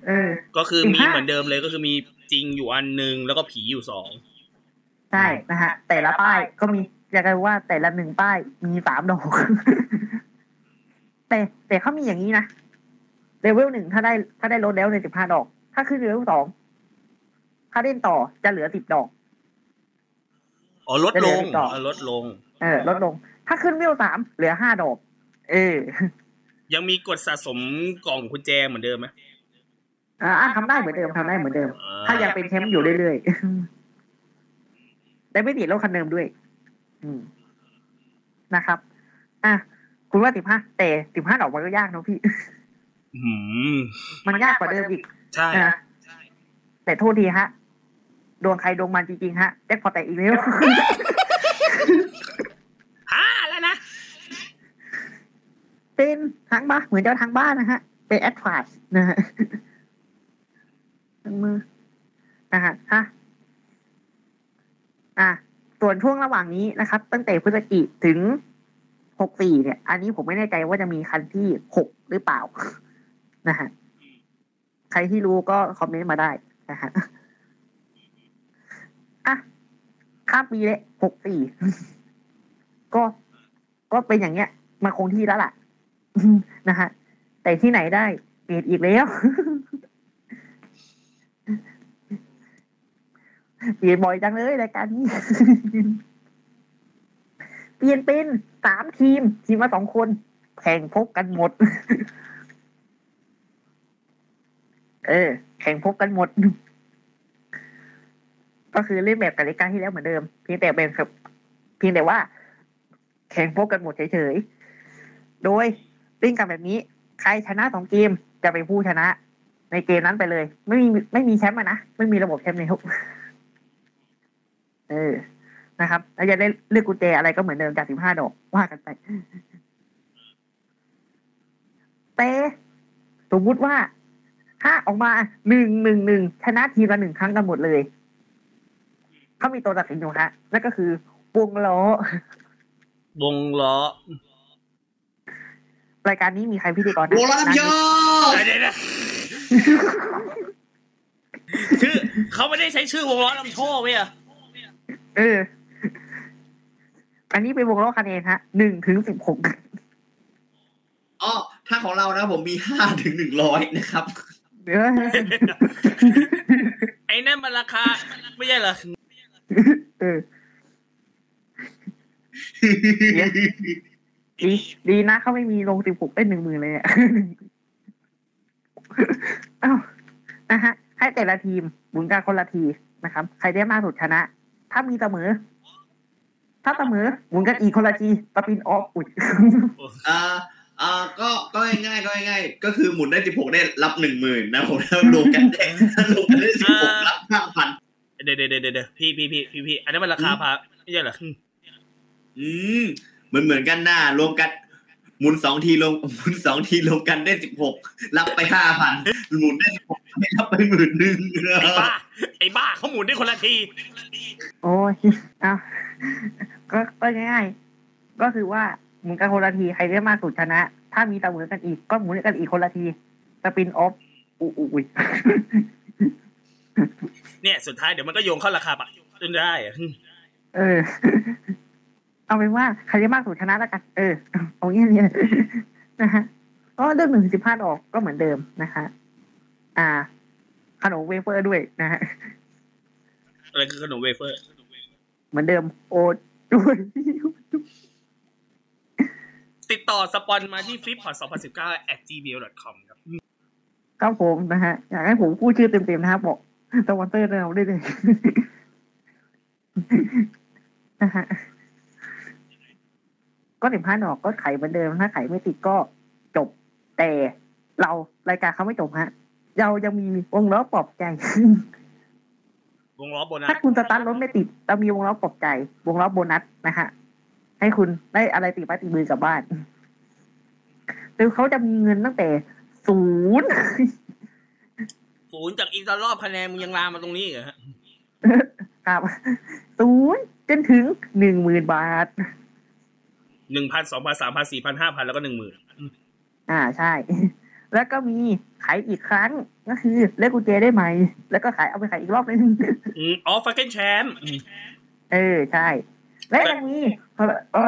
เออ ก็คือมี15เหมือนเดิมเลยก็คือมีจริงอยู่อันหนึ่งแล้วก็ผีอยู่สองใช่นะฮะแต่ละป้ายก็มี อยากจะว่าแต่ละหนึ่งป้ายมีสามดอก แต่แต่เขามีอย่างนี้นะเลเวลหนึ่งถ้าได้ถ้าได้ลดแล้วในสิบห้าดอก ถ้าขึ้นเลเวลสองถ้าเล่นต่อจะเหลือสิบดอกอ๋อลดลงจะเหลืออีกดอกอ๋อลดลง เออ ลดลง ถ้าขึ้นเลเวลสามเหลือห้าดอก เออ ยังมีกดสะสมกล่องกุญแจเหมือนเดิมไหมอ่าทำได้เหมือนเดิมทำได้เหมือนเดิมอ่ถ้ายังเป็นแชมป์อยู่เรื่อยๆได้ไม่ติดรถคันเดิมด้วยอืม นะครับ อะคุณว่าสิบห้าแต่สิบห้าดอกมันก็ยากเนอะพี่หืมมันยากกว่าเดิมอีกใช่นะแต่โทษทีฮะดวงใครดวงมันจริงๆฮะแจ็คพอตแตกอีกแล้วฮ่าแล้วนะเป็นทางบ้านเหมือนเจ้าทางบ้านนะฮะ เป็นแอดฟาสนะฮะทางมือนะฮะฮะอะ ส่วนช่วงระหว่างนี้นะครับ ตั้งแต่พฤศจิถึงหกสี่เนี่ย อันนี้ผมไม่แน่ใจว่าจะมีคันที่หกหรือเปล่านะฮะใครที่รู้ก็คอมเมนต์มาได้นะฮะอะข้ามปีเลยหกสี่ก็ก็เป็นอย่างเงี้ย มาคงที่แล้วล่ะนะฮะแต่ที่ไหนได้เปลี่ยนอีกแล้ว เปลี่ยนบ่อยจังเลยรายการนี้ เปลี่ยนเป็นสามทีม ทีมละสองคนแข่งพบกันหมด เออ แข่งพบกันหมด ก็คือเล่นแบบกติการที่แล้วเหมือนเดิม เพียงแต่เป็นครับ เพียงแต่ว่า แข่งพบกันหมดเฉยๆ โดยเล่นกันแบบนี้ ใครชนะสองเกมจะเป็นผู้ชนะ ในเกมนั้นไปเลย ไม่มีไม่มีแชมป์นะ ไม่มีระบบแชมป์ในทุก เออ นะครับแล้วจะได้เลือกกุญแจอะไรก็เหมือนเดิมจากสิบห้าดอกว่ากันไปแต่สมมุติว่าถ้าออกมาหนึ่งหนึ่งหนึ่งชนะทีมละหนึ่งครั้งกันหมดเลยเขามีตัวตัดสินอยู่ฮะนั่นก็คือ วงล้อ วงล้อ รายการนี้มีใครพิธีกรนะโวลามโยเดี๋ยวนะชื่อเขาไม่ได้ใช้ชื่อวงล้อนำโชคไหมอะ เออ อันนี้เป็นวงล้อคะแนนฮะหนึ่งถึงสิบหกอ๋อถ้าของเรานะผมมีห้าถึงหนึ่งร้อยนะครับ เดี๋ยวไอ้นั่นมันราคาไม่ใช่เหรอเออดีดีนะเขาไม่มีลงสิบหกได้หนึ่งหมื่นเลยอะเอ้านะฮะ ให้แต่ละทีมหมุนกันคนละทีนะครับ ใครได้มากสุดชนะ ถ้ามีเสมอ ถ้าเสมอหมุนกันอีกคนละทีตะปินออฟอุ้ยอ่าอ่าก็ก็ง่ายๆก็ง่ายๆก็คือหมุนได้สิบหกได้รับหนึ่งหมื่นนะผมถ้ารวมกันได้ถ้ารวมกันได้สิบหกรับห้าพันเดี๋ยวเดี๋ยวเดี๋ยวเดี๋ยวพี่พี่พี่พี่พี่อันนั้นมันราคาพาไม่ใช่เหรออืมเหมือนเหมือนกันหน้ารวมกัน หมุนสองทีรวมหมุนสองทีรวมกันได้สิบหกรับไปห้าพันหมุนได้สิบหกรับไปหมื่นหนึ่งไอ้บ้าไอ้บ้าเขาหมุนได้คนละที โอ้ยเอาก็ก็ง่ายๆก็คือว่าหมุนกันคนละทีใครได้มากสุดชนะ ถ้ามีเสมอกันอีกก็หมุนกันอีกคนละทีสปินออฟอุ้ยอุ้ยเนี่ยสุดท้ายเดี๋ยวมันก็โยงเข้าราคาปะจนได้อะเออ เอาเป็นว่าใครได้มากสุดชนะแล้วกัน เออเอางี้นี่นะฮะก็เรื่องหนึ่งสิบห้าออกก็เหมือนเดิมนะคะ อ่า ขนมเวเฟอร์ด้วยนะฮะอะไรคือขนมเวเฟอร์ เหมือนเดิม โอ๊ตด้วยติดต่อสปอนมาที่ f l i p p o t 2019 at gmail.com ครับครับผมนะฮะ อยากให้ผมพูดชื่อเต็มๆนะครับบอกสปอนเซอร์เราได้เลยนะฮะ ก็สิบห้าดอกก็ไขเหมือนเดิมถ้าไขไม่ติดก็จบ แต่เรารายการเขาไม่จบฮะ เรายังมีวงล้อปลอบใจวงล้อโบนัถ้าสคุณสตาร์ทรถไม่ติดเรามีวงล้อปลอบใจ วงล้อโบนัสนะฮะให้คุณได้อะไรติดไม้ติดมือกลับบ้านคือเขาจะมีเงินตั้งแต่ศูนย์ศูนย์จากอีกตอนรอบคะแนนมึงยังลามมาตรงนี้อีกเหรอฮะครับศูนย์จนถึงหนึ่งหมื่นบาท หนึ่งพันสองพันสามพันสี่พันห้าพันแล้วก็หนึ่งหมื่นอ่าใช่ แล้วก็มีขายอีกครั้งก็คือเลือกกุญแจได้ไหม แล้วก็ขายเอาไปขายอีกรอบนึงอืมอ๋อฟักเก้นแชมป์เออใช่ และยังมี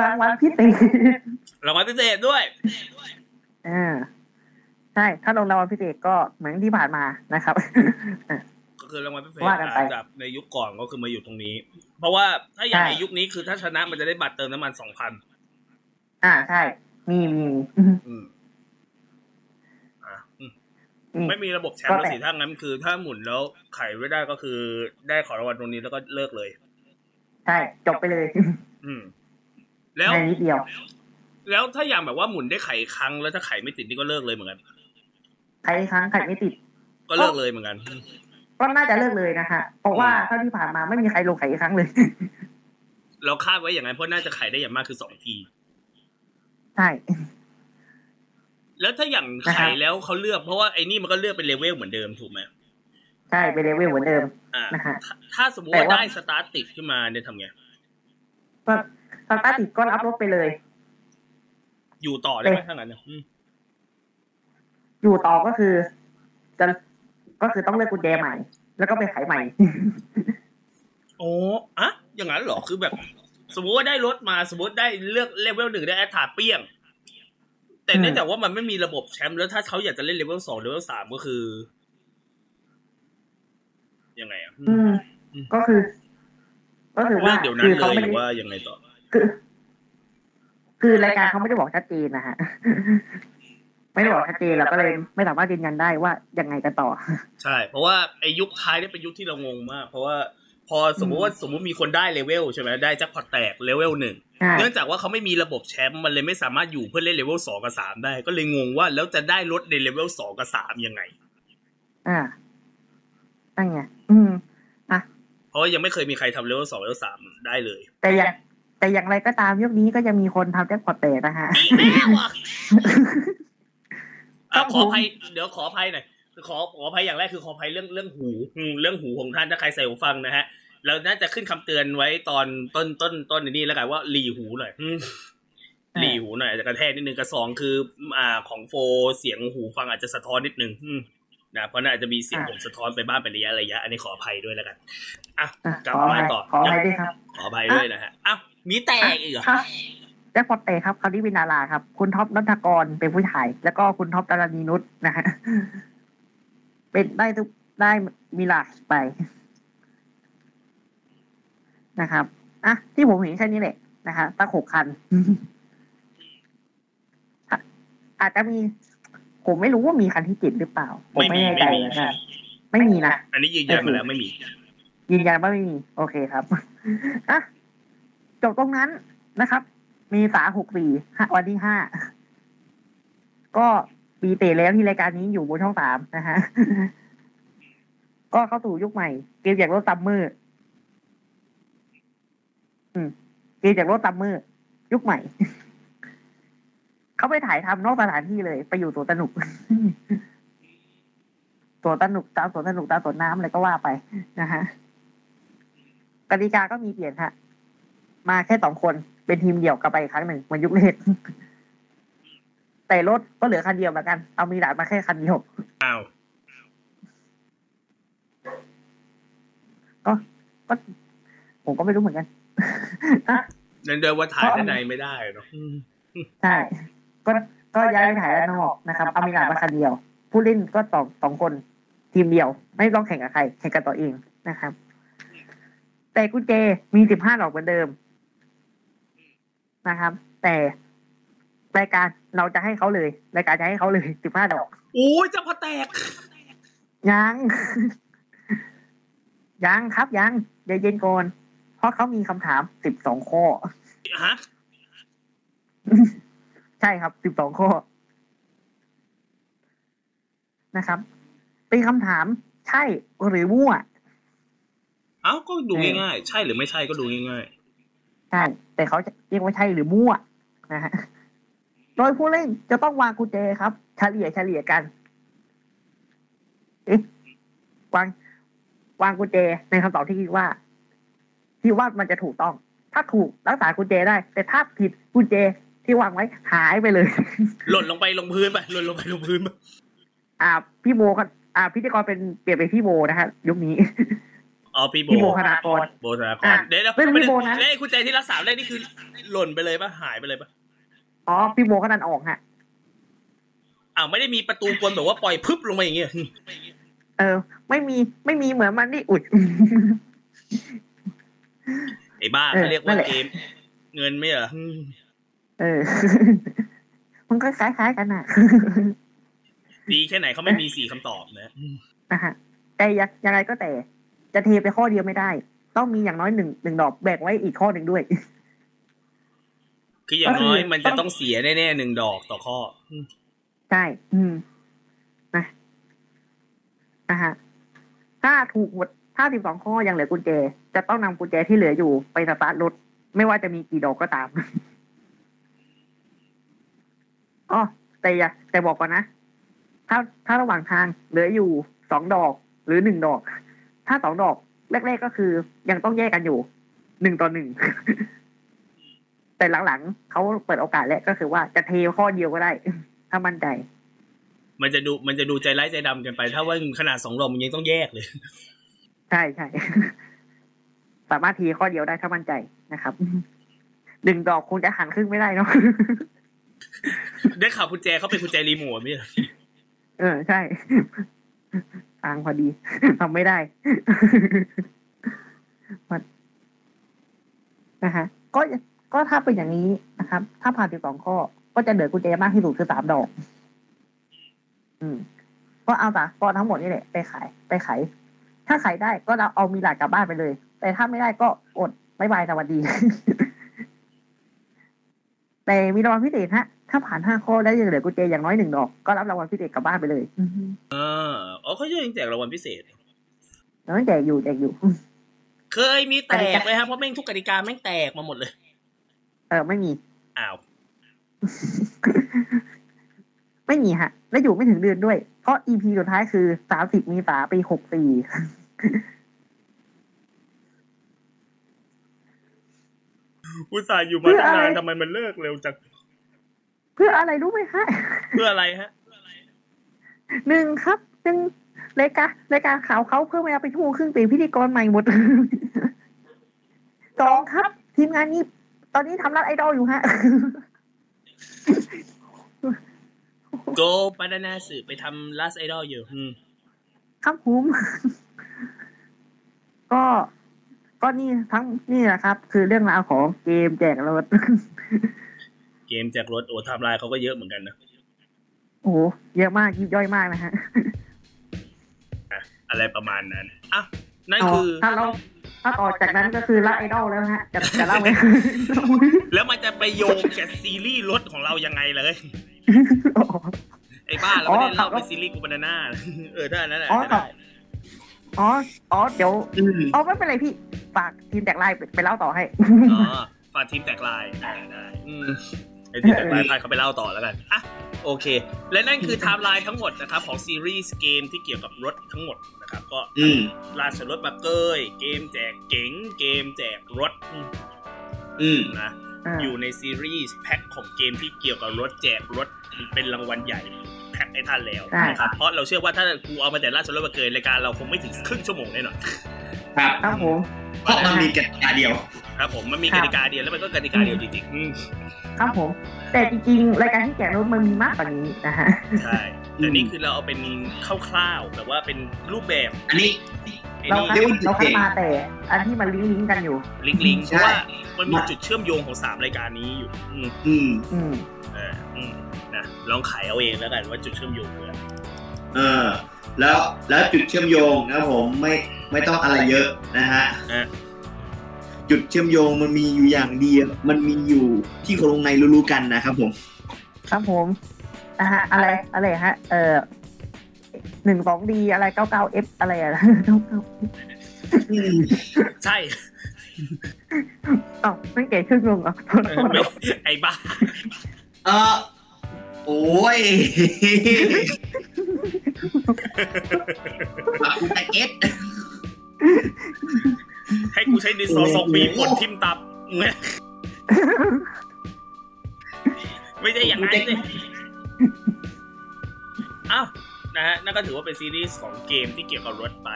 รางวัลพิเศษรางวัลพิเศษด้วยอ่าใช่ ถ้าลงรางวัลพิเศษก็เหมือนที่ผ่านมานะครับก็คือรางวัลพิเศษว่ากันไปจากในยุคก่อนก็คือมาอยู่ตรงนี้ เพราะว่าถ้าอย่างใช่ในยุคนี้คือถ้าชนะมันจะได้บัตรเติมน้ำมันสองพัน อ่าใช่ มีมีอืมอะอืมมีไม่มีระบบแชมป์แล้วก็แต่สิถ้างั้นคือ ถ้าหมุนแล้วไขไม่ได้ก็คือ ได้ของรางวัลตรงนี้แล้วก็เลิกเลย ใช่ จบไปเลย อืม แล้วในนิดเดียว แล้วถ้าอย่างแบบว่าหมุนได้ไขครั้งแล้วถ้าไขไม่ติดนี่ก็เลิกเลยเหมือนกันใครครั้งใครไม่ติด ก็เลิกเลยเหมือนกันก็น่าจะเลิกเลยนะคะเพราะว่าเท่าที่ผ่านมาไม่มีใครลงไขอีกครั้งเลย เราคาดไว้อย่างนั้นเพราะน่าจะไขได้อย่างมากคือสองที ใช่แล้วถ้าอย่างนะไขครับแล้วเขาเลือกเพราะว่าไอ้นี่มันก็เลือกเป็นเลเวลเหมือนเดิมถูกไหมใช่เป็นเลเวลเหมือนเดิมอ่านะฮะถ้าถ้าสมมติแต่ว่าว่าได้สตาร์ทติดขึ้นมาเนี่ยทำไงก็สตาร์ทติดก็รับรถไปเลย อยู่ต่อได้ไหมเอ๊ะถ้างั้นเนี่ยอืมอยู่ต่อก็คือ จะก็คือต้องเลือกกุญแจใหม่ แล้วก็ไปไขใหม่โอ้อะอย่างนั้นเหรอคือแบบ สมมติว่าได้รถมาสมมติได้เลือกเลเวลหนึ่งได้แอตถาเปี้ยง แต่อืมเนื่องจากว่ามันไม่มีระบบแชมป์แล้วถ้าเขาอยากจะเล่นเลเวลสองเลเวลสามก็คือยังไงอะอืมก็คือ ก็คือเลืว่าอกเดี๋ยวนั้คืนเขาเลยไม่หรืได้อว่ายังไงต่อคือคือรายการเขาไม่ได้บอกชัดเจนนะฮะไม่ได้บอกชัดเจนเราก็เลยไม่สามารถยืนยันได้ว่ายังไงกันต่อ ใช่ เพราะว่าไอ้ยุคท้ายเนี่ยเป็นยุคที่เรางงมาก เพราะว่าพพ อสมมติว่าสมมติมีคนได้เลเวลใช่ไหมได้แจ็คพอตแตกเลเวลหนึ่งใช่เนื่องจากว่าเขาไม่มีระบบแชมป์มันเลยไม่สามารถอยู่เพื่อเล่นเลเวลสองกับสามได้ ก็เลยงงว่าแล้วจะได้รถใน level สองกับสามยังไง อ่านั่นไงอืมเพราะว่ายังไม่เคยมีใครทำเลเวลสองเลเวลสามได้เลย แต่อย่างแต่อย่างไรก็ตามยุคนี้ก็ยังมีคนทำแจ็คพอตเตะนะฮะอีกแล้วอะครัอะบขอผมอภัยเดี๋ยวขออภัยหน่อยขอขออภัยอย่างแรกคือขออภัยเรื่องเรื่องหูอืมเรื่องหูของท่านถ้าใครใส่หูฟังนะฮะ เราน่าจะขึ้นคำเตือนไว้ตอนต้นต้นต้นนี้แล้วกันว่าหลีหูหน่อยอืมหลีหูหน่อยอาจจะกระแทกนิดนึงกระสองคือ อ่าของโฟเสียงหูฟังอาจจะสะท้อนนิดนึงอืมนะเพราะน่าจะมีเสียงผมสะท้อนไปบ้างเป็นระยะระยะ อันนี้ขออภัยด้วยแล้วกันอะอะกลับขอมาให้ต่อขอให้ด้วยครับขออภัยด้วยนะฮะอ้าวมีแตกอีกเหรอครับแจ็คพอตเตะครับคราวนี้เป็นดาราครับ คุณท็อปนัทกรเป็นผู้ชาย แล้วก็คุณท็อปดารณีนุชนะฮะเป็นได้ทุกได้มีหลากไป นะครับอะที่ผมเห็นแค่นี้แหละนะคะตั้งหกคันอะอาจจะมี ผมไม่รู้ว่ามีคันที่เจ็ดหรือเปล่า ผมไม่ไม่มีแน่ไม่ใจมีนะไม่มีนะ อันนี้ยืนยันมาแล้วไม่มี ยืนยันว่าไม่มี โอเคครับอะจบตรงนั้นนะครับ มีสาหกสี่วันที่ห้าก็ปีเตะแล้วที่รายการนี้อยู่บนช่องสามนะฮะ ก็เข้าสู่ยุคใหม่ เกมแจกรถซัมเมอร์อืม เกมแจกรถ summer ยุคใหม่ เขาไปถ่ายทำนอกสถานที่เลย ไปอยู่สวนสนุกสวนสนุกตามสวนสนุกตามสวนน้ำอะไรก็ว่าไปนะฮะกติกาก็มีเปลี่ยนฮะ มาแค่สองคนเป็นทีมเดี่ยวกลับไปอีกครั้งหนึ่งเหมือนยุคแรกแต่รถก็เหลือคันเดียวเหมือนกัน เอามีดาดมาแค่คันเดียวอ้าวก็ก็ผมก็ไม่รู้เหมือนกันอะ นั่นเดินว่าถ่ายด้านในไม่ได้เนาะใช่ก็ก็ย้ายไปถ่ายด้านนอกนะครับเอามีดาดมาคันเดียว ผู้เล่นก็สองสองคนทีมเดียว ไม่ต้องแข่งกับใครแข่งกับตัวเองนะครับ แต่กุญแจมีสิบห้าดอกเหมือนเดิมนะครับ แต่รายการเราจะให้เขาเลยรายการจะให้เขาเลยสิบห้าดอกโอ้ยจะพอแตก ยัง ยังครับยังเดี๋ยวเย็นก่อน เพราะเขามีคำถามสิบสองข้อ ฮะ ใช่ครับสิบสองข้อนะครับ เป็นคำถามใช่หรือมั่ว เอ้าก็ดูเออง่ายๆ ใช่หรือไม่ใช่ก็ดูง่ายใช่ แต่เขาจะเรียกว่าใช่หรือมั่วนะฮะ โดยผู้เล่นจะต้องวางกุญแจครับเฉลี่ยเฉลี่ยกันเอ๊ะวางวางกุญแจในคำตอบที่คิดว่า ที่ว่ามันจะถูกต้อง ถ้าถูกรักษากุญแจได้ แต่ถ้าผิดกุญแจที่วางไว้หายไปเลยๆหล่นลงไปลงพื้นไปหล่นลงไปลงพื้นไปอ่า พี่โบก็อ่าพิธีกรเป็นเปลี่ยนเป็นพี่โบนะฮะยุคนี้อ๋อพี่โบพี่โบคณากรโบธนากรอะเดี๋ยวเดี๋ยวเรื่องพี่โบนะเลขคุณใจที่รักษาเลขนี่คือ หล่นไปเลยปะหายไปเลยปะอ๋อพี่โบก็นันออกฮะอ้าวไม่ได้มีประตูกลแบบว่าปล่อยพึบลงมาอย่างเงี้ยเออ ไม่มีไม่มีเหมือนมันนี่อุด ไอ้บ้าเออเขาเรียกนั่ว่านแหละเกม เงินไม่เหรอเออ มันก็คล้ายๆกันน่ะ ดีแค่ไหนเขาไม่มีสี่คำตอบนะนะฮะแต่ยังยังไงก็แต่ จะเทไปข้อเดียวไม่ได้ ต้องมีอย่างน้อยหนึ่งหนึ่งดอกแบกไว้อีกข้อหนึ่งด้วย คืออย่างน้อยก็คือมันจะต้องเสียแน่ๆหนึ่งดอกต่อข้อใช่อืมนะนะฮะถ้าถูกหมด ถ้าสิบสองข้อยังเหลือกุญแจ จะต้องนำกุญแจที่เหลืออยู่ไปสตาร์ทรถ ไม่ว่าจะมีกี่ดอกก็ตามอ๋อแต่อย่าแต่บอกก่อนนะ ถ้าถ้าระหว่างทางเหลืออยู่สองดอกหรือหนึ่งดอก ถ้าสองดอกแรกๆก็คือ ยังต้องแยกกันอยู่หนึ่งต่อหนึ่งแต่หลังๆเขาเปิดโอกาสแล้วก็คือว่าจะเทข้อเดียวก็ได้ ถ้ามั่นใจ มันจะดูมันจะดูใจร้ายใจดำกันไป ถ้าว่าขนาดสองดอกมันยังต้องแยกเลย ใช่ใช่สามารถทีข้อเดียวได้ถ้ามั่นใจนะครับหนึ่งดอกคงจะหันครึ่งไม่ได้เนาะได้ข่าวกุญแจเขาเป็นกุญแจรีโมทไม่ใช่เหรอเออใช่ทางพอดีทำไม่ได้มันนะฮะก็ก็ถ้าเป็นอย่างนี้นะครับ ถ้าผ่านสิบสองข้อ ก็จะเหลือกุญแจมากที่สุดคือสามดอก อืม ก็เอาแต่ก็ทั้งหมดนี่แหละ ไปขาย ไปขาย ถ้าขายได้ก็เราเอามีหลาดกลับบ้านไปเลย แต่ถ้าไม่ได้ก็อดบายบายสวัสดี แต่มีรางวัลพิเศษฮะ ถ้าผ่านห้าข้อได้เหลือกุญแจอย่างน้อยหนึ่งดอก ก็รับรางวัลพิเศษกลับบ้านไปเลยอือฮึเอออ๋อเขายังแจกรางวัลพิเศษแล้วแจกอยู่แจกอยู่ เคยมีแตกไหมครับเพราะแม่งทุกกติกาแม่งแตกมาหมดเลย เออไม่มี อ้าว ไม่มีฮะ และอยู่ไม่ถึงเดือนด้วย เพราะ EP สุดท้ายคือสามสิบมีสาปีหกสี่อุตส่าห์อยู่มาตั้งนานทำไมมันเลิกเร็วจังเพื่ออะไรรู้ไหมฮะ เพื่ออะไรฮะหนึ่งครับหนึ่งรายการรายการข่าวเขาเพิ่มเวลาไปชั่วโมงครึ่งเป็นพิธีกรใหม่หมดสองครับ ทีมงานนี้ ตอนนี้ทำรัดไอดอลอยู่ฮะ Go Banana สือไปทำ Last Idol อยู่อืมครับผมก็ก็นี่ทั้งนี่แหละครับ คือเรื่องราวของเกมแจกรถ เกมแจกรถโอ้ไทม์ไลน์เขาก็เยอะเหมือนกันนะโอ้โหเยอะมากยิบย่อยมากนะฮะอะไรประมาณนั้นอะนั่นอ๋อคือถ้าเราถ้าต่อจากนั้นก็คือ Last Idol แล้วฮะจะจะเล่าไหมแล้วมันจะไปโยงกับซีรีส์รถของเรายังไงเลยอ๋อ ไอ้บ้าเราไม่ได้อ๋อเล่าครับเป็นซีรีส์กูบานาน่าเออถ้าอันนั้นแหละอ๋อจะได้อ๋อ อ๋อ เดี๋ยวอืมอ๋อ ไม่เป็นไรพี่ ฝากทีมแตกไลน์ไปไปเล่าต่อให้ อ๋อ ฝากทีมแตกลายได้ได้อืมไอ้ทีมแตกลายพาเขาไปเล่าต่อแล้วกัน อะ โอเค และนั่นคือไทม์ไลน์ทั้งหมดนะครับ ของซีรีส์เกมที่เกี่ยวกับรถทั้งหมดนะครับ ก็อืมราชรถมาเกย เกมแจกเก๋ง เกมแจกรถ อืมอืมนะ อ่าอยู่ในซีรีส์แพ็คของเกมที่เกี่ยวกับรถแจกรถเป็นรางวัลใหญ่แพ็คให้ท่านแล้วนะครับเพราะเราเชื่อว่าถ้ากูเอามาแต่ราชรถมาเกยรายการเราคงไม่ถึงครึ่งชั่วโมงแน่นอนครับครับผมเพราะมันมีกติกาเดียวครับผมมันมีครักบติกาเดียวแล้วมันก็กติกาเดียวจริงๆอืมครับผม แต่จริงๆรายการที่แจกรถมันมีมากกว่านี้นะฮะใช่แต่นี่คือเราเอาเป็นคร่าวๆแบบว่าเป็นรูปแบบอันนี้ไอ้ เรานี่คัดเราคัดมาแต่ อันที่มันลิงก์ลิงก์กันอยู่ ลิงก์ลิงก์เพใช่ราะว่ามันมีจุดเชื่อมโยงของสามรายการนี้อยู่ อืมอืมอืมเอออืมนะลองขายเอาเองแล้วกันว่าจุดเชื่อมโยงคืออะไรเออ แล้วแล้วจุดเชื่อมโยงนะครับผมไม่ไม่ต้องอะไรเยอะนะฮะอะจุดเชื่อมโยงมันมีอยู่อย่างเดียวมันมีอยู่ที่คนลงในรู้ๆกันนะครับผม ครับผมนะฮะอะไรอะไรฮะ เอ่อ หนึ่งสองดีอะไรเก้าเก้าเอฟอะไรอะใช่อ้าวไม่เก๋ขึ้นลงเหรอโทษเอโทอษไม่ไอ้บ้าเออโอ้ยปากกูตะเก็ตให้กูใช้ดินสอสองปีฝนทิมตับเนี่ยไม่ใช่อย่างนั้นเลยอ้าว นะฮะนั่นก็ถือว่าเป็นซีรีส์ของเกมที่เกี่ยวกับรถไป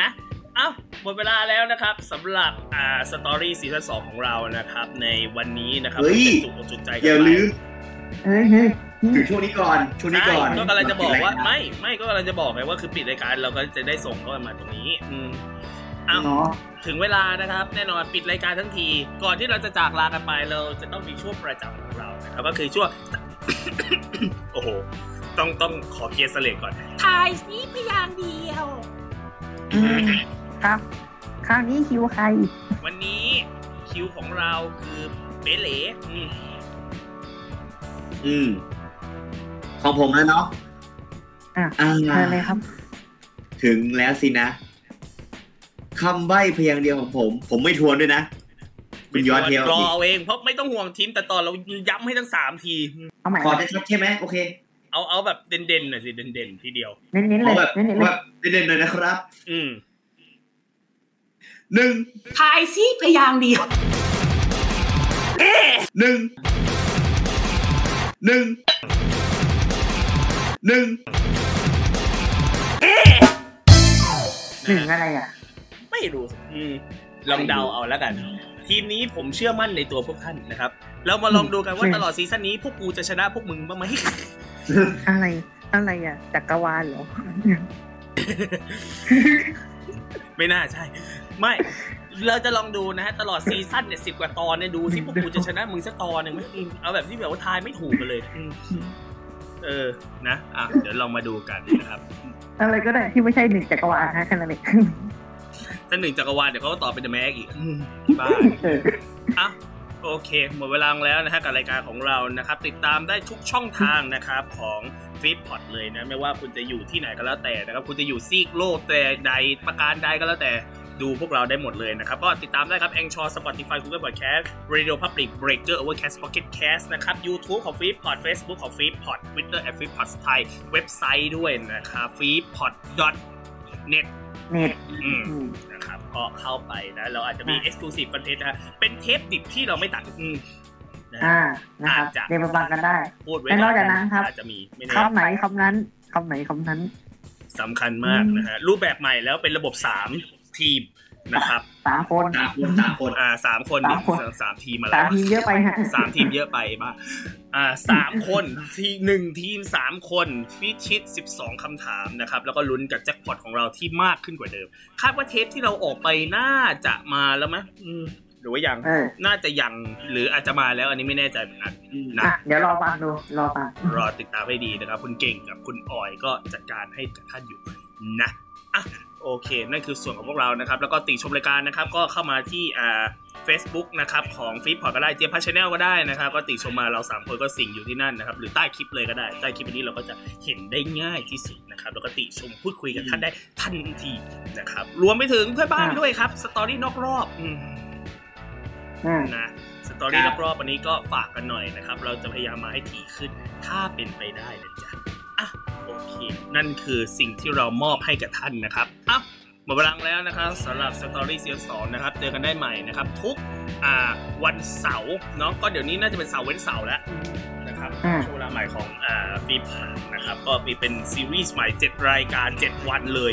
นะเอ้าหมดเวลาแล้วนะครับสำหรับอ่าสตอรี่ซีซั่นสองของเรานะครับ ในวันนี้นะครับเฮ้ย จุกอกจุกใจกันอย่าไปลืมเฮ้ยเฮ้ยถึงช่วงนี้ก่อนช่วงนี้ใช่ก่อนก็กำลังจะบอกว่าไม่ไม่ก็กำลังจะบอกไงว่าคือปิดรายการเราก็จะได้ส่งเข้ามาตรงนี้ อืมอ้าวเนาะ ถึงเวลานะครับ แน่นอนปิดรายการทั้งที ก่อนที่เราจะจากลากันไปเราจะต้องมีช่วงประจำของเรานะครับก็คือช่วง โอ้โห ต้องต้องขอเคลียร์เสลดก่อน ทายสีพยางค์เดียว อืมครับ คราวนี้คิวใคร วันนี้คิวของเราคือเบเล่อืมอืม ของผมแล้วเนาะอะ อ่า เชิญเลยครับ ถึงแล้วสินะคำใบ้เพียงเดียวของผม ผมไม่ทวนด้วยนะคุณย้อนเทียวรอเอาเองเพราะไม่ต้องห่วงทีมแต่ตอนเราย้ำให้ทั้งสามที เอาใหม่ขอจะชัดใช่ไหมโอเค เอาเอาแบบเด่นๆหน่อยสิเด่นๆทีเดียวเน้นๆขเลอยแบบเน้นๆขเลอยแบบเด่นๆหน่อยนะครับ อืมหนึ่งทายสีพยางค์เดียวหนึ่งหนึ่งหนึ่งหนึ่งอะไรอะ ไม่รู้อืมลองเดาเอาแล้วกัน ทีมนี้ผมเชื่อมั่นในตัวพวกท่านนะครับเรามาลองดูกันว่าอืมตลอดซีซั่นนี้พวกกูจะชนะพวกมึงบ้างไหมอะไรอะไรอะจักรวาลเหรอ ไม่น่าใช่ ไม่เราจะลองดูนะฮะตลอดซีซั่นเนี่ยสิบกว่าตอนเนี่ยดูที่พวกกูจะชนะมึงสักตอนหนึ่งไหมอืมเอาแบบที่แบบว่าทายไม่ถูกกันเลยอืมเออนะอะเดี๋ยวลองมาดูกันนะครับ อะไรก็ได้ที่ไม่ใช่หนึ่งจักรวาลฮะแค่นั้นเอง ถ้าหนึ่งจักรวาลเดี๋ยวเขาก็ต่อเป็น The Mag อีกอืมบ้าเอออะโอเค หมดเวลาแล้วนะฮะกับรายการของเรานะครับ ติดตามได้ทุกช่องทางนะครับของฟีดพอดเลยนะไม่ว่าคุณจะอยู่ที่ไหนก็แล้วแต่นะครับคุณจะอยู่ซีกโลกแต่ใดประการใดก็แล้วแต่ดูพวกเราได้หมดเลยนะครับ ก็ติดตามได้ครับ a n c h o r Spotify Google Podcast Radio Public Breaker Overcast Pocket Cast นะครับ YouTube ของ f e e d p o d Facebook ของ f e e d p o d Twitter at f e e d p o d ไทยเว็บไซต์ด้วยนะครับ f e e d p o d net เน็ตอืมอืมนะครับก็เข้าไปนะเราอาจจะมีอะ exclusive content นะฮะเป็นเทปดิบที่เราไม่ตัดอืมนะอ่านะครับอาจจะเดี๋ยวมาฟังกันได้พูดไว้แต่นอกจากนั้นครับอาจจะมีไม่แน่คำไหนคำนั้นคำไหนคำนั้นสำคัญมากนะฮะรูปแบบใหม่แล้วเป็นระบบ3ทีม นะครับสามคนสามคนสามคนอ่าสามคนดิสามคนสามทีมมาสาแล้มวทีมเยอะไปฮะสามทีมเยอะไปบ้าอ่าสามคนทีหนึ่งทีมสามคนฟิชชิดสิบสองคำถามนะครับ แล้วก็ลุ้นกับแจ็คพอตของเราที่มากขึ้นกว่าเดิม คาดว่าเทปที่เราออกไปน่าจะมาแล้วไหมอืมหรือว่ายังเออน่าจะยัง หรืออาจจะมาแล้วอันนี้ไม่แน่ใจเหมือนกันนะอะเดี๋ยวรอฟังดู รอฟัง รอติดตามให้ดีนะครับ คุณเก่งกับคุณออยก็จัดการให้กับท่านอยู่นะอะ โอเค นั่นคือส่วนของพวกเรานะครับ แล้วก็ติชมรายการนะครับ ก็เข้ามาที่อ่า Facebook นะครับของฟีดพอร์ก็ได้เจียพัชแนลก็ได้นะครับ ก็ติชมมาเราสามคนก็สิงอยู่ที่นั่นนะครับ หรือใต้คลิปเลยก็ได้ ใต้คลิปนี้เราก็จะเห็นได้ง่ายที่สุดนะครับ แล้วก็ติชมพูดคุยกับท่านได้ทันทีนะครับ รวมไปถึงเพื่อนบ้านด้วยครับ story นอกรอบอืมอืมนะ story ครับรอบๆวันนี้ก็ฝากกันหน่อยนะครับ เราจะพยายามมาให้ถี่ขึ้นถ้าเป็นไปได้นะจ๊ะอะ โอเค นั่นคือสิ่งที่เรามอบให้กับท่านนะครับอะหมดเวลาแล้วนะครับสำหรับ Story Season สองนะครับ เจอกันได้ใหม่นะครับ ทุกอ่าวันเสาร์เนาะก็เดี๋ยวนี้น่าจะเป็นเสาร์เว้นเสาร์แล้วนะครับอ่าช่วงเวลาใหม่ของอ่าฟีพนะครับ ก็มีเป็นซีรีส์ใหม่7รายการ 7 วันเลย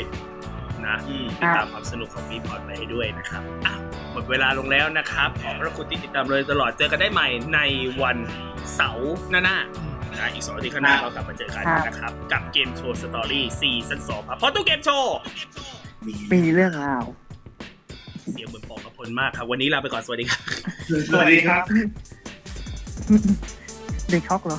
นะอืมติดตามความสนุกของฟีพอร์ตไปให้ด้วยนะครับอะหมดเวลาลงแล้วนะครับ ขอบพระคุณที่ติดตามเลยตลอดเจอกันได้ใหม่ในวันเสาร์หน้าห น้านะอีกสองอาทิตย์ข้างหน้าครัเราบกลับมาเจอกันครับนะครับ กับเกมโชว์สตอรี่ซีซั่นสองครับเพราะตู้เกมโชว์มีเรื่องราวเสียงเหมือนปองกระพลมากครับ วันนี้ลาไปก่อนสวัสดีครับ สวัสดีครับเด็กช็อกเหรอ